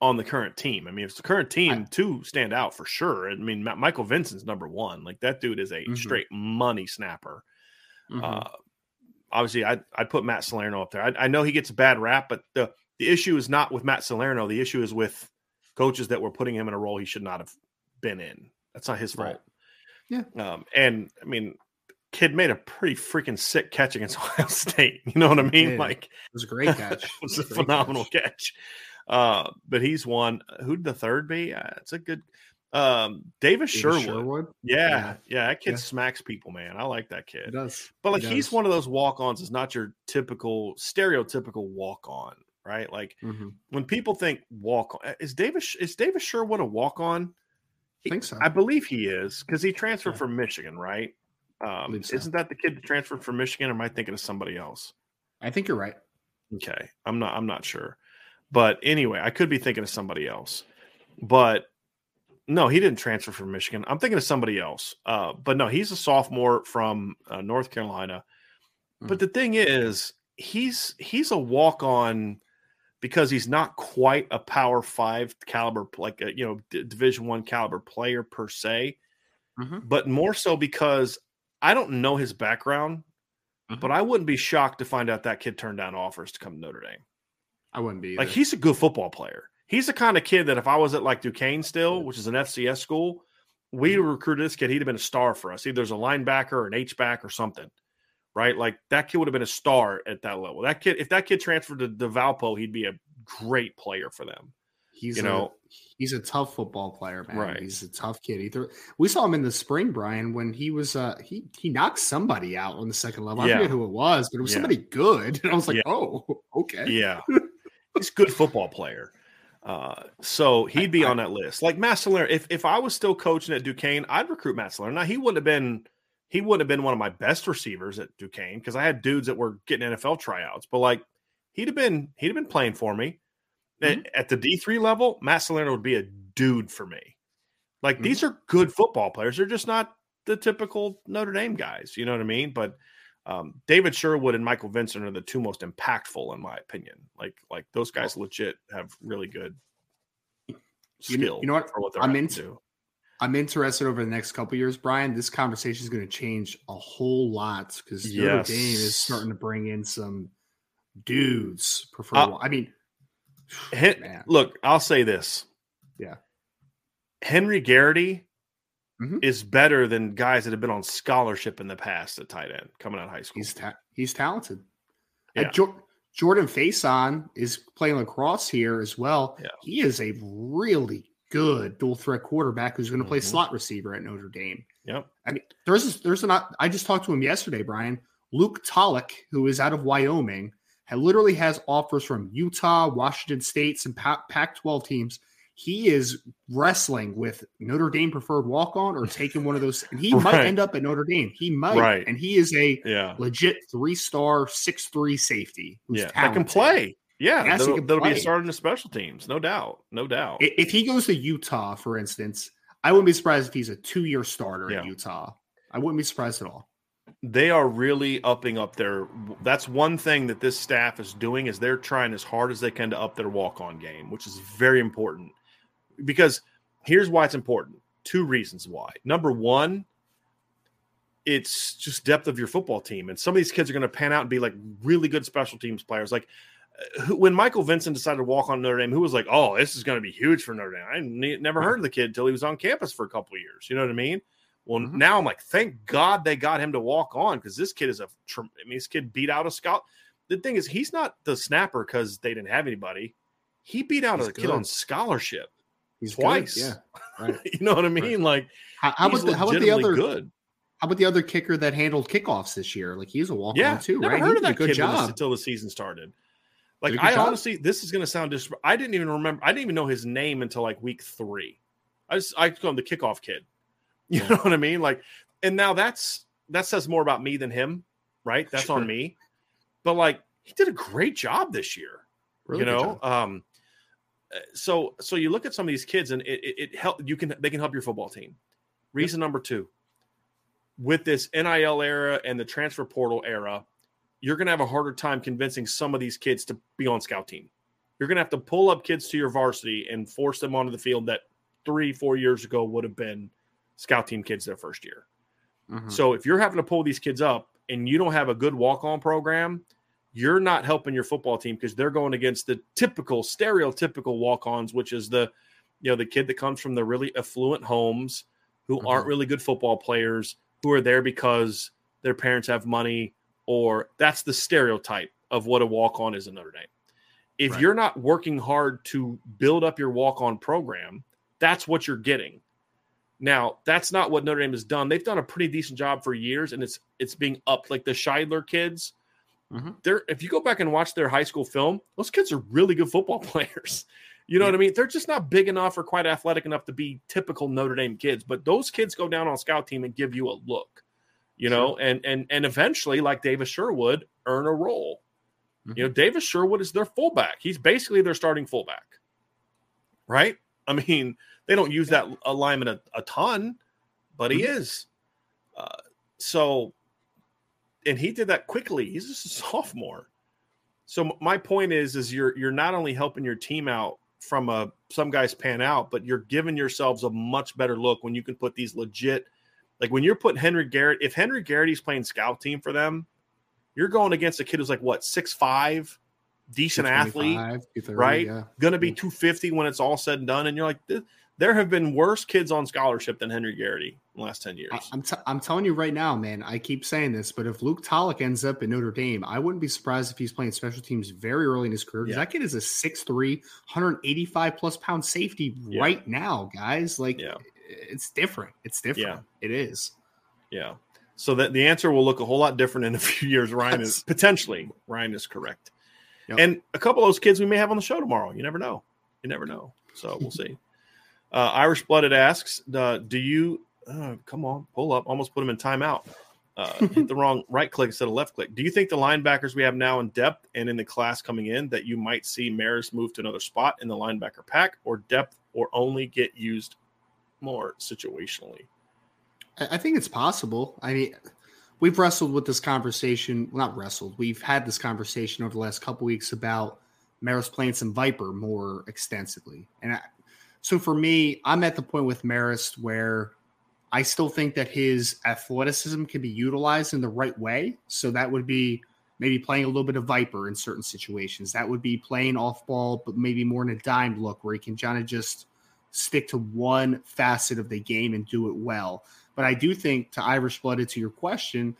on the current team? I mean, if it's the current team, I, two stand out for sure. I mean, Michael Vinson's number one. Like that dude is a mm-hmm. straight money snapper. Mm-hmm. Uh, obviously I'd, I'd put Matt Salerno up there. I, I, know he gets a bad rap, but the, the issue is not with Matt Salerno. The issue is with coaches that were putting him in a role he should not have been in. That's not his fault. Right. Yeah. Um, and I mean, kid made a pretty freaking sick catch against Ohio State. You know what I mean? Like it was a great catch. it was a, phenomenal catch. catch. Uh, but he's one. Who'd the third be? Uh, it's a good um, Davis, Davis Sherwood. Sherwood. Yeah, yeah, yeah, that kid yeah. smacks people, man. I like that kid. He does. But like he he's one of those walk-ons, is not your typical stereotypical walk-on, right? Like mm-hmm. when people think walk on is Davis is Davis Sherwood a walk-on? I think so. I believe he is because he transferred yeah. from Michigan, right? Um, so. Isn't that the kid that transferred from Michigan? Or am I thinking of somebody else? I think you're right. Okay, I'm not. I'm not sure, but anyway, I could be thinking of somebody else. But no, he didn't transfer from Michigan. I'm thinking of somebody else. Uh, but no, he's a sophomore from uh, North Carolina. Mm. But the thing is, he's he's a walk on because he's not quite a Power Five caliber, like a, you know D- Division One caliber player per se, mm-hmm. but more so because I don't know his background. Mm-hmm. But I wouldn't be shocked to find out that kid turned down offers to come to Notre Dame. I wouldn't be. Either. Like he's a good football player he's the kind of kid that if I was at like Duquesne still, which is an FCS school, we mm-hmm. recruited this kid. He'd have been a star for us. Either as a linebacker or an H back or something, right? Like that kid would have been a star at that level. That kid, if that kid transferred to, to Valpo, he'd be a great player for them. He's you a, know he's a tough football player, man. Right. He's a tough kid. He threw, we saw him in the spring, Brian, when he was uh he he knocked somebody out on the second level. I forget who it was, but it was yeah. somebody good. And I was like, yeah. oh, okay. Yeah. he's a good football player. Uh, so he'd be I, on that list. Like Matt if if I was still coaching at Duquesne, I'd recruit Matt Now he wouldn't have been he wouldn't have been one of my best receivers at Duquesne because I had dudes that were getting NFL tryouts, but like he'd have been he'd have been playing for me. Mm-hmm. At, at, the D3 level, Matt Salerno would be a dude for me. Like mm-hmm. these are good football players. They're just not the typical Notre Dame guys. You know what I mean? But um, David Sherwood and Michael Vinson are the two most impactful, in my opinion. Like like those guys legit have really good skill. You know what? For what they're I'm into. I'm interested over the next couple years, Brian. This conversation is going to change a whole lot because yes. Notre Dame is starting to bring in some dudes. Prefer, uh, I mean, hit, look, I'll say this. Yeah, Henry Garrity mm-hmm. is better than guys that have been on scholarship in the past at tight end coming out of high school. He's ta- he's talented. Yeah. Jo- Jordan Faison is playing lacrosse here as well. Yeah. He is a really good dual threat quarterback who's going to play mm-hmm. slot receiver at Notre Dame. Yep. I mean, there's there's an I just talked to him yesterday, Brian. Luke Talich, who is out of Wyoming, literally has offers from Utah, Washington State, some Pac-12 teams. He is wrestling with Notre Dame preferred walk on or taking one of those. And he right. might end up at Notre Dame. He might. Right. And he is a yeah. legit three star, six three safety. yeah. That can play. Yeah, yes, that'll, that'll be a start in the special teams, no doubt, no doubt. If he goes to Utah, for instance, I wouldn't be surprised if he's a two-year starter yeah. at Utah. I wouldn't be surprised at all. They are really upping up their. That's one thing that this staff is doing is they're trying as hard as they can to up their walk-on game, which is very important. Because here's why it's important. Two reasons why. Number one, it's just depth of your football team, and some of these kids are going to pan out and be like really good special teams players. Like when Michael Vinson decided to walk on Notre Dame, who was like, "Oh, this is going to be huge for Notre Dame." I never heard of the kid until he was on campus for a couple of years. You know what I mean? Well, mm-hmm. now I'm like, thank God they got him to walk on because this kid is a. I mean, this kid beat out a scout. The thing is, he's not the snapper because they didn't have anybody. He beat out he's a good. kid on scholarship. He's twice. Good. Yeah, right. you know what I mean? Right. Like, how, how about the, how about the other good? How about the other kicker that handled kickoffs this year? Like he's a walk on yeah, too, never right? Heard of that good job until the season started. Like I job. honestly, this is going to sound just. I didn't even remember. I didn't even know his name until like week three. I just I call him the kickoff kid. You yeah. know what I mean? Like, and now that's that says more about me than him, right? That's sure. on me. But like, he did a great job this year. Really you know, um, so so you look at some of these kids and it, it, it help you can they can help your football team. Reason number two, with this NIL era and the transfer portal era, you're going to have a harder time convincing some of these kids to be on scout team. You're going to have to pull up kids to your varsity and force them onto the field that three, four years ago would have been scout team kids their first year. Mm-hmm. So if you're having to pull these kids up and you don't have a good walk on program, you're not helping your football team because they're going against the typical, stereotypical walk ons, which is the, you know, the kid that comes from the really affluent homes who mm-hmm. aren't really good football players, who are there because their parents have money or that's the stereotype of what a walk on is in Notre Dame. If right. you're not working hard to build up your walk on program, that's what you're getting. Now, that's not what Notre Dame has done. They've done a pretty decent job for years, and it's it's being up like the Shidler kids. Mm-hmm. They're if you go back and watch their high school film, those kids are really good football players. You know yeah. what I mean? They're just not big enough or quite athletic enough to be typical Notre Dame kids, but those kids go down on scout team and give you a look you know, and and and eventually, like Davis Sherwood, earn a role. Mm-hmm. You know, Davis Sherwood is their fullback. He's basically their starting fullback, right? I mean, they don't use that alignment a, a ton, but he mm-hmm. is. Uh, so, and he did that quickly. He's just a sophomore. So my point is, is you're you're not only helping your team out from a some guys pan out, but you're giving yourselves a much better look when you can put these legit like when you're putting Henry Garrity, if Henry Garrity's playing scout team for them, you're going against a kid who's like what six five, decent athlete, right? Yeah. Going to be 250 when it's all said and done, and you're like, there have been worse kids on scholarship than Henry Garrity in the last 10 years. I'm, t- I'm telling you right now, man, I keep saying this, but if Luke Talich ends up in Notre Dame, I wouldn't be surprised if he's playing special teams very early in his career. Yeah. That kid is a 6'3, 185 plus pound safety yeah. right now, guys. Like, yeah it's different. It's different. It is. Yeah. So that the answer will look a whole lot different in a few years. Ryan is potentially Ryan is correct. Yep. And a couple of those kids we may have on the show tomorrow. You never know. You never know. So we'll see. Uh, Irish Blooded asks, uh, do you uh, come on, pull up. Almost put him in timeout. Uh, hit the wrong right click instead of left click. Do you think the linebackers we have now in depth and in the class coming in that you might see Marist move to another spot in the linebacker pack or depth or only get used more situationally? I think it's possible. I mean, we've wrestled with this conversation. Well, not wrestled. We've had this conversation over the last couple weeks about Marist playing some Viper more extensively. And I, so for me, I'm at the point with Marist where I still think that his athleticism can be utilized in the right way. So that would be maybe playing a little bit of Viper in certain situations. That would be playing off ball, but maybe more in a dime look where he can kind of just stick to one facet of the game and do it well. But I do think to Irish blooded to your question,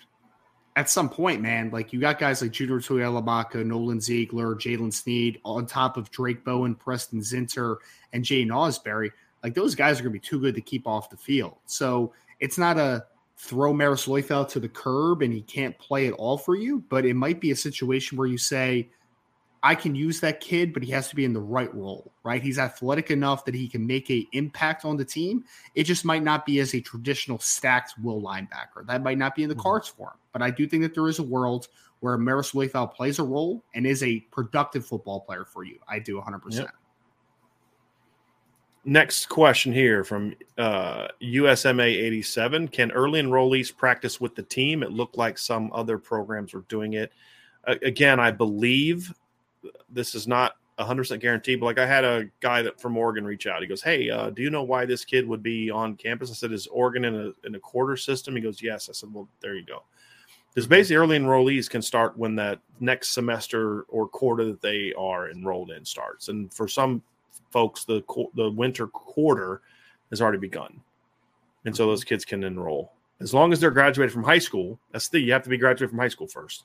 at some point, man, like you got guys like Junior Tuihalamaka, Nolan Ziegler, Jaylen Sneed on top of Drayk Bowen, Preston Zinter, and Jay Ausberry – like those guys are going to be too good to keep off the field. So it's not a throw Marist Liufau to the curb and he can't play at all for you, but it might be a situation where you say, I can use that kid, but he has to be in the right role, right? He's athletic enough that he can make a impact on the team. It just might not be as a traditional stacked will linebacker. That might not be in the mm-hmm. cards for him. But I do think that there is a world where Marist Liufau plays a role and is a productive football player for you. I do 100%. Yep. Next question here from uh, USMA 87. Can early enrollees practice with the team? It looked like some other programs were doing it. Uh, again, I believe this is not a 100% guaranteed, but like I had a guy that from Oregon reach out. He goes, Hey, uh, do you know why this kid would be on campus? I said, Is Oregon in a, in a quarter system? He goes, Yes. I said, Well, there you go. Because basically, early enrollees can start when that next semester or quarter that they are enrolled in starts. And for some folks, the the winter quarter has already begun, and so those kids can enroll as long as they're graduated from high school. That's the you have to be graduated from high school first,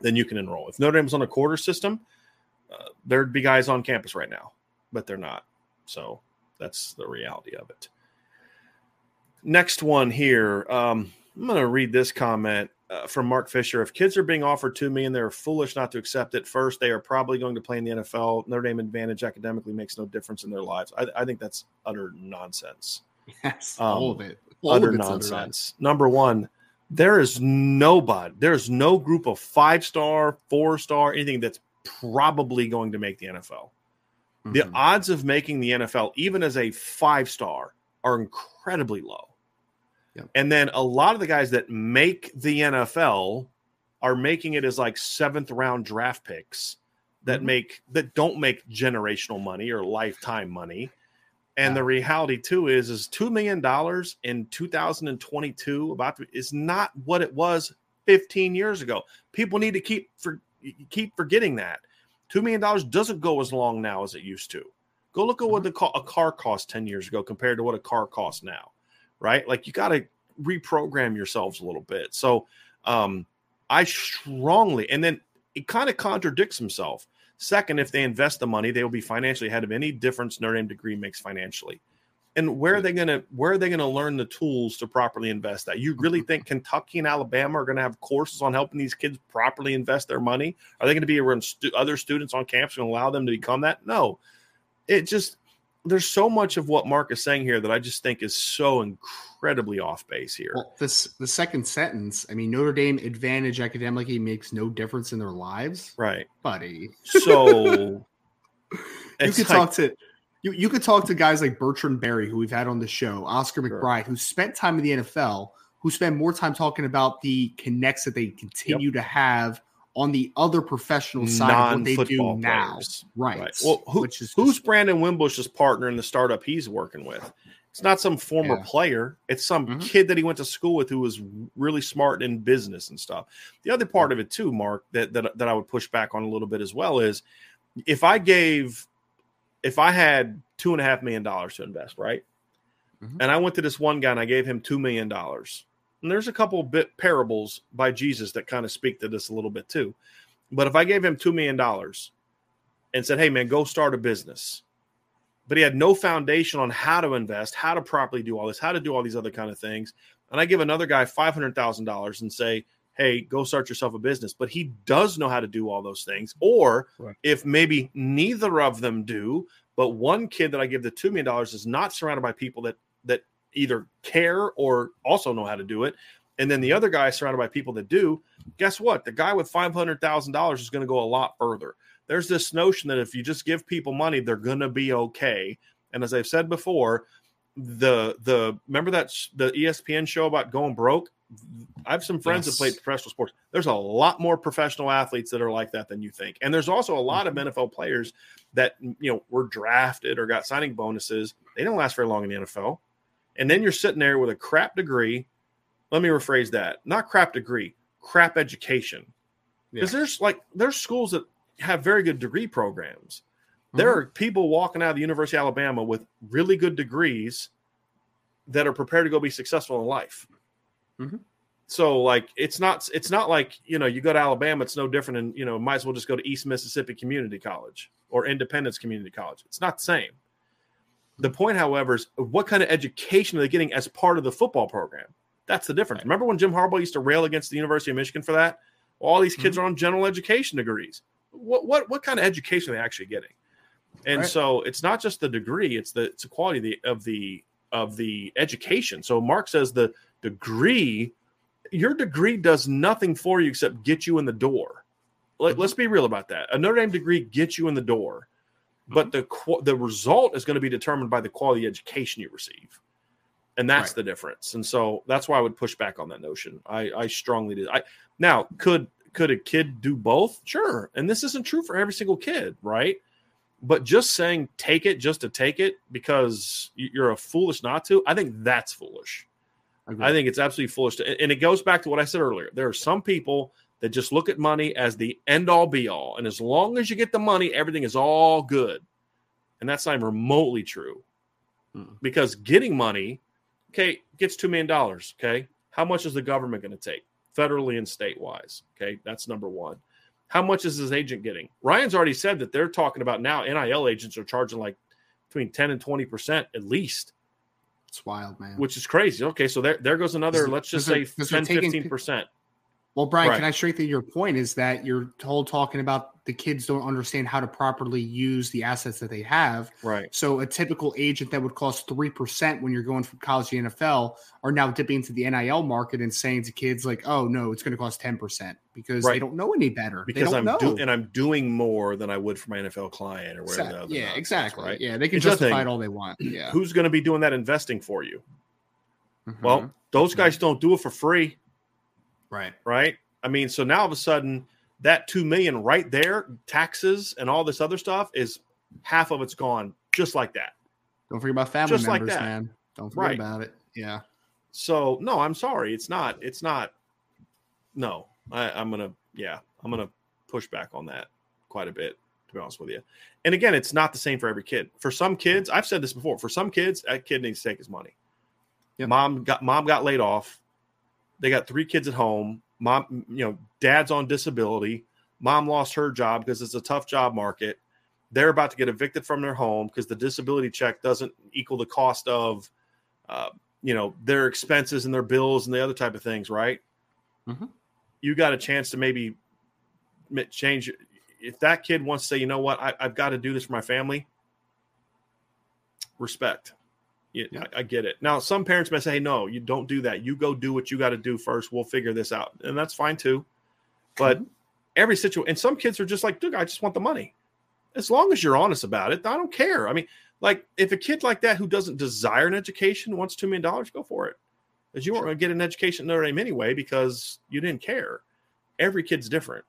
then you can enroll. If Notre Dame's on a quarter system, uh, there'd be guys on campus right now, but they're not. So that's the reality of it. Next one here. Um, I'm going to read this comment uh, from Mark Fisher. If kids are being offered to me and they're foolish not to accept it. First, they are probably going to play in the NFL. Notre Dame advantage academically makes no difference in their lives. I, I think that's utter nonsense. Yes, um, all of it. All utter of nonsense. Number one, there is nobody, there's no group of five star, four star, anything that's probably going to make the NFL. Mm-hmm. The odds of making the NFL, even as a five star, are incredibly low. And then a lot of the guys that make the NFL are making it as like seventh round draft picks that mm-hmm. make that don't make generational money or lifetime money. And the reality too is is two million dollars in 2022 about to, is not what it was 15 years ago. People need to keep for keep forgetting that two million dollars doesn't go as long now as it used to. Go look at what mm-hmm. the a car cost 10 years ago compared to what a car costs now right? Like you got to reprogram yourselves a little bit. So um, I strongly, and then it kind of contradicts himself. Second, if they invest the money, they will be financially ahead of any difference Notre Dame degree makes financially. And where are they going to where are they going to learn the tools to properly invest that? You really think Kentucky and Alabama are going to have courses on helping these kids properly invest their money? Are they going to be around stu- other students on campus and allow them to become that? No. It just there's so much of what Mark is saying here that I just think is so incredibly off base here. Well, this the second sentence. I mean, Notre Dame advantage academically makes no difference in their lives, right, buddy? So you could like, talk to you. You could talk to guys like Bertrand Berry, who we've had on the show, Oscar McBride, who spent time in the NFL, who spent more time talking about the connects that they continue yep. to have on the other professional side of what they do now. Right. right. Well, who, Which is who's just, Brandon Wimbush's partner in the startup he's working with? It's not some former yeah. player. It's some mm-hmm. kid that he went to school with who was really smart in business and stuff. The other part of it too, Mark, that, that that I would push back on a little bit as well is if I gave if I had two and a half million dollars to invest, right? Mm-hmm. And I went to this one guy and I gave him two million dollars and there's a couple bit parables by Jesus that kind of speak to this a little bit too. But if I gave him $2 million and said, hey, man, go start a business, but he had no foundation on how to invest, how to properly do all this, how to do all these other kind of things. And I give another guy $500,000 and say, hey, go start yourself a business. But he does know how to do all those things. Or right. if maybe neither of them do, but one kid that I give the $2 million is not surrounded by people that, that either care or also know how to do it. And then the other guy surrounded by people that do. Guess what? The guy with five hundred thousand dollars is going to go a lot further. There's this notion that if you just give people money, they're going to be okay. And as I've said before, the the remember that the ESPN show about going broke. I have some friends yes. that play professional sports. There's a lot more professional athletes that are like that than you think, and there's also a lot mm-hmm. of NFL players that you know were drafted or got signing bonuses. They don't last very long in the NFL, and then you're sitting there with a crap degree. Let me rephrase that: not crap degree, crap education. Because yeah. there's like there's schools that have very good degree programs. There mm-hmm. are people walking out of the University of Alabama with really good degrees that are prepared to go be successful in life. Mm-hmm. So like it's not it's not like you know you go to Alabama it's no different and you know might as well just go to East Mississippi Community College or Independence Community College. It's not the same. The point, however, is what kind of education are they getting as part of the football program? That's the difference. Right. Remember when Jim Harbaugh used to rail against the University of Michigan for that? Well, all these kids mm-hmm. are on general education degrees. What what what kind of education are they actually getting? And right. so it's not just the degree; it's the it's the quality of the of the of the education. So Mark says the degree, your degree does nothing for you except get you in the door. Let, us mm-hmm. be real about that. A Notre Dame degree gets you in the door, but mm-hmm. the the result is going to be determined by the quality education you receive, and that's right. the difference. And so that's why I would push back on that notion. I, I strongly did. I now could could a kid do both? Sure, and this isn't true for every single kid, right? But just saying take it just to take it because you're a foolish not to, I think that's foolish. I think it's absolutely foolish. To, and it goes back to what I said earlier. There are some people that just look at money as the end all be all. And as long as you get the money, everything is all good. And that's not even remotely true. Because getting money, okay, gets $2 million. Okay. How much is the government going to take federally and state wise? Okay. That's number one. How much is his agent getting? Ryan's already said that they're talking about now NIL agents are charging like between 10 and 20% at least. It's wild, man. Which is crazy. Okay, so there there goes another, let's just say 10, 15%. Well, Brian, right. can I strengthen your point? Is that you're told talking about the kids don't understand how to properly use the assets that they have. Right. So a typical agent that would cost three percent when you're going from college to NFL are now dipping into the NIL market and saying to kids like, "Oh no, it's going to cost ten percent," because right. they don't know any better. Because I'm know. and I'm doing more than I would for my NFL client or whatever. Exactly. Yeah, exactly. Right. Yeah, they can justify it all they want. Yeah. Who's going to be doing that investing for you? Mm-hmm. Well, those guys mm-hmm. don't do it for free. Right. Right. I mean, so now all of a sudden that 2 million right there taxes and all this other stuff is half of it's gone just like that don't forget about family just members like that. man don't forget right. about it yeah so no i'm sorry it's not it's not no I, i'm gonna yeah i'm gonna push back on that quite a bit to be honest with you and again it's not the same for every kid for some kids i've said this before for some kids that kid needs to take his money yep. mom got mom got laid off they got three kids at home mom, you know, dad's on disability. Mom lost her job because it's a tough job market. They're about to get evicted from their home because the disability check doesn't equal the cost of, uh, you know, their expenses and their bills and the other type of things, right? Mm-hmm. You got a chance to maybe change. If that kid wants to say, you know what, I, I've got to do this for my family, respect. Yeah, I, I, get it. Now, some parents may say, hey, no, you don't do that. You go do what you got to do first. We'll figure this out. And that's fine too. But every situation, and some kids are just like, dude, I just want the money. As long as you're honest about it, I don't care. I mean, like if a kid like that who doesn't desire an education wants $2 million, go for it. Because you weren't going to get an education in Notre Dame anyway because you didn't care. Every kid's different.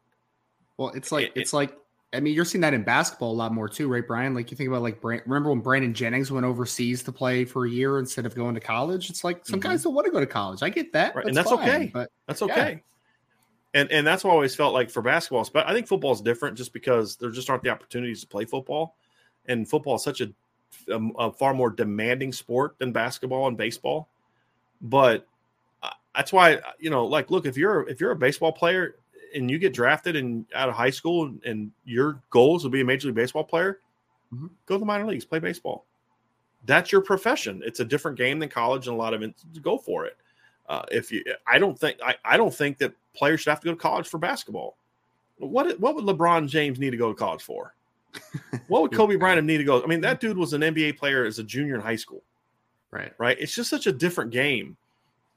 Well, it's like, it, it's like, I mean, you're seeing that in basketball a lot more too, right, Brian? Like you think about like remember when Brandon Jennings went overseas to play for a year instead of going to college? It's like some mm-hmm. guys don't want to go to college. I get that, right. and that's fine, okay. But that's okay. Yeah. And and that's why I always felt like for basketball, but I think football is different just because there just aren't the opportunities to play football, and football is such a, a, a far more demanding sport than basketball and baseball. But uh, that's why you know, like, look if you're if you're a baseball player, and you get drafted and out of high school and your goals will be a major league baseball player, mm-hmm. go to the minor leagues, play baseball. That's your profession. It's a different game than college, and a lot of it. Go for it. Uh, if you, I don't think I, I don't think that players should have to go to college for basketball. What what would LeBron James need to go to college for? What would Kobe Bryant need to go? I mean, that dude was an NBA player as a junior in high school. Right. Right. It's just such a different game.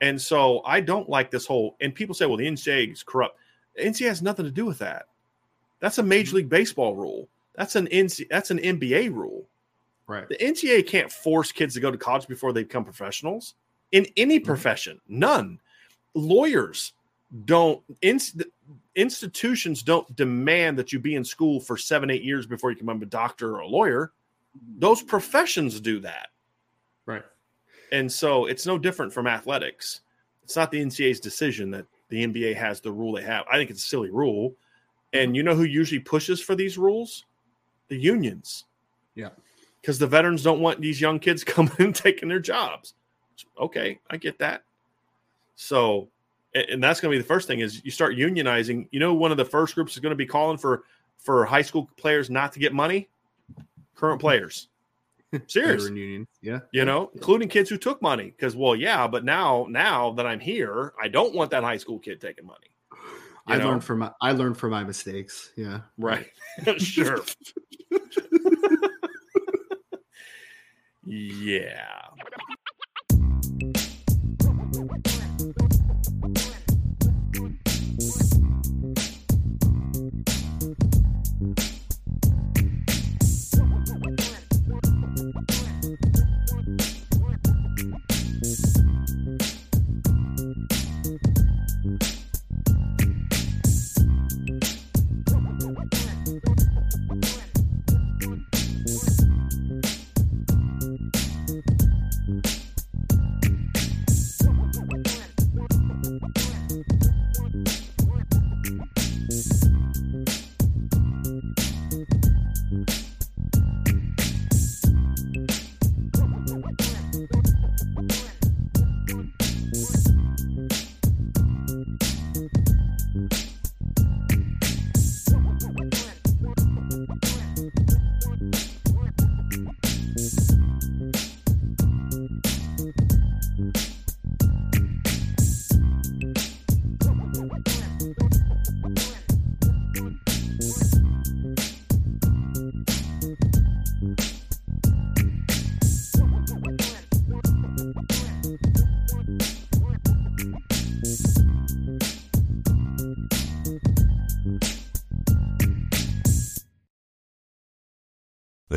And so I don't like this whole, and people say, well, the NCAA is corrupt. NCAA has nothing to do with that. That's a Major League Baseball rule. That's an NCAA, that's an NBA rule. Right. The NCAA can't force kids to go to college before they become professionals in any Mm-hmm. profession. None. Lawyers don't. Inst- institutions don't demand that you be in school for seven, eight years before you can become a doctor or a lawyer. Those professions do that. Right. And so it's no different from athletics. It's not the NCAA's decision that the NBA has the rule they have. I think it's a silly rule. And you know who usually pushes for these rules? The unions. Yeah. Because the veterans don't want these young kids coming and taking their jobs. Okay, I get that. So, and and that's going to be the first thing is you start unionizing. You know, one of the first groups is going to be calling for for high school players not to get money. Current players, serious union. Yeah. you know, including kids who took money. Because, well, yeah, but now, now that I'm here, I don't want that high school kid taking money. You I know? learned from my I learned from my mistakes. Yeah. Right. sure. yeah.